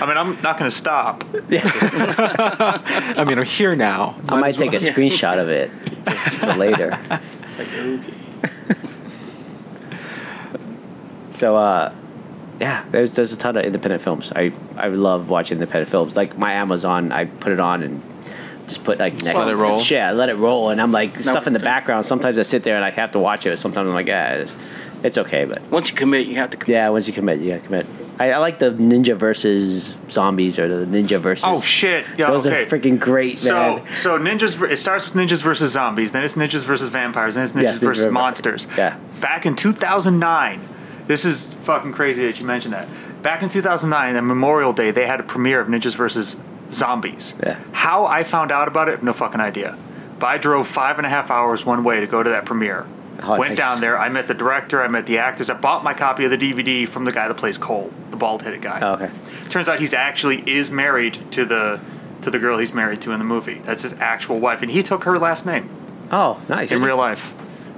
[SPEAKER 2] I mean, I'm not going to stop. Yeah.
[SPEAKER 5] I mean, I'm here now.
[SPEAKER 4] I might take a screenshot of it just for later.
[SPEAKER 1] It's like okay.
[SPEAKER 4] So, uh, yeah, there's there's a ton of independent films. I I love watching independent films. Like my Amazon, I put it on and just put like next.
[SPEAKER 5] let it roll?
[SPEAKER 4] Yeah, let it roll, and I'm like stuff in the background. Sometimes I sit there and I have to watch it. Sometimes I'm like, yeah, it's, it's okay, but
[SPEAKER 1] Once you commit, you have to. Commit.
[SPEAKER 4] yeah, once you commit, you gotta commit. I, I like the ninja versus zombies or the ninja versus.
[SPEAKER 2] Oh, shit. Yeah,
[SPEAKER 4] Those
[SPEAKER 2] okay.
[SPEAKER 4] are freaking great,
[SPEAKER 2] So,
[SPEAKER 4] man.
[SPEAKER 2] so so ninjas. It starts with ninjas versus zombies. Then it's ninjas versus vampires. Then it's ninjas
[SPEAKER 4] Yes,
[SPEAKER 2] versus
[SPEAKER 4] versus-
[SPEAKER 2] monsters.
[SPEAKER 4] yeah.
[SPEAKER 2] Back in 2009, this is fucking crazy that you mentioned that. Back in 2009, on Memorial Day, they had a premiere of Ninjas versus Zombies.
[SPEAKER 4] Yeah.
[SPEAKER 2] How I found out about it, no fucking idea. But I drove five and a half hours one way to go to that premiere.
[SPEAKER 4] Oh,
[SPEAKER 2] Went
[SPEAKER 4] nice.
[SPEAKER 2] down there. I met the director. I met the actors. I bought my copy of the DVD from the guy that plays Cole, the bald-headed guy.
[SPEAKER 4] Oh, okay.
[SPEAKER 2] Turns out he's actually is married to the to the girl he's married to in the movie. That's his actual wife, and he took her last name
[SPEAKER 4] Oh, nice.
[SPEAKER 2] in real life.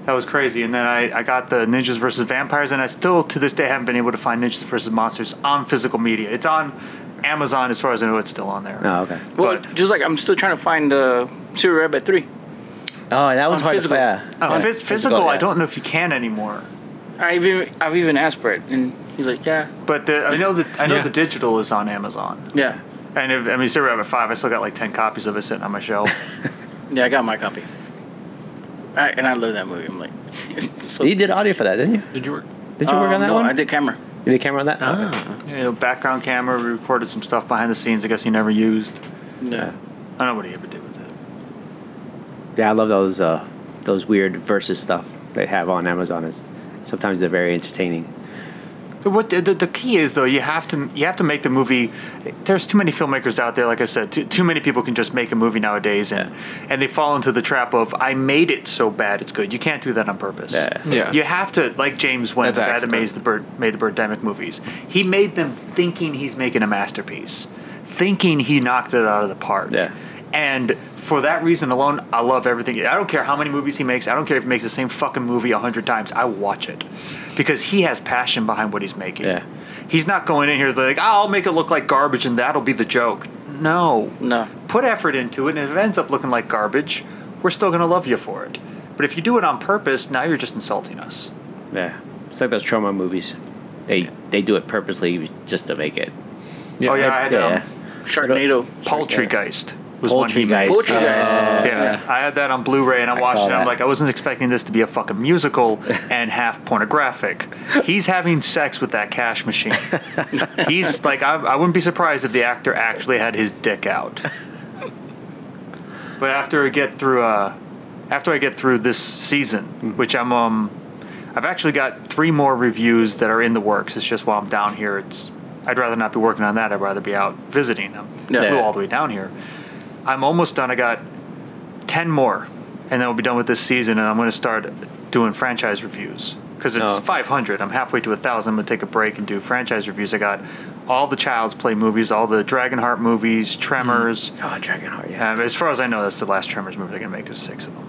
[SPEAKER 2] That was crazy. And then I, I got the Ninjas versus Vampires, and I still to this day haven't been able to find Ninjas versus Monsters on physical media. It's on Amazon, as far as I know, it's still on there.
[SPEAKER 4] Oh, okay.
[SPEAKER 1] Well,
[SPEAKER 2] But-
[SPEAKER 1] just like I'm still trying to find uh, Serial Rabbit three.
[SPEAKER 4] Oh, that was hard
[SPEAKER 1] physical.
[SPEAKER 4] to yeah.
[SPEAKER 2] Oh,
[SPEAKER 4] Yeah.
[SPEAKER 2] phys- physical, I
[SPEAKER 4] yeah.
[SPEAKER 2] don't know if you can anymore.
[SPEAKER 1] I've even I've even asked Brett, and he's like, yeah,
[SPEAKER 2] But the, I know that I know
[SPEAKER 5] Yeah.
[SPEAKER 2] the digital is on Amazon.
[SPEAKER 1] yeah,
[SPEAKER 2] And if, I mean, Serial Rabbit Five, I still got like ten copies of it sitting on my shelf.
[SPEAKER 1] yeah. I got my copy. I, and I love that movie. I'm like, so,
[SPEAKER 4] You did audio for that, didn't you?
[SPEAKER 5] Did you work?
[SPEAKER 4] Did you work on
[SPEAKER 1] Um,
[SPEAKER 4] that
[SPEAKER 1] no,
[SPEAKER 4] one?
[SPEAKER 1] I did camera.
[SPEAKER 4] You did camera on that?
[SPEAKER 5] Ah.
[SPEAKER 2] you know, background camera. We recorded some stuff behind the scenes. I guess he never used.
[SPEAKER 1] Yeah.
[SPEAKER 2] I don't know what he ever did with it.
[SPEAKER 4] Yeah, I love those uh, those weird versus stuff they have on Amazon. It's, sometimes they're very entertaining.
[SPEAKER 2] But what the, the, the key is though, you have to you have to make the movie. There's too many filmmakers out there. Like I said, too, too many people can just make a movie nowadays, and and they fall into the trap of I made it so bad it's good. You can't do that on purpose.
[SPEAKER 4] Yeah.
[SPEAKER 5] Yeah.
[SPEAKER 2] You have to like James
[SPEAKER 5] Nguyen,
[SPEAKER 2] the guy that made the bird made the Birdemic movies. He made them thinking he's making a masterpiece, thinking he knocked it out of the park.
[SPEAKER 4] Yeah.
[SPEAKER 2] And for that reason alone, I love everything. I don't care how many movies he makes. I don't care if he makes the same fucking movie a hundred times. I watch it because he has passion behind what he's making.
[SPEAKER 4] Yeah.
[SPEAKER 2] He's not going in here like, oh, I'll make it look like garbage and that'll be the joke. No.
[SPEAKER 1] No.
[SPEAKER 2] Put effort into it, and if it ends up looking like garbage, we're still going to love you for it. But if you do it on purpose, now you're just insulting us.
[SPEAKER 4] Yeah, it's like those Troma movies. They they do it purposely just to make it.
[SPEAKER 2] oh, yeah, I had um,
[SPEAKER 4] yeah.
[SPEAKER 1] Sharknado.
[SPEAKER 2] Poultrygeist was one he
[SPEAKER 4] Poultrygeist.
[SPEAKER 2] made.
[SPEAKER 1] Poultrygeist.
[SPEAKER 4] Oh,
[SPEAKER 2] Yeah, I had that on Blu-ray, and I
[SPEAKER 4] I
[SPEAKER 2] watched it. and I'm like, I wasn't expecting this to be a fucking musical and half pornographic. He's having sex with that cash machine. He's like, I, I wouldn't be surprised if the actor actually had his dick out. But after I get through, uh, after I get through this season, which I'm, um, I've actually got three more reviews that are in the works. It's just while I'm down here, it's. I'd rather not be working on that. I'd rather be out visiting them.
[SPEAKER 1] Yeah.
[SPEAKER 2] Flew all the way down here. I'm almost done. I got 10 more, and then we'll be done with this season, and I'm going to start doing franchise reviews. Because it's
[SPEAKER 4] Oh.
[SPEAKER 2] 500. I'm halfway to a 1,000. I'm going to take a break and do franchise reviews. I got all the Child's Play movies, all the Dragonheart movies, Tremors.
[SPEAKER 4] Oh, Dragonheart. Yeah.
[SPEAKER 2] Um, as far as I know, that's the last Tremors movie they're going to make. There's six of them.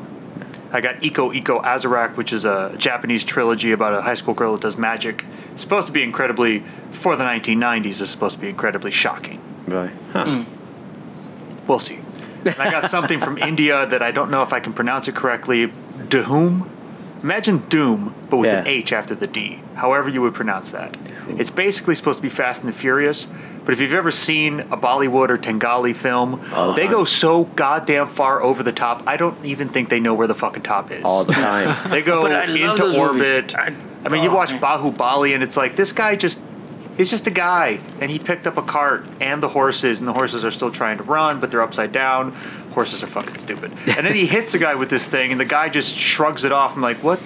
[SPEAKER 2] I got Eko Eko Azarak, which is a Japanese trilogy about a high school girl that does magic. It's supposed to be incredibly, for the 1990s, it's supposed to be incredibly shocking.
[SPEAKER 4] Really? Huh.
[SPEAKER 2] We'll see. And I got something from India that I don't know if I can pronounce it correctly. Doom? Imagine Doom, but with an H after the D. However you would pronounce that. It's basically supposed to be Fast and the Furious, but if you've ever seen a Bollywood or Tengali film,
[SPEAKER 4] Oh,
[SPEAKER 2] they go so goddamn far over the top. I don't even think they know where the fucking top is.
[SPEAKER 4] All the time.
[SPEAKER 2] They go
[SPEAKER 1] But I love
[SPEAKER 2] into orbit.
[SPEAKER 1] I-
[SPEAKER 2] I, mean, you
[SPEAKER 1] oh,
[SPEAKER 2] watch
[SPEAKER 1] man.
[SPEAKER 2] Bahubali, and it's like this guy just. He's just a guy, and he picked up a cart and the horses, and the horses are still trying to run, but they're upside down. Horses are fucking stupid. And then he hits a guy with this thing, and the guy just shrugs it off. I'm like, what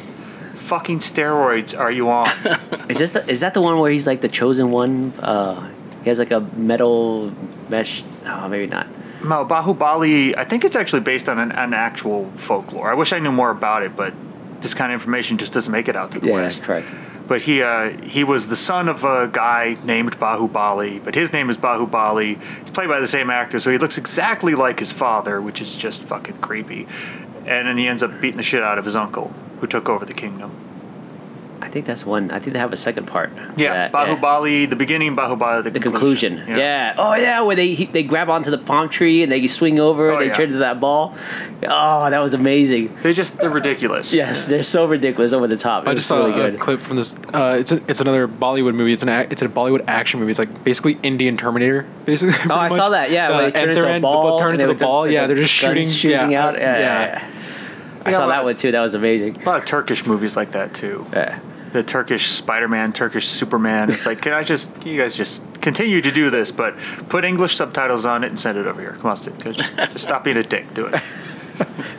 [SPEAKER 2] fucking steroids are you on?
[SPEAKER 4] is this the, is that the one where he's like the chosen one? Uh, he has like a metal mesh. Oh, maybe not.
[SPEAKER 2] no, Bahubali, I think it's actually based on an, an actual folklore. I wish I knew more about it, but this kind of information just doesn't make it out to the
[SPEAKER 4] Yeah,
[SPEAKER 2] West.
[SPEAKER 4] correct.
[SPEAKER 2] But he uh, he was the son of a guy named Bahubali, but his name is Bahubali. He's played by the same actor, so he looks exactly like his father, which is just fucking creepy. And then he ends up beating the shit out of his uncle, who took over the kingdom.
[SPEAKER 4] I think that's one. I think they have a second part.
[SPEAKER 2] Yeah,
[SPEAKER 4] That-
[SPEAKER 2] Bahubali, the beginning, Bahubali, the,
[SPEAKER 4] The conclusion. Yeah. Oh yeah, where they he, they grab onto the palm tree and they swing over.
[SPEAKER 2] Oh,
[SPEAKER 4] they
[SPEAKER 2] yeah.
[SPEAKER 4] turn into that ball. Oh, that was amazing.
[SPEAKER 2] They just they're ridiculous.
[SPEAKER 4] Yes, they're so ridiculous over the top. It
[SPEAKER 5] I
[SPEAKER 4] was
[SPEAKER 5] just saw
[SPEAKER 4] really
[SPEAKER 5] a
[SPEAKER 4] good.
[SPEAKER 5] clip from this. Uh, it's a, it's another Bollywood movie. It's an it's a Bollywood action movie. It's like basically Indian Terminator, basically.
[SPEAKER 4] Oh, I saw that. Yeah, where they turn into a ball.
[SPEAKER 5] Turn
[SPEAKER 4] and
[SPEAKER 5] into
[SPEAKER 4] they
[SPEAKER 5] the
[SPEAKER 4] with the-
[SPEAKER 5] ball. yeah, they're just shooting,
[SPEAKER 4] shooting
[SPEAKER 5] yeah,
[SPEAKER 4] out. Yeah, yeah, yeah. I
[SPEAKER 2] Yeah,
[SPEAKER 4] saw that one too. That was amazing.
[SPEAKER 2] A lot of Turkish movies like that too.
[SPEAKER 4] Yeah.
[SPEAKER 2] The Turkish Spider-Man, Turkish Superman. It's like, can I just, you guys just continue to do this, but put English subtitles on it and send it over here. Come on, Stu. Just, just stop being a dick. Do it.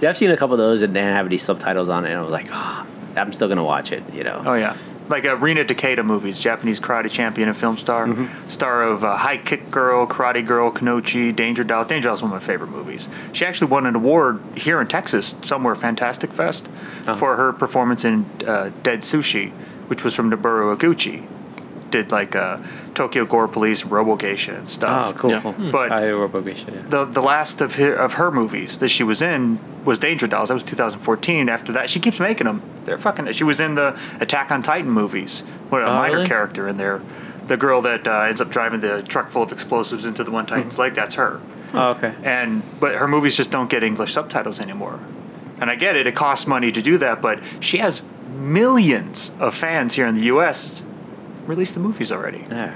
[SPEAKER 4] Yeah, I've seen a couple of those and they didn't have any subtitles on it, and I was like, oh, I'm still gonna watch it. You know.
[SPEAKER 2] Oh yeah, like uh, Rina Takeda movies, Japanese karate champion and film star, star of uh, High Kick Girl, Karate Girl, Kunoichi, Danger Dolls. Danger Dolls is one of my favorite movies. She actually won an award here in Texas, somewhere Fantastic Fest, for her performance in uh, Dead Sushi, which was from Noboru Iguchi. Did like uh, Tokyo Gore Police, Robo Geisha, and
[SPEAKER 4] Oh,
[SPEAKER 2] stuff.
[SPEAKER 4] cool.
[SPEAKER 1] Yeah.
[SPEAKER 4] cool.
[SPEAKER 2] But-
[SPEAKER 4] I Robogeisha, yeah.
[SPEAKER 2] the the last of her, of her movies that she was in was Danger Dolls. That was 2014. After that, she keeps making them. They're fucking. She was in the Attack on Titan movies. What a
[SPEAKER 4] Oh,
[SPEAKER 2] minor
[SPEAKER 4] really?
[SPEAKER 2] character in there. the girl that uh, ends up driving the truck full of explosives into the one Titan's leg. That's her.
[SPEAKER 4] Oh, okay.
[SPEAKER 2] And but her movies just don't get English subtitles anymore. And I get it; it costs money to do that, but she has millions of fans here in the U.S. Release the movies already.
[SPEAKER 4] Yeah.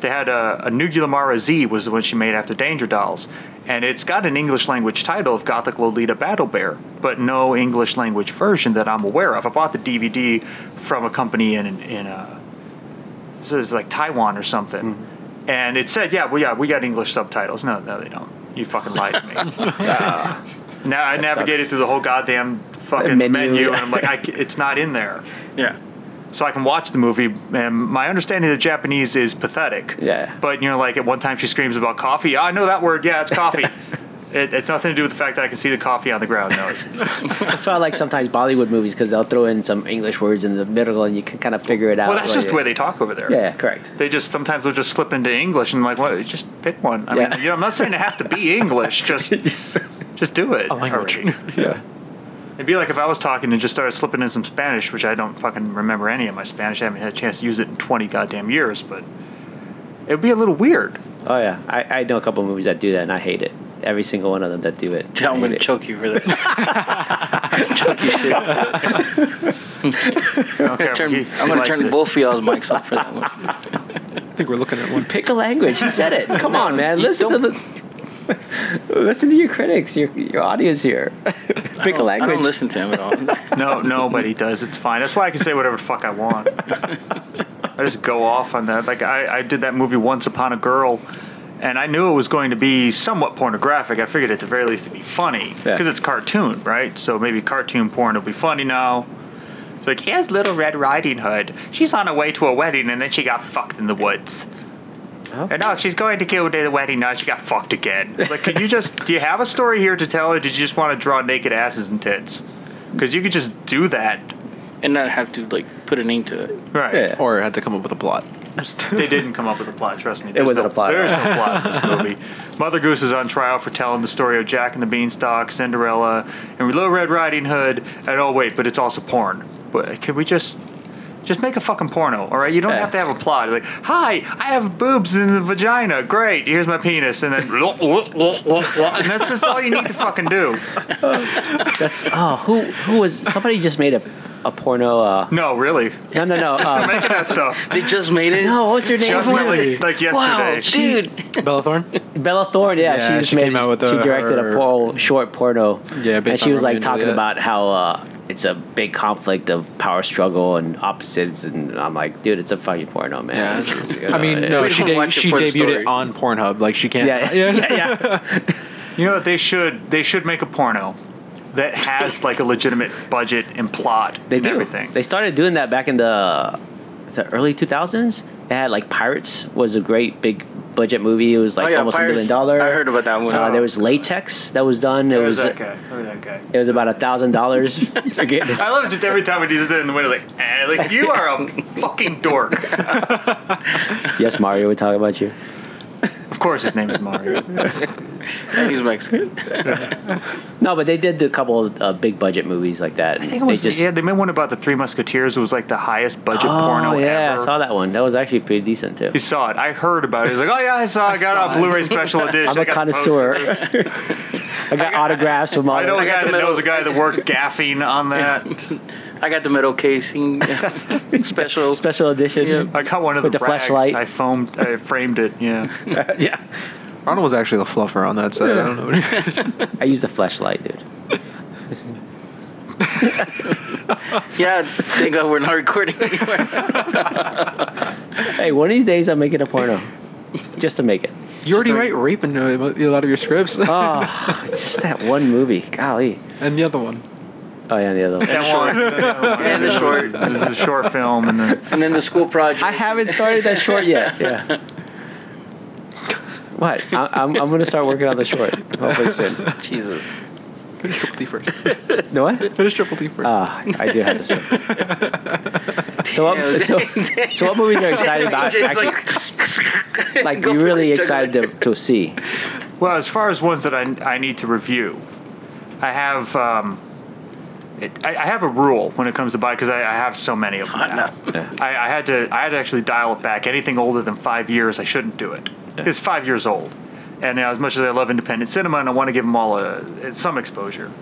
[SPEAKER 2] They had a, a Nuigulumar Z was the one she made after Danger Dolls, and it's got an English language title of Gothic Lolita Battle Bear, but no English language version that I'm aware of. I bought the DVD from a company in in uh, so it's like Taiwan or something, and it said, "Yeah, well, yeah, we got English subtitles." No, no, they don't. You fucking lied to me. now I navigated
[SPEAKER 4] sucks.
[SPEAKER 2] through the whole goddamn fucking
[SPEAKER 4] Menu,
[SPEAKER 2] menu,
[SPEAKER 4] yeah.
[SPEAKER 2] and I'm like, I c it's not in there
[SPEAKER 1] Yeah.
[SPEAKER 2] So I can watch the movie. And my understanding of Japanese is pathetic.
[SPEAKER 4] Yeah.
[SPEAKER 2] But you know, like at one time she screams about coffee. I know that word. Yeah, it's coffee. it, it's nothing to do with the fact that I can see the coffee on the ground. No,
[SPEAKER 4] That's why I like sometimes Bollywood movies because they'll throw in some English words in the middle and you can kind of figure it out.
[SPEAKER 2] well, that's
[SPEAKER 4] while
[SPEAKER 2] just the
[SPEAKER 4] you're-
[SPEAKER 2] way they talk over there.
[SPEAKER 4] Yeah, correct.
[SPEAKER 2] They just sometimes they'll just slip into English and I'm like, what? Just pick one. I
[SPEAKER 4] Yeah.
[SPEAKER 2] mean, you know, I'm not saying it has to be English. Just just do it.
[SPEAKER 5] A language.
[SPEAKER 2] already.
[SPEAKER 5] yeah.
[SPEAKER 2] It'd be like if I was talking and just started slipping in some Spanish, which I don't fucking remember any of my Spanish. I haven't had a chance to use it in 20 goddamn years, but it would be a little weird.
[SPEAKER 4] Oh yeah, I, I know a couple movies that do that and I hate it. Every single one of them that do it.
[SPEAKER 1] Yeah,
[SPEAKER 4] I
[SPEAKER 1] I'm gonna
[SPEAKER 4] it.
[SPEAKER 1] choke you for that. choke you shit.
[SPEAKER 2] I don't care if
[SPEAKER 1] Turn,
[SPEAKER 2] he- he
[SPEAKER 1] I'm gonna turn
[SPEAKER 2] it.
[SPEAKER 1] both of y'all's mics off for that one.
[SPEAKER 5] I think we're looking at one.
[SPEAKER 4] Pick a language. He said it. Come on, man.
[SPEAKER 1] You
[SPEAKER 4] Listen to the. Listen to your critics, your your audience here. Pick a
[SPEAKER 1] I
[SPEAKER 4] language.
[SPEAKER 1] don't listen to him at all.
[SPEAKER 2] No, nobody does. It's fine. That's why I can say whatever the fuck I want. I just go off on that. Like I, I did that movie Once Upon a Girl, and I knew it was going to be somewhat pornographic. I figured at the very least it'd be funny
[SPEAKER 4] Yeah.
[SPEAKER 2] because it's cartoon, right? So maybe cartoon porn will be funny now. It's like here's Little Red Riding Hood. She's on her way to a wedding, and then she got fucked in the woods.
[SPEAKER 4] Okay.
[SPEAKER 2] And now she's going to go to the wedding. night. she got fucked again. Like, can you just? do you have a story here to tell, or did you just want to draw naked asses and tits? Because you could just do that,
[SPEAKER 1] and not have to like put a name to it.
[SPEAKER 2] right?
[SPEAKER 4] Yeah.
[SPEAKER 5] Or had to come up with a plot.
[SPEAKER 2] They didn't come up with a plot. Trust me. There's
[SPEAKER 4] wasn't
[SPEAKER 2] no,
[SPEAKER 4] a plot.
[SPEAKER 2] There's no plot in this movie. Mother Goose is on trial for telling the story of Jack and the Beanstalk, Cinderella, and Little Red Riding Hood. And oh wait, but it's also porn. But can we just? Just make a fucking porno, all right? You don't
[SPEAKER 4] Yeah.
[SPEAKER 2] have to have a plot. Like, hi, I have boobs in the vagina. Great, here's my penis, and then, and that's just all you need to fucking do.
[SPEAKER 4] That's oh who who was somebody just made a a porno. Uh,
[SPEAKER 2] No, really,
[SPEAKER 4] no no no.
[SPEAKER 2] they're
[SPEAKER 4] Uh,
[SPEAKER 2] making that stuff.
[SPEAKER 1] They just made it.
[SPEAKER 4] no, what's her name?
[SPEAKER 2] Just like, like
[SPEAKER 1] Wow,
[SPEAKER 2] yesterday.
[SPEAKER 1] dude.
[SPEAKER 5] Bella Thorne?
[SPEAKER 4] Bella Thorne, yeah,
[SPEAKER 5] Yeah,
[SPEAKER 4] she just
[SPEAKER 5] she
[SPEAKER 4] made.
[SPEAKER 5] came out with
[SPEAKER 4] she
[SPEAKER 5] a-
[SPEAKER 4] directed a por- short porno.
[SPEAKER 5] Yeah,
[SPEAKER 4] basically.
[SPEAKER 5] and
[SPEAKER 4] she
[SPEAKER 5] on
[SPEAKER 4] was
[SPEAKER 5] Romeo
[SPEAKER 4] like
[SPEAKER 5] and
[SPEAKER 4] talking
[SPEAKER 5] Juliet.
[SPEAKER 4] about how uh, it's a big conflict of power struggle and opposites, and I'm like, dude, it's a fucking porno, man.
[SPEAKER 5] I mean, no,
[SPEAKER 1] We
[SPEAKER 5] she,
[SPEAKER 1] don't it
[SPEAKER 5] she debuted
[SPEAKER 1] story.
[SPEAKER 5] it on Pornhub. Like she can't.
[SPEAKER 4] yeah, yeah, yeah.
[SPEAKER 2] You know what they should they should make a porno that has like a legitimate budget and plot
[SPEAKER 4] They
[SPEAKER 2] and
[SPEAKER 4] do.
[SPEAKER 2] everything.
[SPEAKER 4] They started doing that back in the, is that early 2000s. They had like Pirates was a great big budget movie. It was like
[SPEAKER 1] oh yeah,
[SPEAKER 4] almost a million dollar.
[SPEAKER 1] I heard about that one.
[SPEAKER 4] Uh, there was Latex that was done. It
[SPEAKER 2] Who was
[SPEAKER 4] was
[SPEAKER 2] that guy? Who was that guy?
[SPEAKER 4] it was about a thousand dollars.
[SPEAKER 2] I love just every time when he's just in the window like, eh, like you are a fucking dork.
[SPEAKER 4] yes, Mario would talk about you.
[SPEAKER 2] Of course, his name is Mario.
[SPEAKER 1] and he's Mexican.
[SPEAKER 4] No, but they did a couple of uh, big budget movies like that.
[SPEAKER 2] I think it was
[SPEAKER 4] they just,
[SPEAKER 2] yeah. They made one about the Three Musketeers. It was like the highest budget
[SPEAKER 4] oh,
[SPEAKER 2] porno
[SPEAKER 4] yeah,
[SPEAKER 2] ever.
[SPEAKER 4] I saw that one. That was actually pretty decent too.
[SPEAKER 2] You saw it. I heard about it. He was like, "Oh yeah, I saw. it. I got
[SPEAKER 1] saw
[SPEAKER 2] a. Blu-ray special edition.
[SPEAKER 4] I'm
[SPEAKER 2] I
[SPEAKER 4] a
[SPEAKER 2] got
[SPEAKER 4] connoisseur. I got autographs from all.
[SPEAKER 2] I know a
[SPEAKER 1] I got
[SPEAKER 2] guy
[SPEAKER 1] the
[SPEAKER 2] that knows a guy that worked gaffing on that.
[SPEAKER 1] I got the metal casing special.
[SPEAKER 4] special edition.
[SPEAKER 1] Yeah.
[SPEAKER 2] I got one of
[SPEAKER 4] With
[SPEAKER 2] the,
[SPEAKER 4] the
[SPEAKER 2] rags.
[SPEAKER 4] flashlight.
[SPEAKER 2] I foamed. I framed it. Yeah.
[SPEAKER 4] yeah.
[SPEAKER 5] Arnold was actually the fluffer on that set. I don't know.
[SPEAKER 4] I used a flashlight, dude.
[SPEAKER 1] Yeah, thank God we're not recording anymore.
[SPEAKER 4] Hey, one of these days I'm making a porno, just to make it.
[SPEAKER 5] you already write rape in a, a lot of your scripts.
[SPEAKER 4] Oh, just that one movie. Golly.
[SPEAKER 5] and the other one.
[SPEAKER 4] Oh yeah, the other one.
[SPEAKER 2] That one.
[SPEAKER 1] And the short.
[SPEAKER 2] This is a short film, and then
[SPEAKER 1] And then the school project.
[SPEAKER 4] I haven't started that short yet. Yeah. What? I, I'm I'm gonna start working on the short. Hopefully soon.
[SPEAKER 1] Jesus.
[SPEAKER 5] Finish Triple T first.
[SPEAKER 4] No what?
[SPEAKER 5] Finish Triple T first.
[SPEAKER 4] Ah, I do have to say. So what? So, so what movies are you excited about?
[SPEAKER 1] Just
[SPEAKER 4] Actually, like
[SPEAKER 1] go
[SPEAKER 4] you're really excited to, to see.
[SPEAKER 2] Well, as far as ones that I, I need to review, I have um, it, I, I have a rule when it comes to buy because I, I have so many of them.
[SPEAKER 1] hot
[SPEAKER 2] now.
[SPEAKER 1] now.
[SPEAKER 2] I, I had to I had to actually dial it back. Anything older than five years, I shouldn't do it. It's five years old, and uh, as much as I love independent cinema and I want to give them all a, some exposure,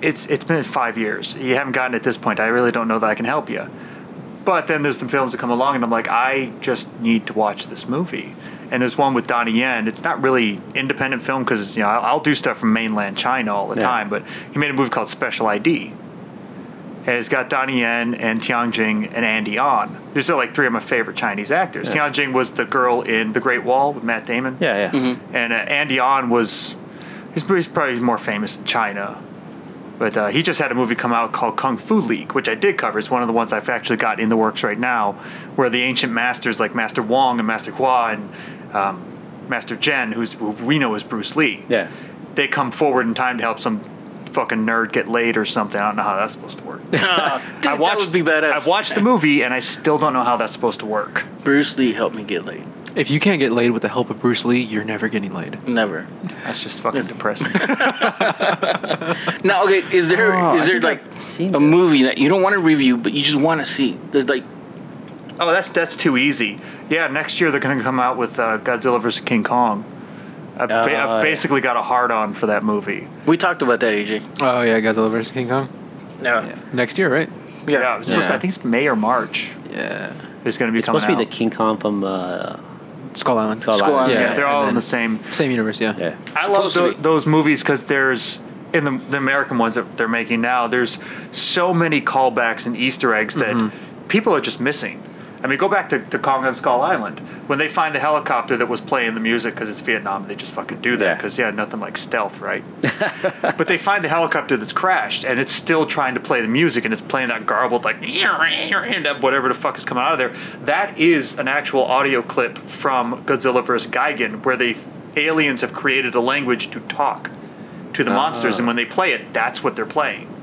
[SPEAKER 2] it's it's been five years. You haven't gotten at this point. I really don't know that I can help you. But then there's the films that come along, and I'm like, I just need to watch this movie. And there's one with Donnie Yen. It's not really independent film because you know I'll, I'll do stuff from mainland China all the
[SPEAKER 4] Yeah.
[SPEAKER 2] time, but he made a movie called Special ID. And it's got Donnie Yen and Tian Jing and Andy On. These are like three of my favorite Chinese actors. Tian Jing was the girl in The Great Wall with Matt Damon.
[SPEAKER 4] Yeah, yeah.
[SPEAKER 2] And uh, Andy On was, he's, he's probably more famous in China. But uh, he just had a movie come out called Kung Fu League, which I did cover. It's one of the ones I've actually got in the works right now, where the ancient masters like Master Wong and Master Hua and um, Master Jen, who's who we know as Bruce Lee,
[SPEAKER 4] Yeah.
[SPEAKER 2] they come forward in time to help some fucking nerd get laid or something. I don't know how that's supposed to work.
[SPEAKER 1] Uh, dude,
[SPEAKER 2] I watched,
[SPEAKER 1] that would be badass.
[SPEAKER 2] I've watched the movie and I still don't know how that's supposed to work.
[SPEAKER 1] Bruce Lee helped me get laid.
[SPEAKER 5] If you can't get laid with the help of Bruce Lee, you're never getting laid.
[SPEAKER 1] Never.
[SPEAKER 2] That's just fucking
[SPEAKER 1] Yes.
[SPEAKER 2] depressing.
[SPEAKER 1] Now, okay, is there is
[SPEAKER 4] Oh, I
[SPEAKER 1] there
[SPEAKER 4] think
[SPEAKER 1] like
[SPEAKER 4] I've seen
[SPEAKER 1] a
[SPEAKER 4] this.
[SPEAKER 1] movie that you don't want to review but you just want to see? There's like
[SPEAKER 2] oh, that's that's too easy. Yeah, next year they're going to come out with uh, Godzilla vs King Kong. I've, ba-
[SPEAKER 4] Oh,
[SPEAKER 2] I've
[SPEAKER 4] yeah.
[SPEAKER 2] basically got a hard on for that movie.
[SPEAKER 1] we talked about that, AJ.
[SPEAKER 5] Oh yeah, Godzilla vs King Kong
[SPEAKER 1] No.
[SPEAKER 2] Yeah.
[SPEAKER 5] next year, right?
[SPEAKER 2] Yeah, it was supposed to-
[SPEAKER 4] Yeah.
[SPEAKER 2] I think it's May or March.
[SPEAKER 5] Yeah.
[SPEAKER 2] It's going to be
[SPEAKER 4] It's
[SPEAKER 2] coming
[SPEAKER 4] supposed to be
[SPEAKER 2] out.
[SPEAKER 4] the King Kong from uh,
[SPEAKER 5] Skull Island.
[SPEAKER 4] Skull
[SPEAKER 1] Skull
[SPEAKER 4] Island.
[SPEAKER 1] Island,
[SPEAKER 2] yeah,
[SPEAKER 1] yeah,
[SPEAKER 2] they're all
[SPEAKER 5] and
[SPEAKER 2] in the same.
[SPEAKER 5] Same universe, yeah.
[SPEAKER 4] Yeah.
[SPEAKER 2] I love
[SPEAKER 1] Supposed to
[SPEAKER 2] tho-
[SPEAKER 1] be.
[SPEAKER 2] those movies because there's in the, the American ones that they're making now. There's so many callbacks and Easter eggs that
[SPEAKER 1] Mm-hmm.
[SPEAKER 2] people are just missing. I mean, go back to, to Kong and Skull Island when they find the helicopter that was playing the music because it's Vietnam. They just fucking do that because yeah, nothing like stealth, right? but they find the helicopter that's crashed and it's still trying to play the music and it's playing that garbled like whatever the fuck is coming out of there. That is an actual audio clip from Godzilla vs Gigan where the aliens have created a language to talk to the monsters and ah. when they play it, that's what they're playing.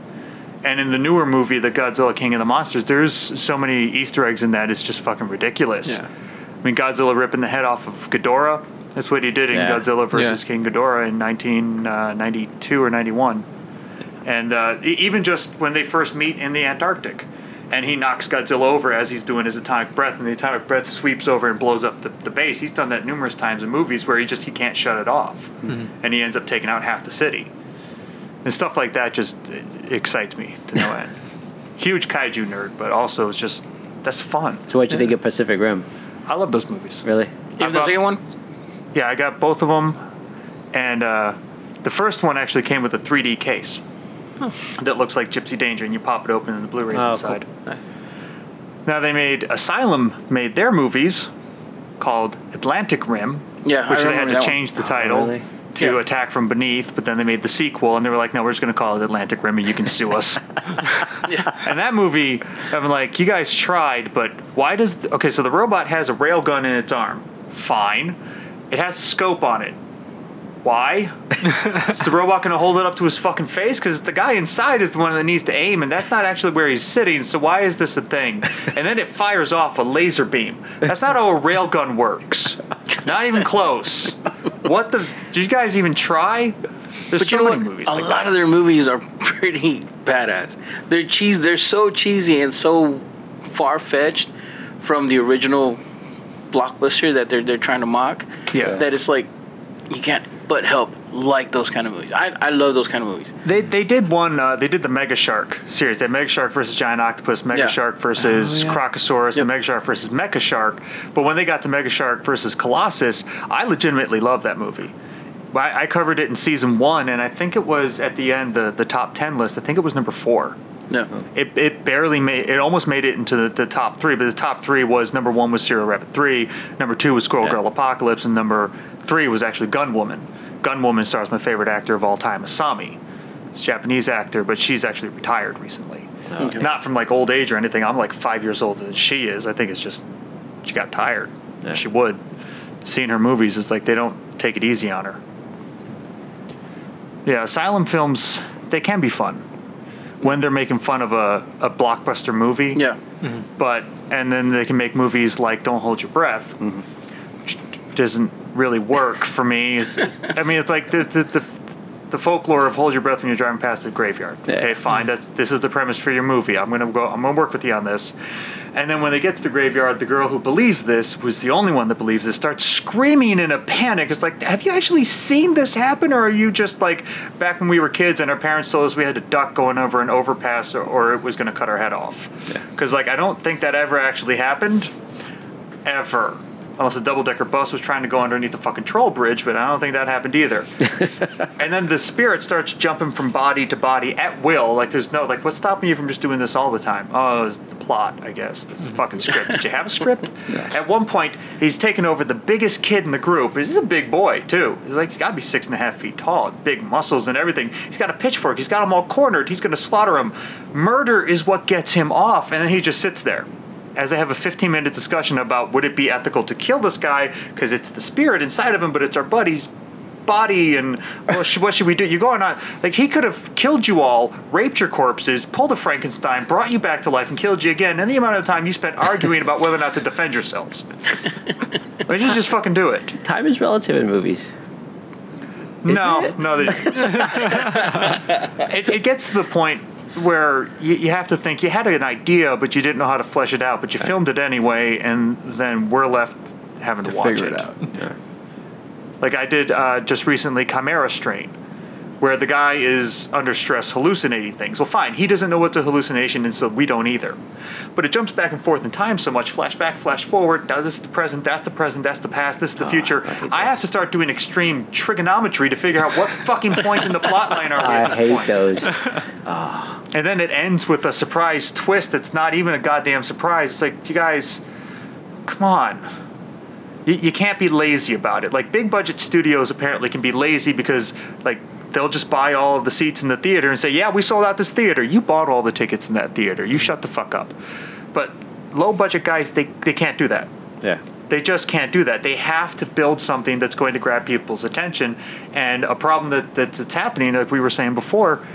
[SPEAKER 2] And in the newer movie, the Godzilla King of the Monsters, there's so many Easter eggs in that. It's just fucking ridiculous.
[SPEAKER 5] Yeah.
[SPEAKER 2] I mean, Godzilla ripping the head off of Ghidorah. That's what he did in
[SPEAKER 4] Yeah.
[SPEAKER 2] Godzilla versus
[SPEAKER 5] Yeah.
[SPEAKER 2] King Ghidorah in 1992 or 91. And uh, e- even just when they first meet in the Antarctic, and he knocks Godzilla over as he's doing his atomic breath, and the atomic breath sweeps over and blows up the, the base. He's done that numerous times in movies where he just he can't shut it off, and he ends up taking out half the city. And stuff like that just excites me to no end. Huge kaiju nerd, but also it's just that's fun.
[SPEAKER 4] So what'd you think of Pacific Rim?
[SPEAKER 2] I love those movies.
[SPEAKER 4] Really?
[SPEAKER 1] Even the second one?
[SPEAKER 2] Yeah, I got both of them, and uh, the first one actually came with a 3D case that looks like Gypsy Danger, and you pop it open and the Blu-ray's
[SPEAKER 4] Oh, cool.
[SPEAKER 2] inside.
[SPEAKER 5] Nice.
[SPEAKER 2] Now they made Asylum made their movies called Atlantic Rim,
[SPEAKER 1] Yeah, I
[SPEAKER 2] which they had to
[SPEAKER 1] that
[SPEAKER 2] change the title
[SPEAKER 4] really?
[SPEAKER 2] To
[SPEAKER 1] Yeah.
[SPEAKER 2] Attack from Beneath, but then they made the sequel, and they were like, "No, we're just going to call it Atlantic Rim, and you can sue us." And that movie, I'm like, you guys tried, but why does the, okay? So the robot has a railgun in its arm. Fine, it has a scope on it. Why? is the robot going to hold it up to his fucking face? Because the guy inside is the one that needs to aim, and that's not actually where he's sitting. So why is this a thing? And then it fires off a laser beam. That's not how a railgun works. Not even close. What the? Did you guys even try? There's
[SPEAKER 1] But
[SPEAKER 2] so
[SPEAKER 1] you know
[SPEAKER 2] many
[SPEAKER 1] what?
[SPEAKER 2] movies.
[SPEAKER 1] A
[SPEAKER 2] like
[SPEAKER 1] lot
[SPEAKER 2] that.
[SPEAKER 1] of their movies are pretty badass. They're cheese. They're so cheesy and so far fetched from the original blockbuster that they're they're trying to mock.
[SPEAKER 2] Yeah.
[SPEAKER 1] That it's like you can't but help like those kind of movies. I, I love those kind of movies.
[SPEAKER 2] They they did one. Uh, they did the Mega Shark series. They Mega Shark versus Giant Octopus, Mega
[SPEAKER 1] Yeah.
[SPEAKER 2] Shark versus
[SPEAKER 5] Oh, yeah.
[SPEAKER 2] Crocosaurus,
[SPEAKER 1] Yep.
[SPEAKER 2] the Mega Shark versus Mecha Shark. But when they got to Mega Shark versus Colossus, I legitimately love that movie. I, I covered it in season one, and I think it was at the end the the top ten list. I think it was number four.
[SPEAKER 1] No.
[SPEAKER 2] It, it barely made it almost made it into the, the top three, but the top three was number one was Serial Rabbit three, number two was Squirrel
[SPEAKER 4] Yeah.
[SPEAKER 2] Girl Apocalypse, and number three was actually Gunwoman. Gunwoman stars my favorite actor of all time, Asami. It's a Japanese actor, but she's actually retired recently.
[SPEAKER 1] Oh, okay.
[SPEAKER 2] Not from like old age or anything. I'm like five years older than she is. I think it's just she got tired.
[SPEAKER 4] Yeah.
[SPEAKER 2] She would. Seeing her movies, it's like they don't take it easy on her. Yeah, asylum films they can be fun when they're making fun of a, a blockbuster movie.
[SPEAKER 1] Yeah. Mm-hmm.
[SPEAKER 2] But and then they can make movies like Don't Hold Your Breath, mm-hmm. which doesn't really work for me. It's- I mean, it's like the, the, the the folklore of hold your breath when you're driving past the graveyard.
[SPEAKER 4] Yeah.
[SPEAKER 2] Okay, fine. Mm-hmm. That's this is the premise for your movie. I'm gonna go. I'm gonna work with you on this. And then when they get to the graveyard, the girl who believes this was the only one that believes this. Starts screaming in a panic. It's like, have you actually seen this happen, or are you just like back when we were kids and our parents told us we had to duck going over an overpass, or, or it was gonna cut our head off? Because like I don't think that ever actually happened, ever. Unless a double decker bus was trying to go underneath the fucking troll bridge, but I don't think that happened either. and then the spirit starts jumping from body to body at will. Like there's no like what's stopping you from just doing this all the time? Oh, it's the plot, I guess. The fucking script. Did you have a script? At one point, he's taken over the biggest kid in the group. He's a big boy too. He's like he's got to be six and a half feet tall, big muscles and everything. He's got a pitchfork. He's got them all cornered. He's going to slaughter him. Murder is what gets him off, and then he just sits there as they have a 15 minute discussion about would it be ethical to kill this guy because it's the spirit inside of him, but it's our buddy's body and well, sh- what should we do? You're going on uh, like he could have killed you all, raped your corpses, pulled a Frankenstein, brought you back to life, and killed you again. And the amount of time you spent arguing about whether or not to defend yourselves. Why don't you just fucking do it?
[SPEAKER 4] Time is relative in movies.
[SPEAKER 2] no,
[SPEAKER 4] it?
[SPEAKER 2] no. It, it gets to the point where you, you have to think you had an idea, but you didn't know how to flesh it out. But you filmed it anyway, and then we're left having to,
[SPEAKER 5] to
[SPEAKER 2] watch
[SPEAKER 5] figure
[SPEAKER 2] it.
[SPEAKER 5] it out.
[SPEAKER 2] Like I did uh, just recently, Chimera Strain, where the guy is under stress hallucinating things. Well, fine, he doesn't know what's a hallucination, and so we don't either. But it jumps back and forth in time so much flash back, flash forward. Now this is the present, that's the present, that's the past, this is the ah, future.
[SPEAKER 4] I
[SPEAKER 2] I, have to start doing extreme trigonometry to figure out what fucking point in the plot line are we at
[SPEAKER 4] I
[SPEAKER 2] this
[SPEAKER 4] hate
[SPEAKER 2] point.
[SPEAKER 4] those.
[SPEAKER 2] And then it ends with a surprise twist that's not even a goddamn surprise. It's like, you guys, come on. You, you can't be lazy about it. Like, big budget studios apparently can be lazy because, like, they'll just buy all of the seats in the theater and say, yeah, we sold out this theater. You bought all the tickets in that theater. You shut the fuck up. But low budget guys, they, they can't do that.
[SPEAKER 4] Yeah.
[SPEAKER 2] They just can't do that. They have to build something that's going to grab people's attention. And a problem that, that's, that's happening, like we were saying before,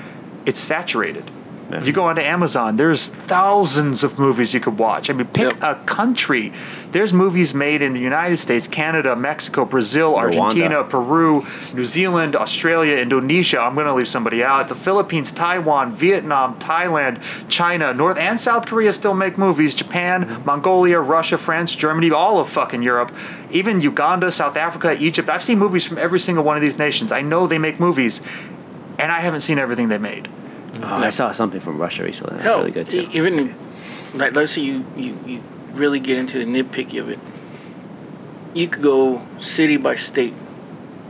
[SPEAKER 2] it's saturated.
[SPEAKER 4] Yeah.
[SPEAKER 2] You go onto Amazon, there's thousands of movies you could watch. I mean, pick
[SPEAKER 1] Yep.
[SPEAKER 2] a country. There's movies made in the United States, Canada, Mexico, Brazil, Argentina, Peru, New Zealand, Australia, Indonesia. I'm going to leave somebody out. The Philippines, Taiwan, Vietnam, Thailand, China, North and South Korea still make movies. Japan, Mongolia, Russia, France, Germany, all of fucking Europe. Even Uganda, South Africa, Egypt. I've seen movies from every single one of these nations. I know they make movies, and I haven't seen everything they made.
[SPEAKER 4] Oh, I saw something from Russia recently. That's
[SPEAKER 1] Hell,
[SPEAKER 4] really good too.
[SPEAKER 1] even like let's say you, you you really get into the nitpicky of it. You could go city by state,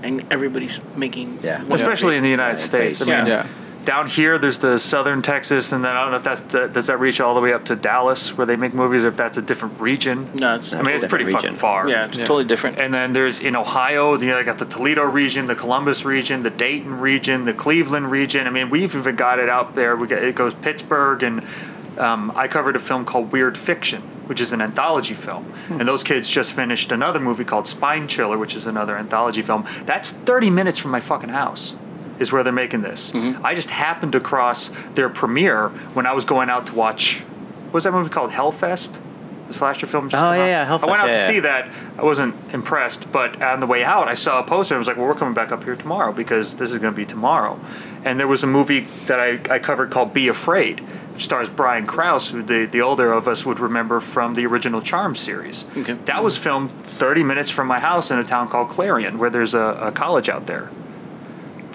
[SPEAKER 1] and everybody's making
[SPEAKER 4] Yeah.
[SPEAKER 1] one
[SPEAKER 2] especially in the United
[SPEAKER 4] United
[SPEAKER 2] States.
[SPEAKER 4] States,
[SPEAKER 2] I mean,
[SPEAKER 5] Yeah.
[SPEAKER 2] Down here, there's the southern Texas, and then I don't know if that's the, does that reach all the way up to Dallas where they make movies, or if that's a different region.
[SPEAKER 1] No, it's
[SPEAKER 2] I mean, it's pretty
[SPEAKER 4] region.
[SPEAKER 2] fucking far.
[SPEAKER 1] yeah, it's
[SPEAKER 5] Yeah.
[SPEAKER 1] totally different.
[SPEAKER 2] And then there's in Ohio, you know, they got the Toledo region, the Columbus region, the Dayton region, the Cleveland region. I mean, we've even got it out there. We got it goes Pittsburgh, and um, I covered a film called Weird Fiction, which is an anthology film. And those kids just finished another movie called Spine Chiller, which is another anthology film. That's 30 minutes from my fucking house. Is where they're making this. Mm-hmm. I just happened to cross their premiere when I was going out to watch. What was that movie called? Hellfest, the slasher film. just
[SPEAKER 4] Oh, yeah, yeah,
[SPEAKER 2] I went out
[SPEAKER 4] yeah,
[SPEAKER 2] to
[SPEAKER 4] yeah.
[SPEAKER 2] see that. I wasn't impressed, but on the way out, I saw a poster. and I was like, "Well, we're coming back up here tomorrow because this is going to be tomorrow." And there was a movie that I, I covered called "Be Afraid," stars Brian Krause, who the the older of us would remember from the original Charm series.
[SPEAKER 1] Okay.
[SPEAKER 2] That was filmed 30 minutes from my house in a town called Clarion, where there's a, a college out there.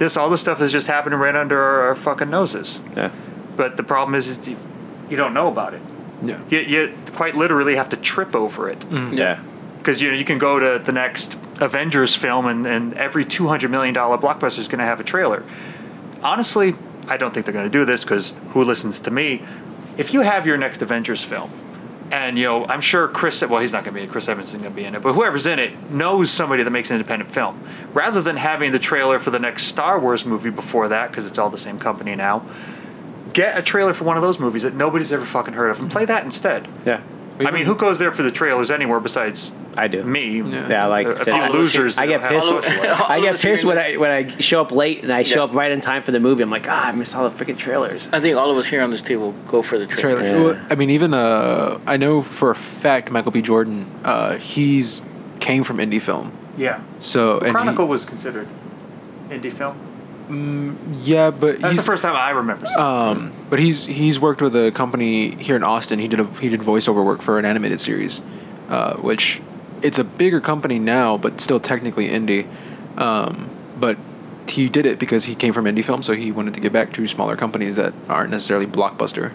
[SPEAKER 2] This all this stuff is just happening right under our, our fucking noses.
[SPEAKER 4] Yeah.
[SPEAKER 2] But the problem is, is you, you don't know about it.
[SPEAKER 5] Yeah.
[SPEAKER 2] You, you quite literally have to trip over it mm-hmm.
[SPEAKER 4] Yeah.
[SPEAKER 2] because you know you can go to the next Avengers film and, and every two hundred million dollar blockbuster is going to have a trailer. Honestly, I don't think they're going to do this because who listens to me? If you have your next Avengers film, and you know I'm sure Chris, well he's not going to be Chris Evans isn't going to be in it, but whoever's in it knows somebody that makes an independent film. Rather than having the trailer for the next Star Wars movie before that, because it's all the same company now, get a trailer for one of those movies that nobody's ever fucking heard of and play that instead.
[SPEAKER 4] Yeah.
[SPEAKER 2] I mean, who goes there for the trailers anywhere besides
[SPEAKER 4] I do.
[SPEAKER 2] me?
[SPEAKER 5] Yeah.
[SPEAKER 4] Yeah, like
[SPEAKER 2] a, a
[SPEAKER 4] said,
[SPEAKER 2] few
[SPEAKER 4] I-
[SPEAKER 2] losers.
[SPEAKER 4] I
[SPEAKER 2] that
[SPEAKER 4] get
[SPEAKER 2] don't
[SPEAKER 4] pissed.
[SPEAKER 2] a social life.
[SPEAKER 4] I get pissed when I when I show up late and I show
[SPEAKER 1] Yeah.
[SPEAKER 4] up right in time for the movie. I'm like, ah, I missed all the freaking trailers.
[SPEAKER 1] I think all of us here on this table go for the trailer.
[SPEAKER 5] trailer.
[SPEAKER 4] Yeah.
[SPEAKER 5] Well, I mean, even uh, I know for a fact Michael B. Jordan, uh, he's came from indie film.
[SPEAKER 2] Yeah.
[SPEAKER 5] So and he-
[SPEAKER 2] Chronicle was considered indie film.
[SPEAKER 5] Yeah, but
[SPEAKER 2] That's
[SPEAKER 5] he's
[SPEAKER 2] the first time I remember. it.
[SPEAKER 5] um, but he's he's worked with a company here in Austin. He did a he did voiceover work for an animated series, uh, which it's a bigger company now, but still technically indie. Um, but he did it because he came from indie film, so he wanted to give back to smaller companies that aren't necessarily blockbuster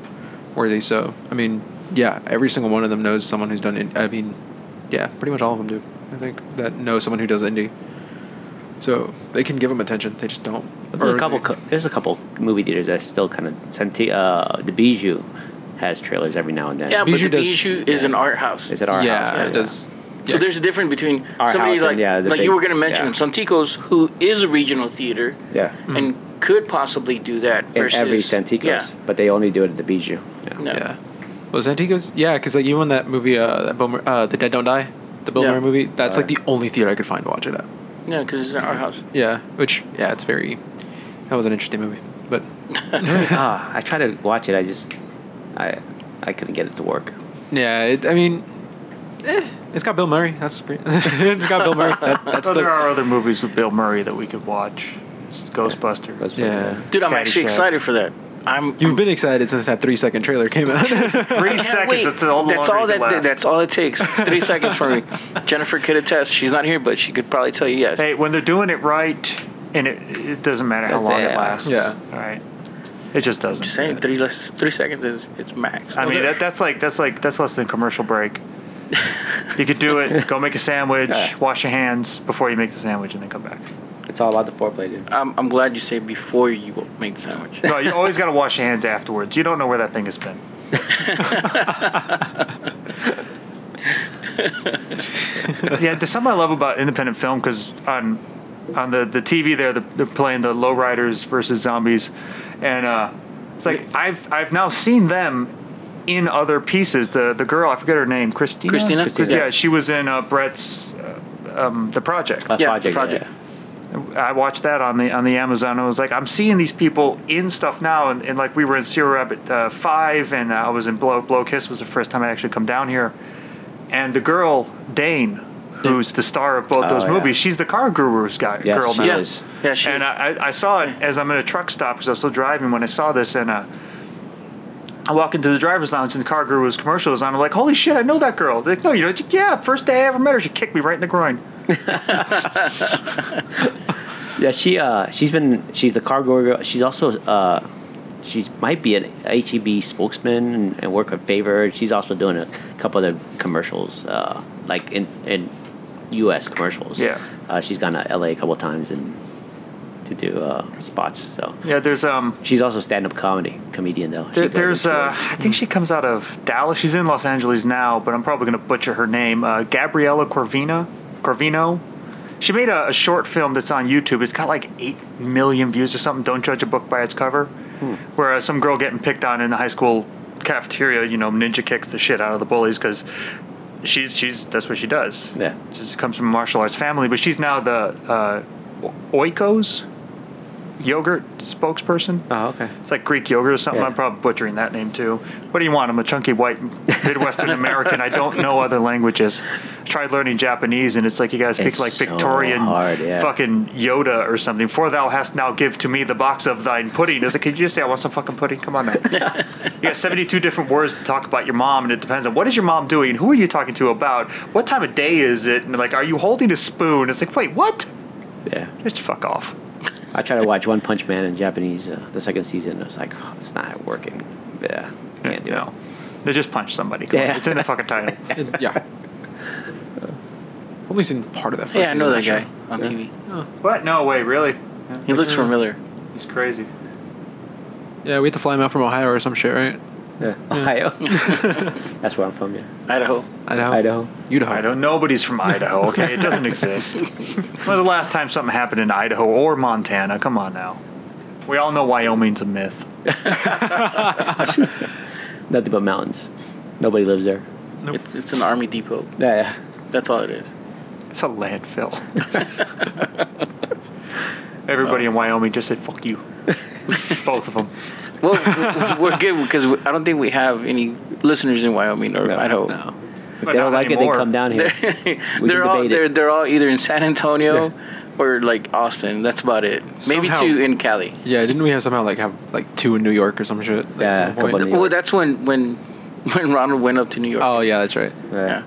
[SPEAKER 5] worthy. So I mean, yeah, every single one of them knows someone who's done. In, I mean, yeah, pretty much all of them do. I think that know someone who does indie. So they can give them attention. They just don't.
[SPEAKER 4] There's a couple.
[SPEAKER 5] they-
[SPEAKER 4] There's a couple movie theaters that still kind of. Santi- uh, the Bijou has trailers every now and then.
[SPEAKER 1] Yeah, but the
[SPEAKER 5] does-
[SPEAKER 1] Bijou is an art house.
[SPEAKER 4] Is it our
[SPEAKER 5] yeah,
[SPEAKER 4] house?
[SPEAKER 5] it does.
[SPEAKER 1] So
[SPEAKER 5] yeah.
[SPEAKER 1] there's a difference between
[SPEAKER 4] Our
[SPEAKER 1] somebody
[SPEAKER 4] house and,
[SPEAKER 1] like
[SPEAKER 4] yeah,
[SPEAKER 1] like
[SPEAKER 4] big-
[SPEAKER 1] you were going to mention
[SPEAKER 4] yeah.
[SPEAKER 1] Santikos, who is a regional theater
[SPEAKER 4] Yeah.
[SPEAKER 1] and could possibly do that.
[SPEAKER 4] In
[SPEAKER 1] Versus,
[SPEAKER 4] every Santikos,
[SPEAKER 1] Yeah.
[SPEAKER 4] but they only do it at the Bijou. Yeah.
[SPEAKER 1] No.
[SPEAKER 5] Yeah. Was Antigos? Yeah, because like even that movie, uh, that Bill Mur- uh, the Dead Don't Die, the Bill
[SPEAKER 1] Yeah.
[SPEAKER 5] Murray movie. That's like the only theater I could find to watch it at.
[SPEAKER 1] Yeah, because it's an art house.
[SPEAKER 5] Yeah, which yeah, it's very. That was an interesting movie, but
[SPEAKER 4] ah, I tried to watch it. I just, I, I couldn't get it to work.
[SPEAKER 5] yeah, it, I mean, eh, it's got Bill Murray. That's great. it's got Bill Murray. That, that's
[SPEAKER 2] But
[SPEAKER 5] the,
[SPEAKER 2] there are other movies with Bill Murray that we could watch. It's Ghostbuster.
[SPEAKER 4] That's
[SPEAKER 5] Yeah.
[SPEAKER 1] Dude, I'm actually
[SPEAKER 2] Caddyshack.
[SPEAKER 1] excited for that. I'm.
[SPEAKER 5] You've been excited since that three second trailer came out.
[SPEAKER 2] Three seconds.
[SPEAKER 1] wait.
[SPEAKER 2] That's all. the
[SPEAKER 1] That's all that.
[SPEAKER 2] last.
[SPEAKER 1] That's all it takes. Three seconds for me. Jennifer could attest. She's not here, but she could probably tell you yes.
[SPEAKER 2] Hey, when they're doing it right, and it it doesn't matter how
[SPEAKER 4] That's
[SPEAKER 2] long
[SPEAKER 4] it,
[SPEAKER 2] it lasts.
[SPEAKER 5] Yeah.
[SPEAKER 2] All right. It just doesn't.
[SPEAKER 1] Just saying, three less, three seconds is it's max.
[SPEAKER 2] I mean, that, that's like that's like that's less than commercial break. you could do it. Go make a sandwich.
[SPEAKER 4] Yeah.
[SPEAKER 2] Wash your hands before you make the sandwich, and then come back.
[SPEAKER 4] It's all about the foreplay, dude.
[SPEAKER 1] I'm, I'm glad you say before you make the sandwich.
[SPEAKER 2] No, you always got to wash your hands afterwards. You don't know where that thing has been. yeah, there's something I love about independent film because on on the, the TV there, they're, they're playing the lowriders versus zombies, and uh, it's like I've I've now seen them in other pieces. The the girl I forget her name, Christina.
[SPEAKER 1] Christina?
[SPEAKER 2] Christina.
[SPEAKER 1] Yeah.
[SPEAKER 2] Yeah, she was in uh, Brett's uh, um, the project.
[SPEAKER 4] Uh,
[SPEAKER 1] Yeah,
[SPEAKER 4] project,
[SPEAKER 1] project.
[SPEAKER 4] yeah.
[SPEAKER 2] I watched that on the on the Amazon. I was like, I'm seeing these people in stuff now, and, and like we were in Serial Rabbit uh, Five, and I was in Blow Blow Kiss was the first time I actually come down here, and the girl Dane, who's the star of both
[SPEAKER 4] Oh,
[SPEAKER 2] those
[SPEAKER 4] yeah.
[SPEAKER 2] movies, she's the CarGurus guy
[SPEAKER 4] Yes,
[SPEAKER 2] girl
[SPEAKER 4] she
[SPEAKER 2] now.
[SPEAKER 4] is.
[SPEAKER 1] yeah, she
[SPEAKER 2] And
[SPEAKER 1] is.
[SPEAKER 2] I, I- saw it as I'm in a truck stop because I was still driving when I saw this, and uh, I walk into the driver's lounge and the CarGurus commercial is on. I'm like, holy shit, I know that girl. They're like, no, you don't. Yeah, first day I ever met her, she kicked me right in the groin.
[SPEAKER 4] Yeah, she uh she's been she's the cargo girl. She's also uh she might be an HEB spokesman and, and work in favor. She's also doing a couple of the commercials, uh, like in in U.S. commercials.
[SPEAKER 2] Yeah.
[SPEAKER 4] uh, she's gone to L.A. a couple of times and to do uh, spots. So
[SPEAKER 2] Yeah, there's um.
[SPEAKER 4] she's also stand up comedy comedian though.
[SPEAKER 2] There, there's, uh. I think she comes out of Dallas. She's in Los Angeles now, but I'm probably going to butcher her name. Uh, Gabriella Corvina, Corvino. She made a, a short film that's on YouTube. It's got like eight million views or something. Don't judge a book by its cover. Where uh, some girl getting picked on in the high school cafeteria, you know, ninja kicks the shit out of the bullies because she's she's that's what she does.
[SPEAKER 4] Yeah.
[SPEAKER 2] She comes from a martial arts family, but she's now the uh, Oikos yogurt spokesperson.
[SPEAKER 4] Oh, okay.
[SPEAKER 2] It's like Greek yogurt or something.
[SPEAKER 4] Yeah.
[SPEAKER 2] I'm probably butchering that name too. What do you want? I'm a chunky white Midwestern American. I don't know other languages. Tried learning Japanese, and it's like you guys speak
[SPEAKER 4] It's
[SPEAKER 2] like
[SPEAKER 4] so
[SPEAKER 2] Victorian
[SPEAKER 4] hard, yeah.
[SPEAKER 2] fucking Yoda or something. For thou hast now give to me the box of thine pudding. It's like, can you just say I want some fucking pudding? Come on now. you got 72 different words to talk about your mom, and it depends on what is your mom doing, who are you talking to about, what time of day is it, and like, are you holding a spoon? It's like, wait, what?
[SPEAKER 4] Yeah.
[SPEAKER 2] Just fuck off.
[SPEAKER 4] I tried to watch One Punch Man in Japanese uh, the second season. I was like, oh, it's not working. Yeah, can't do
[SPEAKER 2] no. They just punch somebody. Come on.
[SPEAKER 4] Yeah.
[SPEAKER 2] It's in the fucking title.
[SPEAKER 5] It- yeah. Only seen part of that. first
[SPEAKER 1] yeah, I know that
[SPEAKER 5] season,
[SPEAKER 1] guy on TV.
[SPEAKER 2] What? No way, really?
[SPEAKER 1] He looks familiar.
[SPEAKER 2] He's crazy.
[SPEAKER 5] Yeah, we had to fly him out from Ohio or some shit, right?
[SPEAKER 4] Yeah. Ohio. That's where I'm from. Yeah.
[SPEAKER 1] Idaho.
[SPEAKER 5] Idaho.
[SPEAKER 4] Idaho.
[SPEAKER 5] Idaho.
[SPEAKER 2] Idaho. Nobody's from Idaho, okay? It doesn't exist. When was the last time something happened in Idaho or Montana? Come on now. We all know Wyoming's a myth.
[SPEAKER 4] Nothing but mountains. Nobody lives there.
[SPEAKER 1] It's, it's an army depot.
[SPEAKER 4] Yeah. yeah.
[SPEAKER 1] That's all it is.
[SPEAKER 2] It's a landfill. Everybody in Wyoming just said "fuck you," both of them.
[SPEAKER 1] Well, we're good because I don't think we have any listeners in Wyoming or
[SPEAKER 4] No,
[SPEAKER 1] Idaho.
[SPEAKER 5] No.
[SPEAKER 4] If
[SPEAKER 2] But
[SPEAKER 4] they don't
[SPEAKER 2] not
[SPEAKER 4] like it, they come down here.
[SPEAKER 1] They're, they're all they're they're all either in San Antonio or like Austin. That's about it. Maybe
[SPEAKER 5] Somehow-
[SPEAKER 1] two in Cali.
[SPEAKER 5] Yeah, didn't we have somehow like have like two in New York or some shit? at
[SPEAKER 4] Yeah,
[SPEAKER 5] some
[SPEAKER 4] a couple
[SPEAKER 5] point?
[SPEAKER 4] in
[SPEAKER 1] Well, that's when when when Ronald went up to New York.
[SPEAKER 5] Oh yeah, that's right.
[SPEAKER 1] yeah.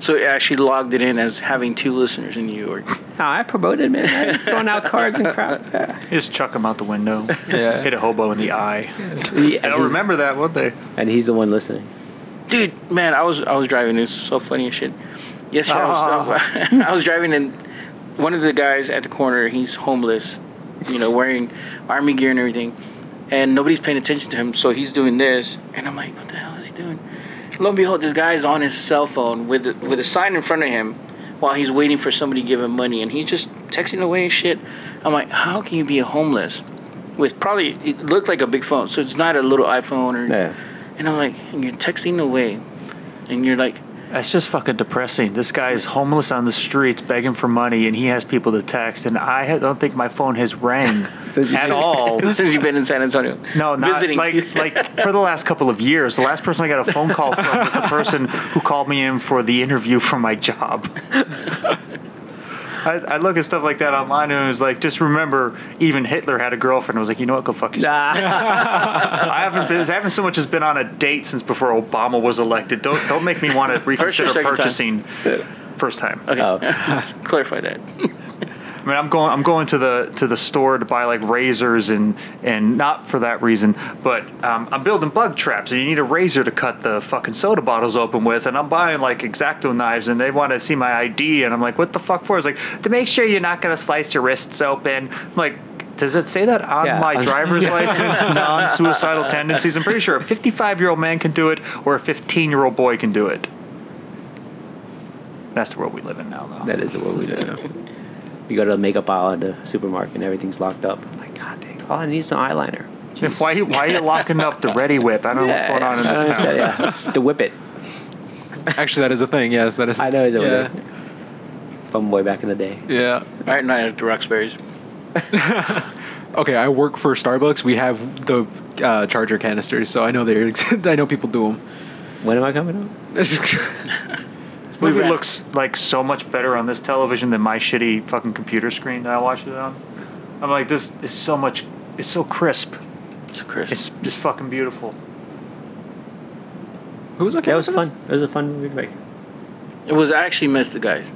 [SPEAKER 1] So it actually logged it in as having two listeners in New York.
[SPEAKER 4] No, I promoted, man. I was throwing out cards and crap. Yeah.
[SPEAKER 2] Just chuck him out the window.
[SPEAKER 5] Yeah.
[SPEAKER 2] Hit a hobo in the eye.
[SPEAKER 4] He- and,
[SPEAKER 2] They'll remember that, won't they?
[SPEAKER 4] and he's the one listening.
[SPEAKER 1] Dude, man, I was I was driving. It's so funny as shit. Yesterday, I, was, ah. I was driving, and one of the guys at the corner, he's homeless, you know, wearing army gear and everything, and nobody's paying attention to him. So he's doing this, and I'm like, what the hell is he doing? Lo and behold, this guy's on his cell phone with with a sign in front of him while he's waiting for somebody to give him money, and he's just texting away and shit. I'm like, how can you be homeless with probably it looked like a big phone, so it's not a little iPhone or.
[SPEAKER 4] Yeah.
[SPEAKER 1] And I'm like, and you're texting away, and you're like,
[SPEAKER 2] That's just fucking depressing. This guy is homeless on the streets begging for money, and he has people to text, and I don't think my phone has rang
[SPEAKER 4] Since you-
[SPEAKER 2] at all.
[SPEAKER 1] since you've been in San Antonio.
[SPEAKER 2] No, not
[SPEAKER 1] visiting.
[SPEAKER 2] like like for the last couple of years. The last person I got a phone call from was the person who called me in for the interview for my job. I, I look at stuff like that online and it was like, just remember, even Hitler had a girlfriend. I was like, you know what, go fuck yourself.
[SPEAKER 4] Nah.
[SPEAKER 2] I haven't been, I haven't so much as been on a date since before Obama was elected. Don't don't make me want to reconsider
[SPEAKER 1] second time?
[SPEAKER 2] purchasing. First time.
[SPEAKER 1] okay,
[SPEAKER 4] Oh.
[SPEAKER 1] clarify that.
[SPEAKER 2] I mean, I'm going. I'm going to the to the store to buy like razors and and not for that reason, but um, I'm building bug traps, and you need a razor to cut the fucking soda bottles open with, and I'm buying like exacto knives, and they want to see my ID, and I'm like, what the fuck for? It's like to make sure you're not gonna slice your wrists open. I'm like. Does it say that on
[SPEAKER 4] Yeah.
[SPEAKER 2] my driver's license? Non-suicidal tendencies. I'm pretty sure a 55-year-old man can do it, or a 15-year-old boy can do it. That's the world we live in now, though.
[SPEAKER 4] That is the world we live in. You go to the makeup aisle at the supermarket and everything's locked up. I'm like, God dang, all I need is some eyeliner.
[SPEAKER 2] Why, why are you locking up the Reddi-wip? I don't know what's going on in this town.
[SPEAKER 4] understand, Yeah. to whip it.
[SPEAKER 5] Actually, that is a thing. Yes, that is.
[SPEAKER 4] I know he's over
[SPEAKER 5] yeah.
[SPEAKER 4] there. From way back in the day.
[SPEAKER 5] Yeah.
[SPEAKER 1] Right now at the Roxbury's.
[SPEAKER 5] Okay, I work for Starbucks. We have the uh, charger canisters, so I know they're. I know people do them.
[SPEAKER 4] When am I coming up?
[SPEAKER 2] This
[SPEAKER 1] We
[SPEAKER 2] movie
[SPEAKER 1] ran-
[SPEAKER 2] looks like so much better on this television than my shitty fucking computer screen that I watched it on. I'm like, this is so much. It's so crisp.
[SPEAKER 1] It's Chris.
[SPEAKER 2] It's just fucking beautiful.
[SPEAKER 5] Who was okay?
[SPEAKER 4] That was fun.
[SPEAKER 5] this?
[SPEAKER 4] It was a fun movie to make.
[SPEAKER 1] it was I actually missed the guys.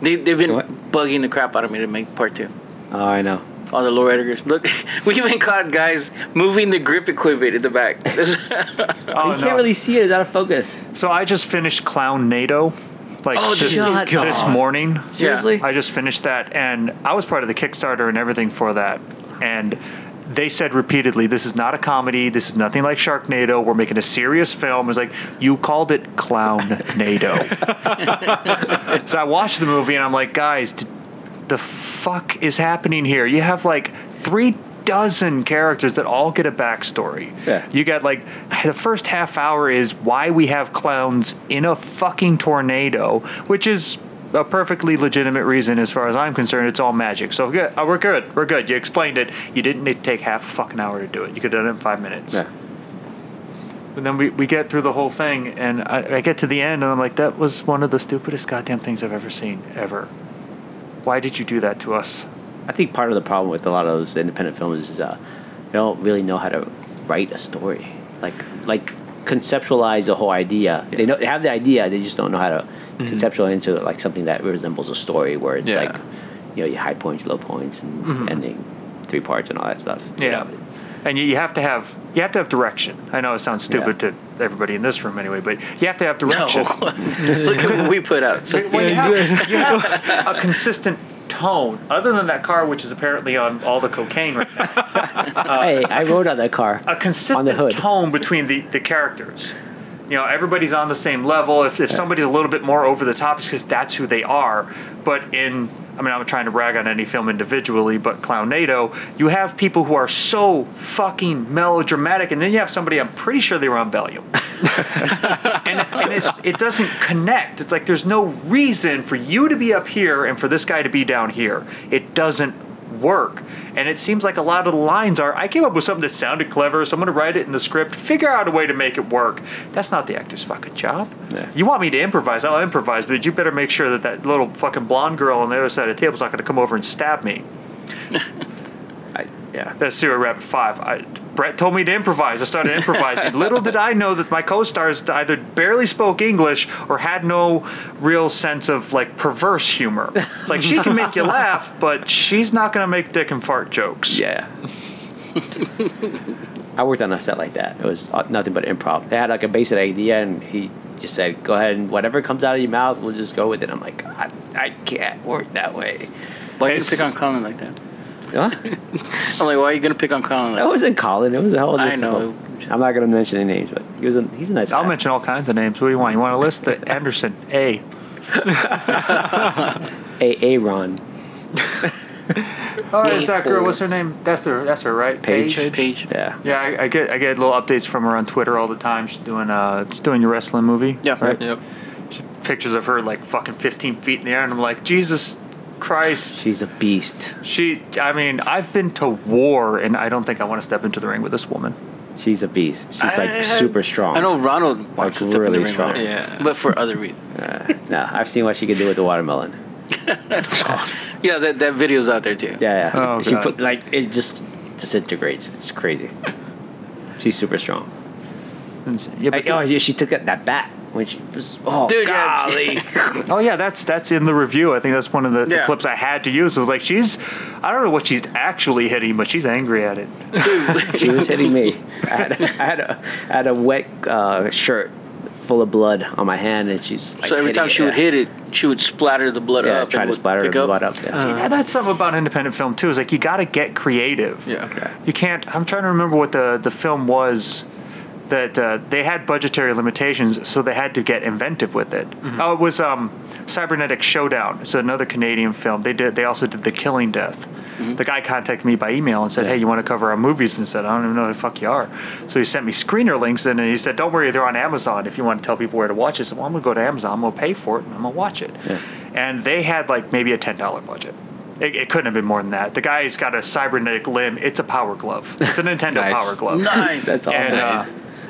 [SPEAKER 1] They they've been
[SPEAKER 4] What?
[SPEAKER 1] bugging the crap out of me to make part two.
[SPEAKER 4] Oh, I know.
[SPEAKER 1] All the lower editors. Look, we even caught guys moving the grip equipment in the back.
[SPEAKER 2] Oh
[SPEAKER 4] you can't really see it. It's out of focus.
[SPEAKER 2] So I just finished Clownado, like
[SPEAKER 1] Oh,
[SPEAKER 2] this,
[SPEAKER 1] God.
[SPEAKER 2] this morning.
[SPEAKER 4] Seriously?
[SPEAKER 2] I just finished that, and I was part of the Kickstarter and everything for that. And they said repeatedly, "This is not a comedy. This is nothing like Sharknado. We're making a serious film." It was like you called it Clown NATO. so I watched the movie, and I'm like, guys, the fuck is happening here? You have like three dozen characters that all get a backstory.
[SPEAKER 4] Yeah.
[SPEAKER 2] You got like the first half hour is why we have clowns in a fucking tornado, which is a perfectly legitimate reason as far as I'm concerned. It's all magic. So good. Uh, we're good. We're good. You explained it. You didn't need to take half a fucking hour to do it. You could have done it in five minutes.
[SPEAKER 4] Yeah.
[SPEAKER 2] And then we, we get through the whole thing, and I, I get to the end, and I'm like, that was one of the stupidest goddamn things I've ever seen, ever. Why did you do that to us?
[SPEAKER 4] I think part of the problem with a lot of those independent films is uh, they don't really know how to write a story, like like conceptualize the whole idea. They know they have the idea, they just don't know how to conceptualize into like something that resembles a story, where it's
[SPEAKER 5] Yeah.
[SPEAKER 4] like you know your high points, low points, and ending, three parts, and all that stuff. you
[SPEAKER 2] Yeah.
[SPEAKER 4] know.
[SPEAKER 2] And you, you have to have you have to have direction. I know it sounds stupid to everybody in this room anyway, but you have to have
[SPEAKER 1] no.
[SPEAKER 2] direction.
[SPEAKER 1] Look at what we put out. So
[SPEAKER 2] Well, you, have, you have a consistent tone, other than that car, which is apparently on all the cocaine right now.
[SPEAKER 4] Uh, hey, I rode on that car.
[SPEAKER 2] A consistent
[SPEAKER 4] hood.
[SPEAKER 2] tone between the, the characters. You know, everybody's on the same level. If, if somebody's a little bit more over the top, it's because that's who they are. But in, I mean, I'm not trying to brag on any film individually, but Clownado, you have people who are so fucking melodramatic, and then you have somebody I'm pretty sure they were on Valium. and and it's, it doesn't connect. It's like there's no reason for you to be up here and for this guy to be down here. It doesn't work. And it seems like a lot of the lines are, I came up with something that sounded clever, so I'm going to write it in the script, figure out a way to make it work. That's not the actor's fucking job.
[SPEAKER 4] Yeah.
[SPEAKER 2] You want me to improvise, I'll improvise, but you better make sure that that little fucking blonde girl on the other side of the table is not going to come over and stab me.
[SPEAKER 4] I, yeah.
[SPEAKER 2] That's Serial Rabbit 5. I, Brett told me to improvise. I started improvising. Little did I know that my co-stars either barely spoke English or had no real sense of like perverse humor. Like she can make you laugh, but she's not going to make dick and fart jokes.
[SPEAKER 4] Yeah. I worked on a set like that. It was uh, nothing but improv. They had like a basic idea, and he just said, "Go ahead and whatever comes out of your mouth, we'll just go with it." I'm like, God, I can't work that way.
[SPEAKER 1] Why are you pick on Colin like that?
[SPEAKER 4] Huh?
[SPEAKER 1] I'm like, why are you gonna pick on Colin like
[SPEAKER 4] that wasn't Colin. It was a whole
[SPEAKER 1] I
[SPEAKER 4] different.
[SPEAKER 1] I know.
[SPEAKER 4] I'm not going to mention any names, but he was a, he's a nice. Guy.
[SPEAKER 2] I'll
[SPEAKER 4] guy.
[SPEAKER 2] mention all kinds of names. What do you want? You want a list? Uh, Anderson, A.
[SPEAKER 4] A Aaron
[SPEAKER 2] Oh, there's that girl. What's her name? That's her. That's her, right?
[SPEAKER 4] Paige.
[SPEAKER 1] Page?
[SPEAKER 4] Yeah.
[SPEAKER 2] Yeah, I, I get I get little updates from her on Twitter all the time. She's doing uh she's doing your wrestling movie.
[SPEAKER 1] Yeah.
[SPEAKER 2] right.
[SPEAKER 5] Yep.
[SPEAKER 2] Pictures of her like fucking 15 feet in the air, and I'm like, Jesus Christ.
[SPEAKER 4] She's a beast.
[SPEAKER 2] She, I mean, I've been to war, and I don't think I want to step into the ring with this woman.
[SPEAKER 4] She's a beast. She's like
[SPEAKER 1] I-
[SPEAKER 4] super strong.
[SPEAKER 1] I know Ronald wants
[SPEAKER 4] Like,
[SPEAKER 1] to step in
[SPEAKER 4] really
[SPEAKER 1] the ring
[SPEAKER 4] strong.
[SPEAKER 1] with
[SPEAKER 5] Yeah.
[SPEAKER 1] but for other reasons.
[SPEAKER 4] Uh, no, I've seen what she can do with the watermelon.
[SPEAKER 1] Yeah, that that video's out there too.
[SPEAKER 4] Yeah, yeah.
[SPEAKER 2] Oh,
[SPEAKER 4] she
[SPEAKER 2] God.
[SPEAKER 4] put like it just disintegrates. It's crazy. She's super strong.
[SPEAKER 2] Yeah,
[SPEAKER 4] Like,
[SPEAKER 2] but
[SPEAKER 4] oh, yeah, she took that, that bat when she was. Oh,
[SPEAKER 1] Dude, yeah,
[SPEAKER 2] oh yeah, that's that's in the review. I think that's one of the, the clips I had to use. It was like she's, I don't know what she's actually hitting, but she's angry at it.
[SPEAKER 1] Dude,
[SPEAKER 4] she was hitting me. I had, I had a, I had a wet uh, shirt full of blood on my hand, and she's just like.
[SPEAKER 1] so every
[SPEAKER 4] hitting
[SPEAKER 1] time
[SPEAKER 4] it,
[SPEAKER 1] she would
[SPEAKER 4] yeah.
[SPEAKER 1] hit it, she would splatter the blood
[SPEAKER 4] yeah,
[SPEAKER 1] up.
[SPEAKER 4] try
[SPEAKER 1] and
[SPEAKER 4] to splatter the blood up. Yeah.
[SPEAKER 2] See, that, that's something about independent film too. Is like you got to get creative.
[SPEAKER 5] Yeah.
[SPEAKER 2] You can't. I'm trying to remember what the the film was. That uh, they had budgetary limitations, so they had to get inventive with it. Oh, it was um, Cybernetic Showdown. It's another Canadian film. They did. They also did The Killing Death. The guy contacted me by email and said,
[SPEAKER 4] Yeah.
[SPEAKER 2] "Hey, you want to cover our movies?" And said, "I don't even know who the fuck you are." So he sent me screener links, and he said, "Don't worry, they're on Amazon. If you want to tell people where to watch it." I said, "Well, I'm gonna go to Amazon. I'm gonna pay for it, and I'm gonna watch it."
[SPEAKER 4] Yeah.
[SPEAKER 2] And they had like maybe a ten dollar budget. It, it couldn't have been more than that. The guy's got a cybernetic limb. It's a power glove. It's a Nintendo
[SPEAKER 5] Nice.
[SPEAKER 2] power glove.
[SPEAKER 1] Nice.
[SPEAKER 4] That's awesome.
[SPEAKER 2] And uh,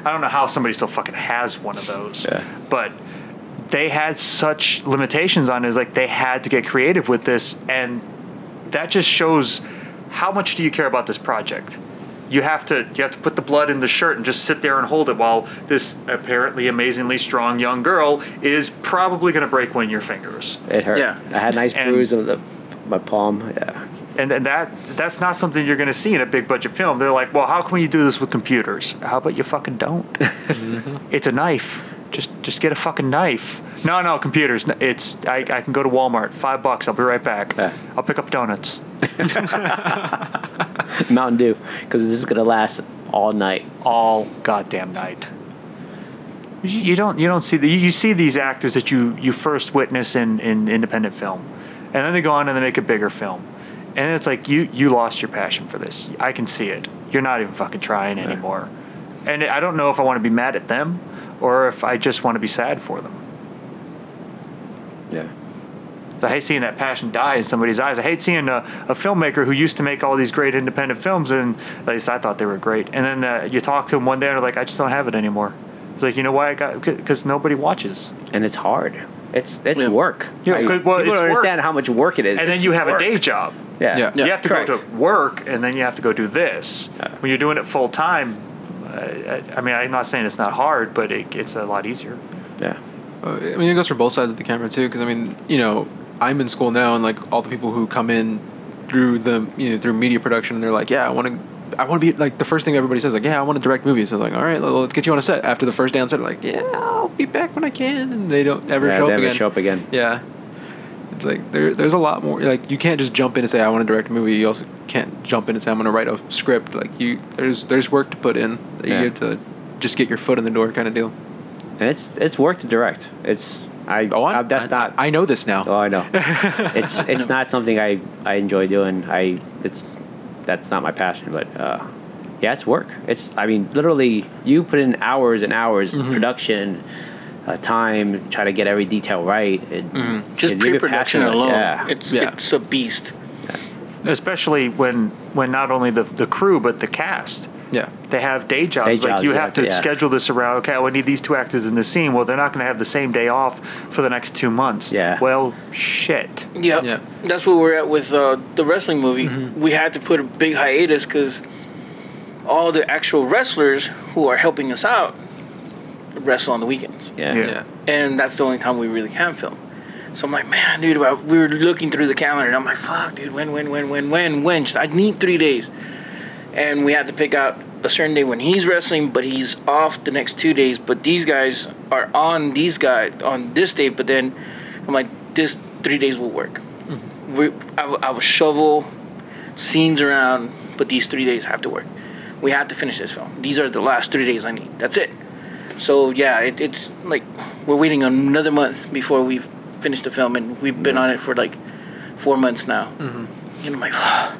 [SPEAKER 2] I don't know how somebody still fucking has one of those.
[SPEAKER 4] Yeah.
[SPEAKER 2] But they had such limitations on it. It's like they had to get creative with this, and that just shows how much do you care about this project. You have to you have to put the blood in the shirt and just sit there and hold it while this apparently amazingly strong young girl is probably going to break one of your fingers.
[SPEAKER 4] It hurt.
[SPEAKER 1] Yeah.
[SPEAKER 4] I had a nice
[SPEAKER 2] And-
[SPEAKER 4] bruise on the my palm. Yeah.
[SPEAKER 2] And, and that that's not something you're going to see in a big budget film. They're like, well, how can we do this with computers? How about you fucking don't? Mm-hmm. It's a knife. Just just get a fucking knife. No, no, computers. It's I, I can go to Walmart. Five bucks. I'll be right back.
[SPEAKER 4] Yeah.
[SPEAKER 2] I'll pick up donuts.
[SPEAKER 4] Mountain Dew, because this is gonna last all night.
[SPEAKER 2] all goddamn night. You you don't you don't see the you see these actors that you you first witness in in independent film, and then they go on and they make a bigger film, and it's like you you lost your passion for this. I can see it. You're not even fucking trying anymore, and I don't know if I want to be mad at them or if I just want to be sad for them.
[SPEAKER 4] Yeah.
[SPEAKER 2] I hate seeing that passion die in somebody's eyes. I hate seeing a, a filmmaker who used to make all these great independent films, and at least I thought they were great. And then uh, you talk to them one day, and they're like, "I just don't have it anymore." It's like, you know why I got? Because nobody watches.
[SPEAKER 4] And it's hard. It's it's
[SPEAKER 1] Yeah.
[SPEAKER 4] work.
[SPEAKER 2] Yeah,
[SPEAKER 4] Like,
[SPEAKER 2] well,
[SPEAKER 4] people
[SPEAKER 2] it's
[SPEAKER 4] don't
[SPEAKER 2] work.
[SPEAKER 4] understand how much work it is.
[SPEAKER 2] And then you have
[SPEAKER 4] work.
[SPEAKER 2] a day job.
[SPEAKER 4] Yeah.
[SPEAKER 5] Yeah.
[SPEAKER 2] You have to
[SPEAKER 4] Correct.
[SPEAKER 2] go to work, and then you have to go do this.
[SPEAKER 4] Yeah.
[SPEAKER 2] When you're doing it full time, uh, I, I mean, I'm not saying it's not hard, but it, it's a lot easier.
[SPEAKER 4] Yeah.
[SPEAKER 5] Uh, I mean, it goes for both sides of the camera too. Because I mean, you know, I'm in school now, and like all the people who come in through the you know through media production, and they're like, yeah, I want to. I want to be like the first thing everybody says, like, yeah, I want to direct movies. So they're like, all right, well, let's get you on a set. After the first day on set, like, yeah, I'll be back when I can, and they don't ever
[SPEAKER 4] Yeah,
[SPEAKER 5] show
[SPEAKER 4] they
[SPEAKER 5] up
[SPEAKER 4] never
[SPEAKER 5] again.
[SPEAKER 4] show up again.
[SPEAKER 5] Yeah, it's like there, there's a lot more. Like you can't just jump in and say I want to direct a movie. You also can't jump in and say I'm going to write a script. Like you, there's there's work to put in. That
[SPEAKER 4] Yeah.
[SPEAKER 5] You get to just get your foot in the door, kind of deal.
[SPEAKER 4] And it's it's work to direct. It's I.
[SPEAKER 5] Oh, I,
[SPEAKER 4] I- that's
[SPEAKER 5] I,
[SPEAKER 4] not.
[SPEAKER 5] I know this now.
[SPEAKER 4] Oh, I know. it's it's not something I I enjoy doing. I it's that's not my passion. But uh, yeah, it's work. It's I mean literally you put in hours and hours
[SPEAKER 5] Mm-hmm.
[SPEAKER 4] production. Uh, time try to get every detail right. And
[SPEAKER 5] Mm-hmm.
[SPEAKER 1] Just
[SPEAKER 4] and
[SPEAKER 1] pre-production alone,
[SPEAKER 4] Yeah,
[SPEAKER 1] it's
[SPEAKER 5] Yeah.
[SPEAKER 1] it's a beast.
[SPEAKER 2] especially when when not only the the crew but the cast
[SPEAKER 5] Yeah.
[SPEAKER 2] they have day jobs.
[SPEAKER 4] Day
[SPEAKER 2] like
[SPEAKER 4] jobs,
[SPEAKER 2] you
[SPEAKER 4] yeah,
[SPEAKER 2] have to
[SPEAKER 4] yeah.
[SPEAKER 2] schedule this around. Okay, I need these two actors in this scene. Well, they're not going to have the same day off for the next two months.
[SPEAKER 4] Yeah.
[SPEAKER 2] Well, shit.
[SPEAKER 1] Yep.
[SPEAKER 5] Yeah.
[SPEAKER 1] That's where we're at with uh, the wrestling movie. We had to put a big hiatus because all the actual wrestlers who are helping us out wrestle on the weekends.
[SPEAKER 4] Yeah.
[SPEAKER 2] Yeah.
[SPEAKER 5] Yeah.
[SPEAKER 1] And that's the only time we really can film. So I'm like, man, dude, about- we were looking through the calendar and I'm like, fuck, dude, when, when, when, when, when, when? I need three days. And we had to pick out a certain day when he's wrestling, but he's off the next two days. But these guys are on these guys on this day. But then I'm like, this three days will work. Mm-hmm. We, I, I will shovel scenes around, but these three days have to work. We have to finish this film. These are the last three days I need. That's it. So yeah, it, it's like we're waiting another month before we've finished the film, and we've been on it for like four months now. And I'm like,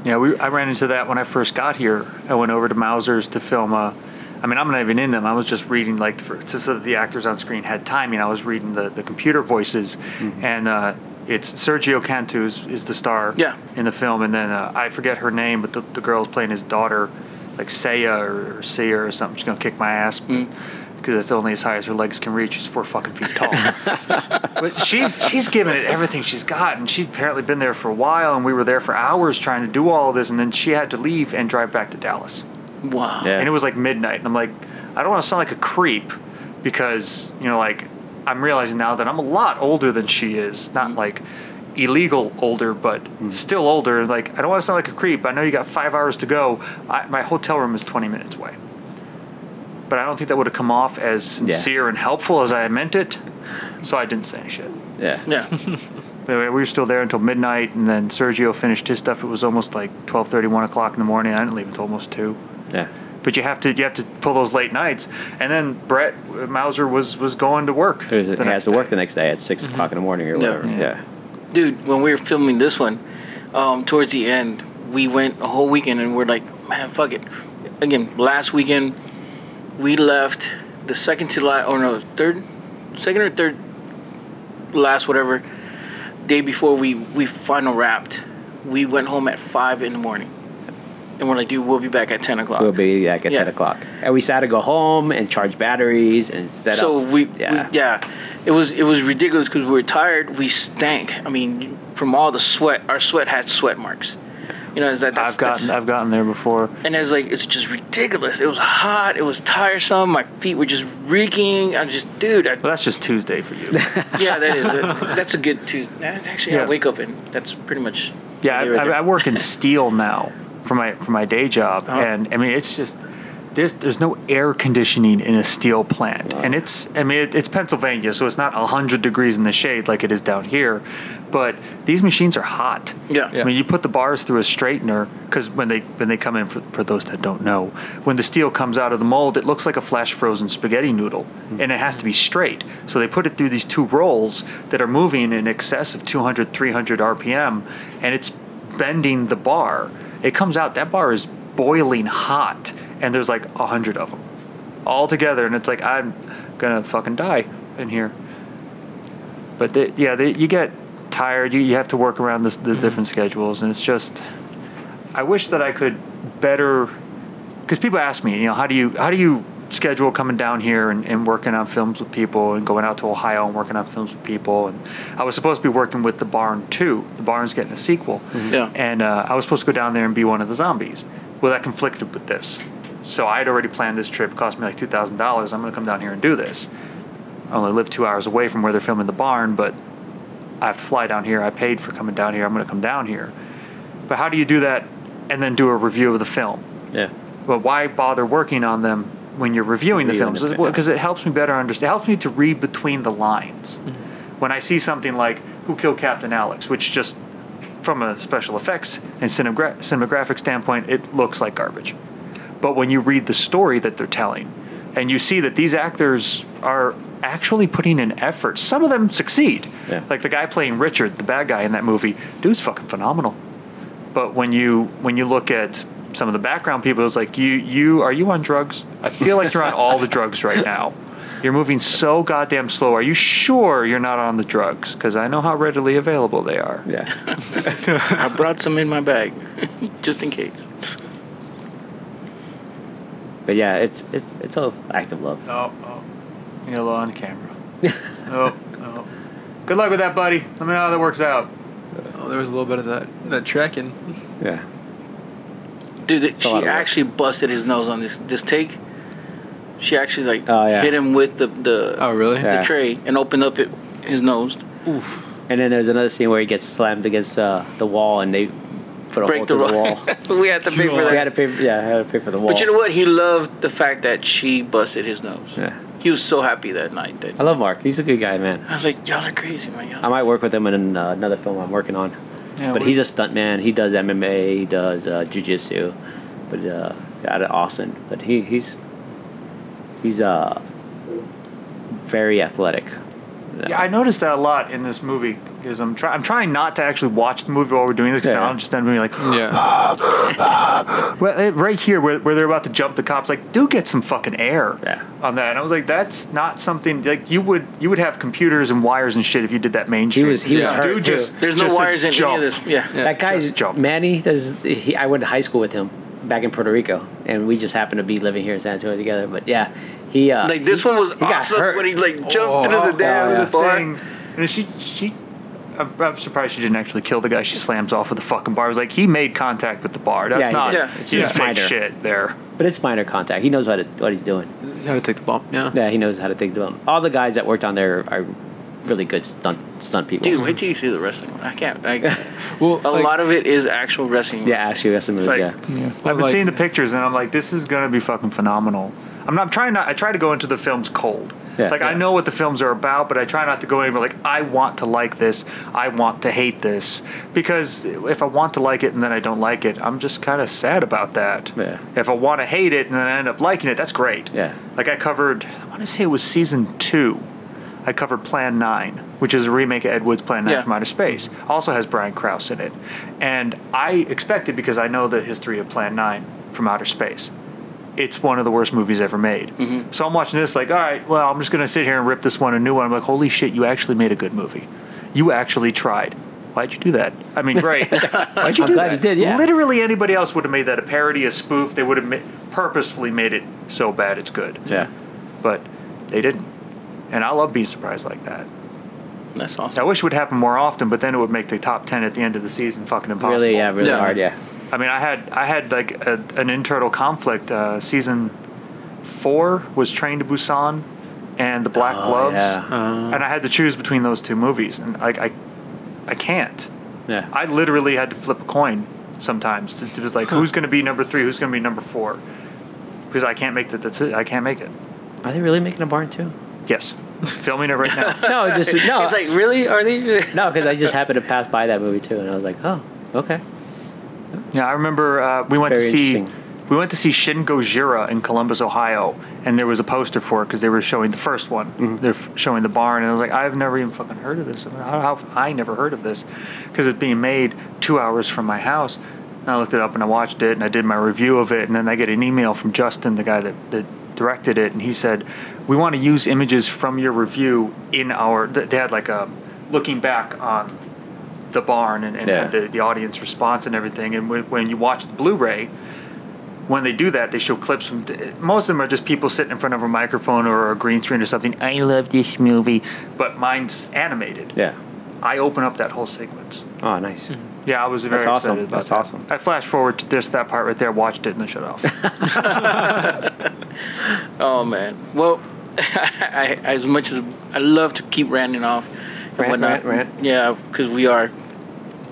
[SPEAKER 2] Yeah, we, I ran into that when I first got here. I went over to Mauser's to film a. I mean, I'm not even in them. I was just reading like for, so so that the actors on screen had timing. I was reading the, the computer voices, and uh, it's Sergio Cantu is, is the star.
[SPEAKER 1] Yeah.
[SPEAKER 2] In the film, and then uh, I forget her name, but the, the girl's playing his daughter, like Saya or, or Sia or something. She's gonna kick my ass. Because that's only as high as her legs can reach. She's four fucking feet tall. but she's she's given it everything she's got, and she's apparently been there for a while. And we were there for hours trying to do all of this, and then she had to leave and drive back to Dallas.
[SPEAKER 1] wow.
[SPEAKER 4] Yeah.
[SPEAKER 2] And it was like midnight, and I'm like, I don't want to sound like a creep, because you know, like I'm realizing now that I'm a lot older than she is. Not mm. like illegal older, but mm. still older. Like I don't want to sound like a creep. I know you got five hours to go. I, my hotel room is 20 minutes away. But I don't think that would have come off as sincere and helpful as I had meant it. So I didn't say any shit.
[SPEAKER 4] Yeah.
[SPEAKER 1] Yeah.
[SPEAKER 2] But anyway, we were still there until midnight, and then Sergio finished his stuff. It was almost like 12:30, 1 o'clock in the morning. I didn't leave until almost two.
[SPEAKER 4] Yeah.
[SPEAKER 2] But you have to you have to pull those late nights, and then Brett Mauser was was going to work.
[SPEAKER 4] There's
[SPEAKER 2] the
[SPEAKER 4] he
[SPEAKER 2] next
[SPEAKER 4] has to work the next day at 6 o'clock in the morning or
[SPEAKER 1] Yeah.
[SPEAKER 4] whatever.
[SPEAKER 2] Yeah.
[SPEAKER 4] Yeah.
[SPEAKER 1] Dude, when we were filming this one, um, towards the end, we went a whole weekend and we're like, man, fuck it. Again, last weekend, we left the second to last, or oh, no, third, second or third last, whatever, day before we, we final wrapped. We went home at 5 in the morning. And we're like, dude, we'll be back at 10 o'clock.
[SPEAKER 4] We'll be back at
[SPEAKER 1] Yeah.
[SPEAKER 4] 10 o'clock. And we had to go home and charge batteries and set
[SPEAKER 1] so
[SPEAKER 4] up.
[SPEAKER 1] we
[SPEAKER 4] yeah.
[SPEAKER 1] we yeah it was it was ridiculous because we were tired we stank i mean from all the sweat our sweat had sweat marks you know is that that's,
[SPEAKER 2] I've gotten
[SPEAKER 1] that's-
[SPEAKER 2] I've gotten there before.
[SPEAKER 1] and it's like it's just ridiculous. It was hot. It was tiresome. My feet were just reeking. I just dude I,
[SPEAKER 2] Well, that's just Tuesday for you.
[SPEAKER 1] yeah that is a, that's a good tuesday actually i wake up and that's pretty much
[SPEAKER 2] Yeah, I,
[SPEAKER 1] right
[SPEAKER 2] I, I work in steel now for my for my day job,
[SPEAKER 1] Oh.
[SPEAKER 2] and I mean it's just there's there's no air conditioning in a steel plant, and it's I mean it, it's Pennsylvania, so it's not hundred degrees in the shade like it is down here, but these machines are hot.
[SPEAKER 1] Yeah.
[SPEAKER 5] Yeah.
[SPEAKER 2] I mean you put the bars through a straightener because when they when they come in for, for those that don't know, when the steel comes out of the mold, it looks like a flash frozen spaghetti noodle, hmm. and it has to be straight. So they put it through these two rolls that are moving in excess of 200 300 RPM, and it's bending the bar. It comes out that bar is boiling hot, and there's like a hundred of them all together, and it's like I'm gonna fucking die in here. But they, yeah, they, you get tired. You, you have to work around this, the different schedules, and it's just. I wish that I could better, because people ask me, you know, how do you how do you schedule coming down here and, and working on films with people and going out to Ohio and working on films with people and I was supposed to be working with the Barn too. The Barn's getting a sequel,
[SPEAKER 1] Yeah.
[SPEAKER 2] and uh, I was supposed to go down there and be one of the zombies. Well, that conflicted with this, so I had already planned this trip. Cost me like two thousand dollars. I'm going to come down here and do this. I only live two hours away from where they're filming the barn, but I have to fly down here. I paid for coming down here. I'm going to come down here. But how do you do that and then do a review of the film?
[SPEAKER 4] Yeah.
[SPEAKER 2] But why bother working on them when you're reviewing the
[SPEAKER 4] Reviewing
[SPEAKER 2] films?
[SPEAKER 4] the.
[SPEAKER 2] Because it helps me better understand. It helps me to read between the lines.
[SPEAKER 4] Mm-hmm.
[SPEAKER 2] When I see something like "Who Killed Captain Alex," which just from a special effects and cinematographic standpoint, it looks like garbage. But when you read the story that they're telling, and you see that these actors are actually putting in effort, some of them succeed.
[SPEAKER 4] Yeah.
[SPEAKER 2] Like the guy playing Richard, the bad guy in that movie, dude's fucking phenomenal. But when you when you look at some of the background people, it's like you you are you on drugs? I feel like you're on all the drugs right now. You're moving so goddamn slow. Are you sure you're not on the drugs? Because I know how readily available they are.
[SPEAKER 4] Yeah.
[SPEAKER 1] I brought some in my bag, just in case.
[SPEAKER 4] But yeah, it's it's it's a act of love.
[SPEAKER 2] Oh, oh. Yellow on camera. oh, oh. Good luck with that, buddy. Let me know how that works out.
[SPEAKER 5] Oh, there was a little bit of that that trekking.
[SPEAKER 4] Yeah.
[SPEAKER 1] Dude, th- she actually busted his nose on this this take. She actually like
[SPEAKER 4] Oh, yeah.
[SPEAKER 1] hit him with the the,
[SPEAKER 5] Oh, really?
[SPEAKER 4] Yeah.
[SPEAKER 1] the tray and opened up it, his nose. Oof.
[SPEAKER 4] And then there's another scene where he gets slammed against uh, the wall, and they put a
[SPEAKER 1] Break
[SPEAKER 4] hole
[SPEAKER 1] the
[SPEAKER 4] through the
[SPEAKER 1] wall.
[SPEAKER 4] wall.
[SPEAKER 1] we had to pay for
[SPEAKER 4] We
[SPEAKER 1] that.
[SPEAKER 4] had to pay. For, yeah, I had to pay for the wall.
[SPEAKER 1] But you know what? He loved the fact that she busted his nose.
[SPEAKER 4] Yeah.
[SPEAKER 1] He was so happy that night that
[SPEAKER 4] I love Mark. He's a good guy, man.
[SPEAKER 1] I was like, y'all are crazy, man. Y'all.
[SPEAKER 4] I might work with him in uh, another film I'm working on.
[SPEAKER 2] Yeah,
[SPEAKER 4] but he's a stuntman. He does MMA. He does uh, jujitsu. But uh, out of Austin. But he he's he's uh very athletic.
[SPEAKER 2] Yeah, I noticed that a lot in this movie because I'm trying. I'm trying not to actually watch the movie while we're doing this. Because
[SPEAKER 4] Yeah.
[SPEAKER 2] I'm just then being like,
[SPEAKER 5] Yeah.
[SPEAKER 2] well, right here where, where they're about to jump the cops, like, do get some fucking air
[SPEAKER 4] Yeah.
[SPEAKER 2] on that. And I was like, that's not something like you would you would have computers and wires and shit if you did that mainstream.
[SPEAKER 4] was- he
[SPEAKER 5] was
[SPEAKER 2] Dude,
[SPEAKER 4] too.
[SPEAKER 2] just
[SPEAKER 1] There's no
[SPEAKER 2] just a
[SPEAKER 1] wires in any of this. Yeah.
[SPEAKER 5] Yeah.
[SPEAKER 4] that guy's
[SPEAKER 2] just jump.
[SPEAKER 4] Manny. Does he? I went to high school with him back in Puerto Rico, and we just happened to be living here in San Antonio together. But yeah, he uh,
[SPEAKER 1] Like this
[SPEAKER 4] he-
[SPEAKER 1] one was awesome
[SPEAKER 4] hurt.
[SPEAKER 1] when he like jumped
[SPEAKER 5] Oh,
[SPEAKER 1] through the damn
[SPEAKER 4] yeah.
[SPEAKER 1] bar.
[SPEAKER 2] thing. And she she. I'm, I'm surprised she didn't actually kill the guy. She slams off of the fucking bar. I was like, he made contact with the bar. That's
[SPEAKER 4] Yeah,
[SPEAKER 2] not. Yeah,
[SPEAKER 1] Yeah.
[SPEAKER 2] it's
[SPEAKER 4] It's
[SPEAKER 2] fake
[SPEAKER 4] minor.
[SPEAKER 2] shit there.
[SPEAKER 4] But it's minor contact. He knows what it, what he's doing.
[SPEAKER 5] How to take the bump? Yeah.
[SPEAKER 4] Yeah, he knows how to take the bump. All the guys that worked on there are really good stunt stunt people.
[SPEAKER 1] Dude, wait till you see the wrestling one. I can't. I,
[SPEAKER 5] Well,
[SPEAKER 1] a
[SPEAKER 5] like,
[SPEAKER 1] lot of it is actual wrestling.
[SPEAKER 4] yeah, actually, wrestling moves.
[SPEAKER 2] like-
[SPEAKER 4] yeah.
[SPEAKER 2] I've been
[SPEAKER 5] like-
[SPEAKER 2] seeing the pictures and I'm like, this is gonna be fucking phenomenal. I'm not I'm trying not. I try to go into the films cold.
[SPEAKER 4] Yeah.
[SPEAKER 2] like I know what the films are about, but I try not to go in like I want to like this, I want to hate this, because if I want to like it and then I don't like it, I'm just kind of sad about that.
[SPEAKER 4] Yeah.
[SPEAKER 2] If I want to hate it and then I end up liking it, that's great.
[SPEAKER 4] Yeah.
[SPEAKER 2] Like I covered, I want to say it was season two. I covered Plan 9, which is a remake of Ed Wood's Plan 9
[SPEAKER 1] Yeah.
[SPEAKER 2] from Outer Space. Also has Brian Krause in it. And I expected, it because I know the history of Plan 9 from Outer Space, it's one of the worst movies ever made. Mm-hmm. So I'm watching this like, all right, well, I'm just going to sit here and rip this one a new one. I'm like, holy shit, you actually made a good movie. You actually tried. Why'd you do that? I mean, great. Why'd you
[SPEAKER 4] I'm
[SPEAKER 2] do
[SPEAKER 4] glad
[SPEAKER 2] that?
[SPEAKER 4] you did, yeah.
[SPEAKER 2] Literally anybody else would have made that a parody, a spoof. They would have ma- purposefully made it so bad it's good
[SPEAKER 4] Yeah.
[SPEAKER 2] but they didn't. And I love being surprised like that.
[SPEAKER 1] That's awesome.
[SPEAKER 2] I wish it would happen more often, but then it would make the top ten at the end of the season fucking impossible.
[SPEAKER 4] Really, yeah, really
[SPEAKER 1] Yeah.
[SPEAKER 4] hard. Yeah.
[SPEAKER 2] I mean, I had I had like a, an internal conflict. Uh, season four was Train to Busan and The Black
[SPEAKER 4] Oh,
[SPEAKER 2] Gloves,
[SPEAKER 4] yeah.
[SPEAKER 5] Uh,
[SPEAKER 2] and I had to choose between those two movies, and like I, I can't.
[SPEAKER 4] Yeah.
[SPEAKER 2] I literally had to flip a coin sometimes. It was like, who's going to be number three? Who's going to be number four? Because I can't make that. That's it. I can't make it.
[SPEAKER 4] Are they really making a barn too?
[SPEAKER 2] Yes, filming it right now.
[SPEAKER 4] No, it's just no.
[SPEAKER 1] He's like, really? Are they?
[SPEAKER 4] no, because I just happened to pass by that movie too, and I was like, oh, okay.
[SPEAKER 2] Yeah, I remember uh, we went
[SPEAKER 4] Very
[SPEAKER 2] to see we went to see Shin Gojira in Columbus, Ohio, and there was a poster for it because they were showing the first one.
[SPEAKER 4] Mm-hmm.
[SPEAKER 2] They're f- showing the barn, and I was like, I've never even fucking heard of this. I mean, How, how I never heard of this? Because it's being made two hours from my house. And I looked it up and I watched it and I did my review of it, and then I get an email from Justin, the guy that, that directed it, and he said, "We want to use images from your review in our." They had like a looking back on the barn and, and
[SPEAKER 4] Yeah.
[SPEAKER 2] had the, the audience response and everything. And when, when you watch the Blu-ray, when they do that, they show clips from. Most of them are just people sitting in front of a microphone or a green screen or something. I love this movie, but mine's animated.
[SPEAKER 4] Yeah.
[SPEAKER 2] I open up that whole sequence.
[SPEAKER 4] Oh, nice. Hmm.
[SPEAKER 2] Yeah, I was very
[SPEAKER 4] That's awesome.
[SPEAKER 2] excited about
[SPEAKER 4] That's
[SPEAKER 2] that.
[SPEAKER 4] awesome.
[SPEAKER 2] I flash forward to this that part right there, watched it, and then shut off.
[SPEAKER 1] Oh man. Well, I, as much as I love to keep ranting off and
[SPEAKER 4] Rant,
[SPEAKER 1] whatnot,
[SPEAKER 4] rant, rant.
[SPEAKER 1] yeah, because we are,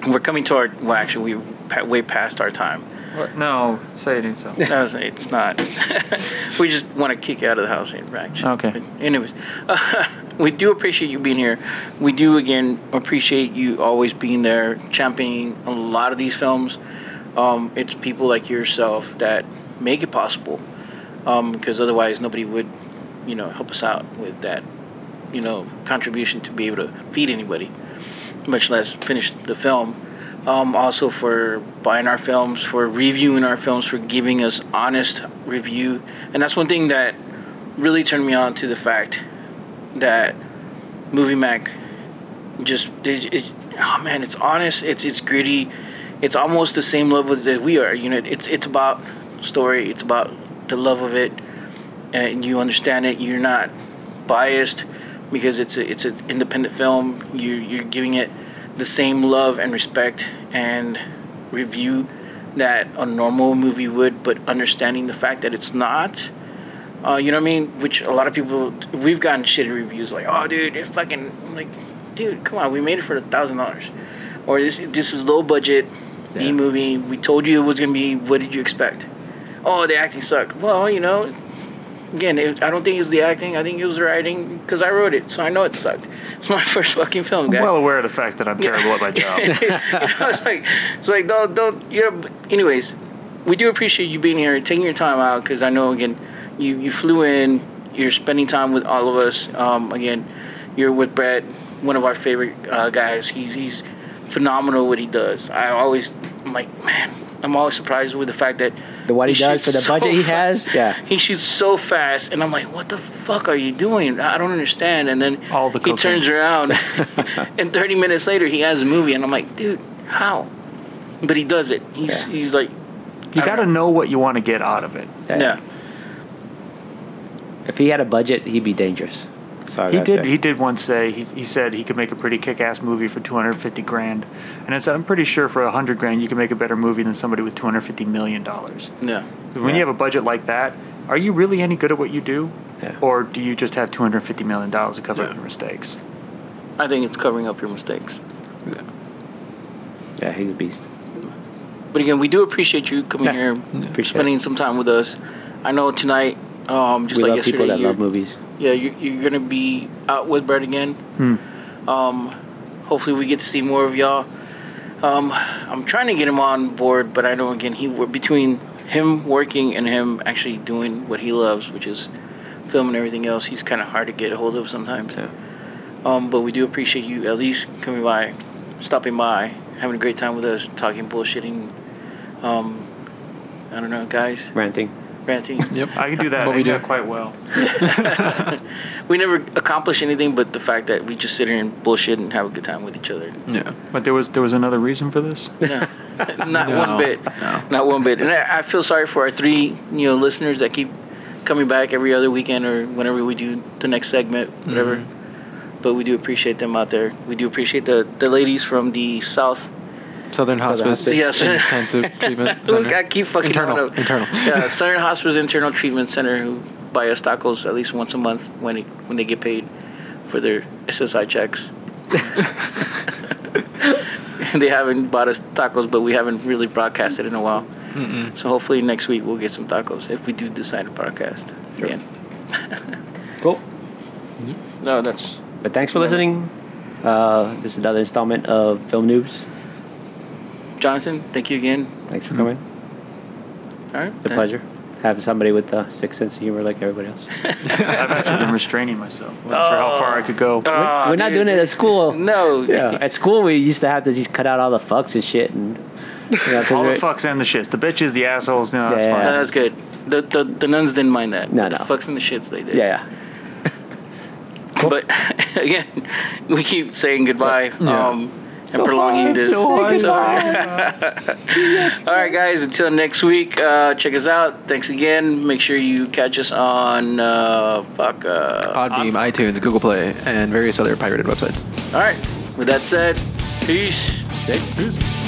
[SPEAKER 1] we're coming to our. Well, actually, we're pa- way past our time. What?
[SPEAKER 2] no, say it ain't so.
[SPEAKER 1] No, it's- it's not. we just want to kick you out of the house, actually.
[SPEAKER 2] Okay.
[SPEAKER 1] But anyways, we do appreciate you being here. We do again appreciate you always being there, championing a lot of these films. Um, it's people like yourself that make it possible, because otherwise nobody would, you know, help us out with that, you know, contribution to be able to feed anybody, much less finish the film um, also for buying our films, for reviewing our films, for giving us honest review. And that's one thing that really turned me on to the fact that Movie Mac just it, it, oh man, it's honest, it's it's gritty, it's almost the same level that we are. You know, it's it's about story, it's about the love of it, and you understand it. You're not biased because it's a, it's an independent film. You you're giving it the same love and respect and review that a normal movie would, but understanding the fact that it's not. Uh, you know what I mean? Which a lot of people we've gotten shitty reviews like, "Oh, dude, it's fucking I'm like, dude, come on, we made it for a thousand dollars, or this this is low budget B movie. We told you it was gonna be. What did you expect? Oh, the acting sucked. Well, you know, again, it, I don't think it was the acting. I think it was the writing because I wrote it, so I know it sucked. It's my first fucking film,
[SPEAKER 2] I'm well aware of the fact that I'm terrible at my job.
[SPEAKER 1] you know, it's like it's like don't don't you know. Anyways, we do appreciate you being here, taking your time out because I know again, you you flew in. You're spending time with all of us. Um, again, you're with Brett, one of our favorite uh, guys. He's he's phenomenal what he does. I always I'm like man, I'm always surprised with the fact that
[SPEAKER 4] The what he does for the budget he
[SPEAKER 1] fa-
[SPEAKER 4] has, yeah.
[SPEAKER 1] He shoots so fast, and I'm like, what the fuck are you doing? I don't understand. And then
[SPEAKER 2] All the
[SPEAKER 1] he
[SPEAKER 2] cocaine.
[SPEAKER 1] turns around, and 30 minutes later, he has a movie, and I'm like, dude, how? But he does it. He's
[SPEAKER 4] Yeah.
[SPEAKER 1] he's like,
[SPEAKER 2] You got to
[SPEAKER 1] don't
[SPEAKER 2] know what you want to get out of it.
[SPEAKER 1] yeah.
[SPEAKER 4] If he had a budget, he'd be dangerous. Sorry,
[SPEAKER 2] He did. He did once say he, he said he could make a pretty kick-ass movie for 250 grand, and I said I'm pretty sure for 100 grand you can make a better movie than somebody with 250 million dollars.
[SPEAKER 1] Yeah.
[SPEAKER 2] When you have a budget like that, are you really any good at what you do,
[SPEAKER 4] Yeah.
[SPEAKER 2] or do you just have 250 million dollars to cover up your mistakes?
[SPEAKER 1] I think it's covering up your mistakes.
[SPEAKER 4] Yeah. Yeah, he's a beast.
[SPEAKER 1] But again, we do appreciate you coming
[SPEAKER 4] Yeah.
[SPEAKER 1] here,
[SPEAKER 4] Appreciate
[SPEAKER 1] spending
[SPEAKER 4] it.
[SPEAKER 1] some time with us. I know tonight, um, just
[SPEAKER 4] we
[SPEAKER 1] like
[SPEAKER 4] love people
[SPEAKER 1] yesterday,
[SPEAKER 4] that
[SPEAKER 1] you're,
[SPEAKER 4] love movies.
[SPEAKER 1] yeah, you're, you're gonna be out with Brett again.
[SPEAKER 2] Hmm.
[SPEAKER 1] Um, hopefully, we get to see more of y'all. Um, I'm trying to get him on board, but I know again he between him working and him actually doing what he loves, which is film and everything else. He's kind of hard to get a hold of sometimes.
[SPEAKER 4] Yeah.
[SPEAKER 1] Um, but we do appreciate you at least coming by, stopping by, having a great time with us, talking bullshitting. Um, I don't know, guys,
[SPEAKER 4] Ranting.
[SPEAKER 1] Ranting.
[SPEAKER 5] Yep.
[SPEAKER 2] I can do that.
[SPEAKER 5] What
[SPEAKER 2] I
[SPEAKER 5] we
[SPEAKER 2] do
[SPEAKER 5] do.
[SPEAKER 2] that quite well.
[SPEAKER 1] we never accomplish anything, but the fact that we just sit here and bullshit and have a good time with each other.
[SPEAKER 5] Yeah.
[SPEAKER 2] But there was there was another reason for this.
[SPEAKER 1] No, not
[SPEAKER 5] No,
[SPEAKER 1] one bit.
[SPEAKER 5] no.
[SPEAKER 1] Not one bit. And I, I feel sorry for our three, you know, listeners that keep coming back every other weekend or whenever we do the next segment, whatever.
[SPEAKER 5] Mm-hmm.
[SPEAKER 1] But we do appreciate them out there. We do appreciate the, the ladies from the south.
[SPEAKER 5] Southern Hospice.
[SPEAKER 4] Hospice.
[SPEAKER 1] Yes.
[SPEAKER 5] Intensive treatment.
[SPEAKER 1] Look,
[SPEAKER 5] center.
[SPEAKER 1] I keep fucking
[SPEAKER 5] internal.
[SPEAKER 1] up.
[SPEAKER 5] Internal.
[SPEAKER 1] Yeah, Southern Hospice Internal Treatment Center who buy us tacos at least once a month when it, when they get paid for their SSI checks. they haven't bought us tacos, but we haven't really broadcasted in a while.
[SPEAKER 5] Mm-mm.
[SPEAKER 1] So hopefully next week we'll get some tacos if we do decide to broadcast
[SPEAKER 4] Sure.
[SPEAKER 1] again.
[SPEAKER 4] Cool.
[SPEAKER 1] No, that's
[SPEAKER 4] But thanks for listening. Uh, this is another installment of Film Noobs.
[SPEAKER 1] Jonathan. Thank you again.
[SPEAKER 4] Thanks for coming.
[SPEAKER 1] All right.
[SPEAKER 4] It's a pleasure. Having somebody with a sixth sense of humor like everybody else.
[SPEAKER 2] I've actually been restraining myself. I'm not sure how far I could go.
[SPEAKER 1] Oh,
[SPEAKER 4] We're not
[SPEAKER 1] dude.
[SPEAKER 4] doing it at school.
[SPEAKER 1] No.
[SPEAKER 4] Yeah, at school we used to have to just cut out all the fucks and shit and. You know, 'cause
[SPEAKER 2] All the fucks and the shits, the bitches, the assholes. No, that's
[SPEAKER 4] Yeah,
[SPEAKER 2] fine.
[SPEAKER 1] No, that's good. The, the the nuns didn't mind that.
[SPEAKER 4] No, no.
[SPEAKER 1] The fucks and the shits they did.
[SPEAKER 4] Yeah,
[SPEAKER 1] But again, we keep saying goodbye.
[SPEAKER 5] Yeah.
[SPEAKER 1] Um, and
[SPEAKER 4] So
[SPEAKER 1] prolonging
[SPEAKER 4] hard,
[SPEAKER 1] this.
[SPEAKER 4] so hard.
[SPEAKER 1] So hard. All right, guys. Until next week, uh, check us out. Thanks again. Make sure you catch us on uh, fuck. Uh,
[SPEAKER 5] Podbean, iTunes, Google Play, and various other pirated websites.
[SPEAKER 1] all right. With that said, peace.
[SPEAKER 4] Okay.
[SPEAKER 5] Peace.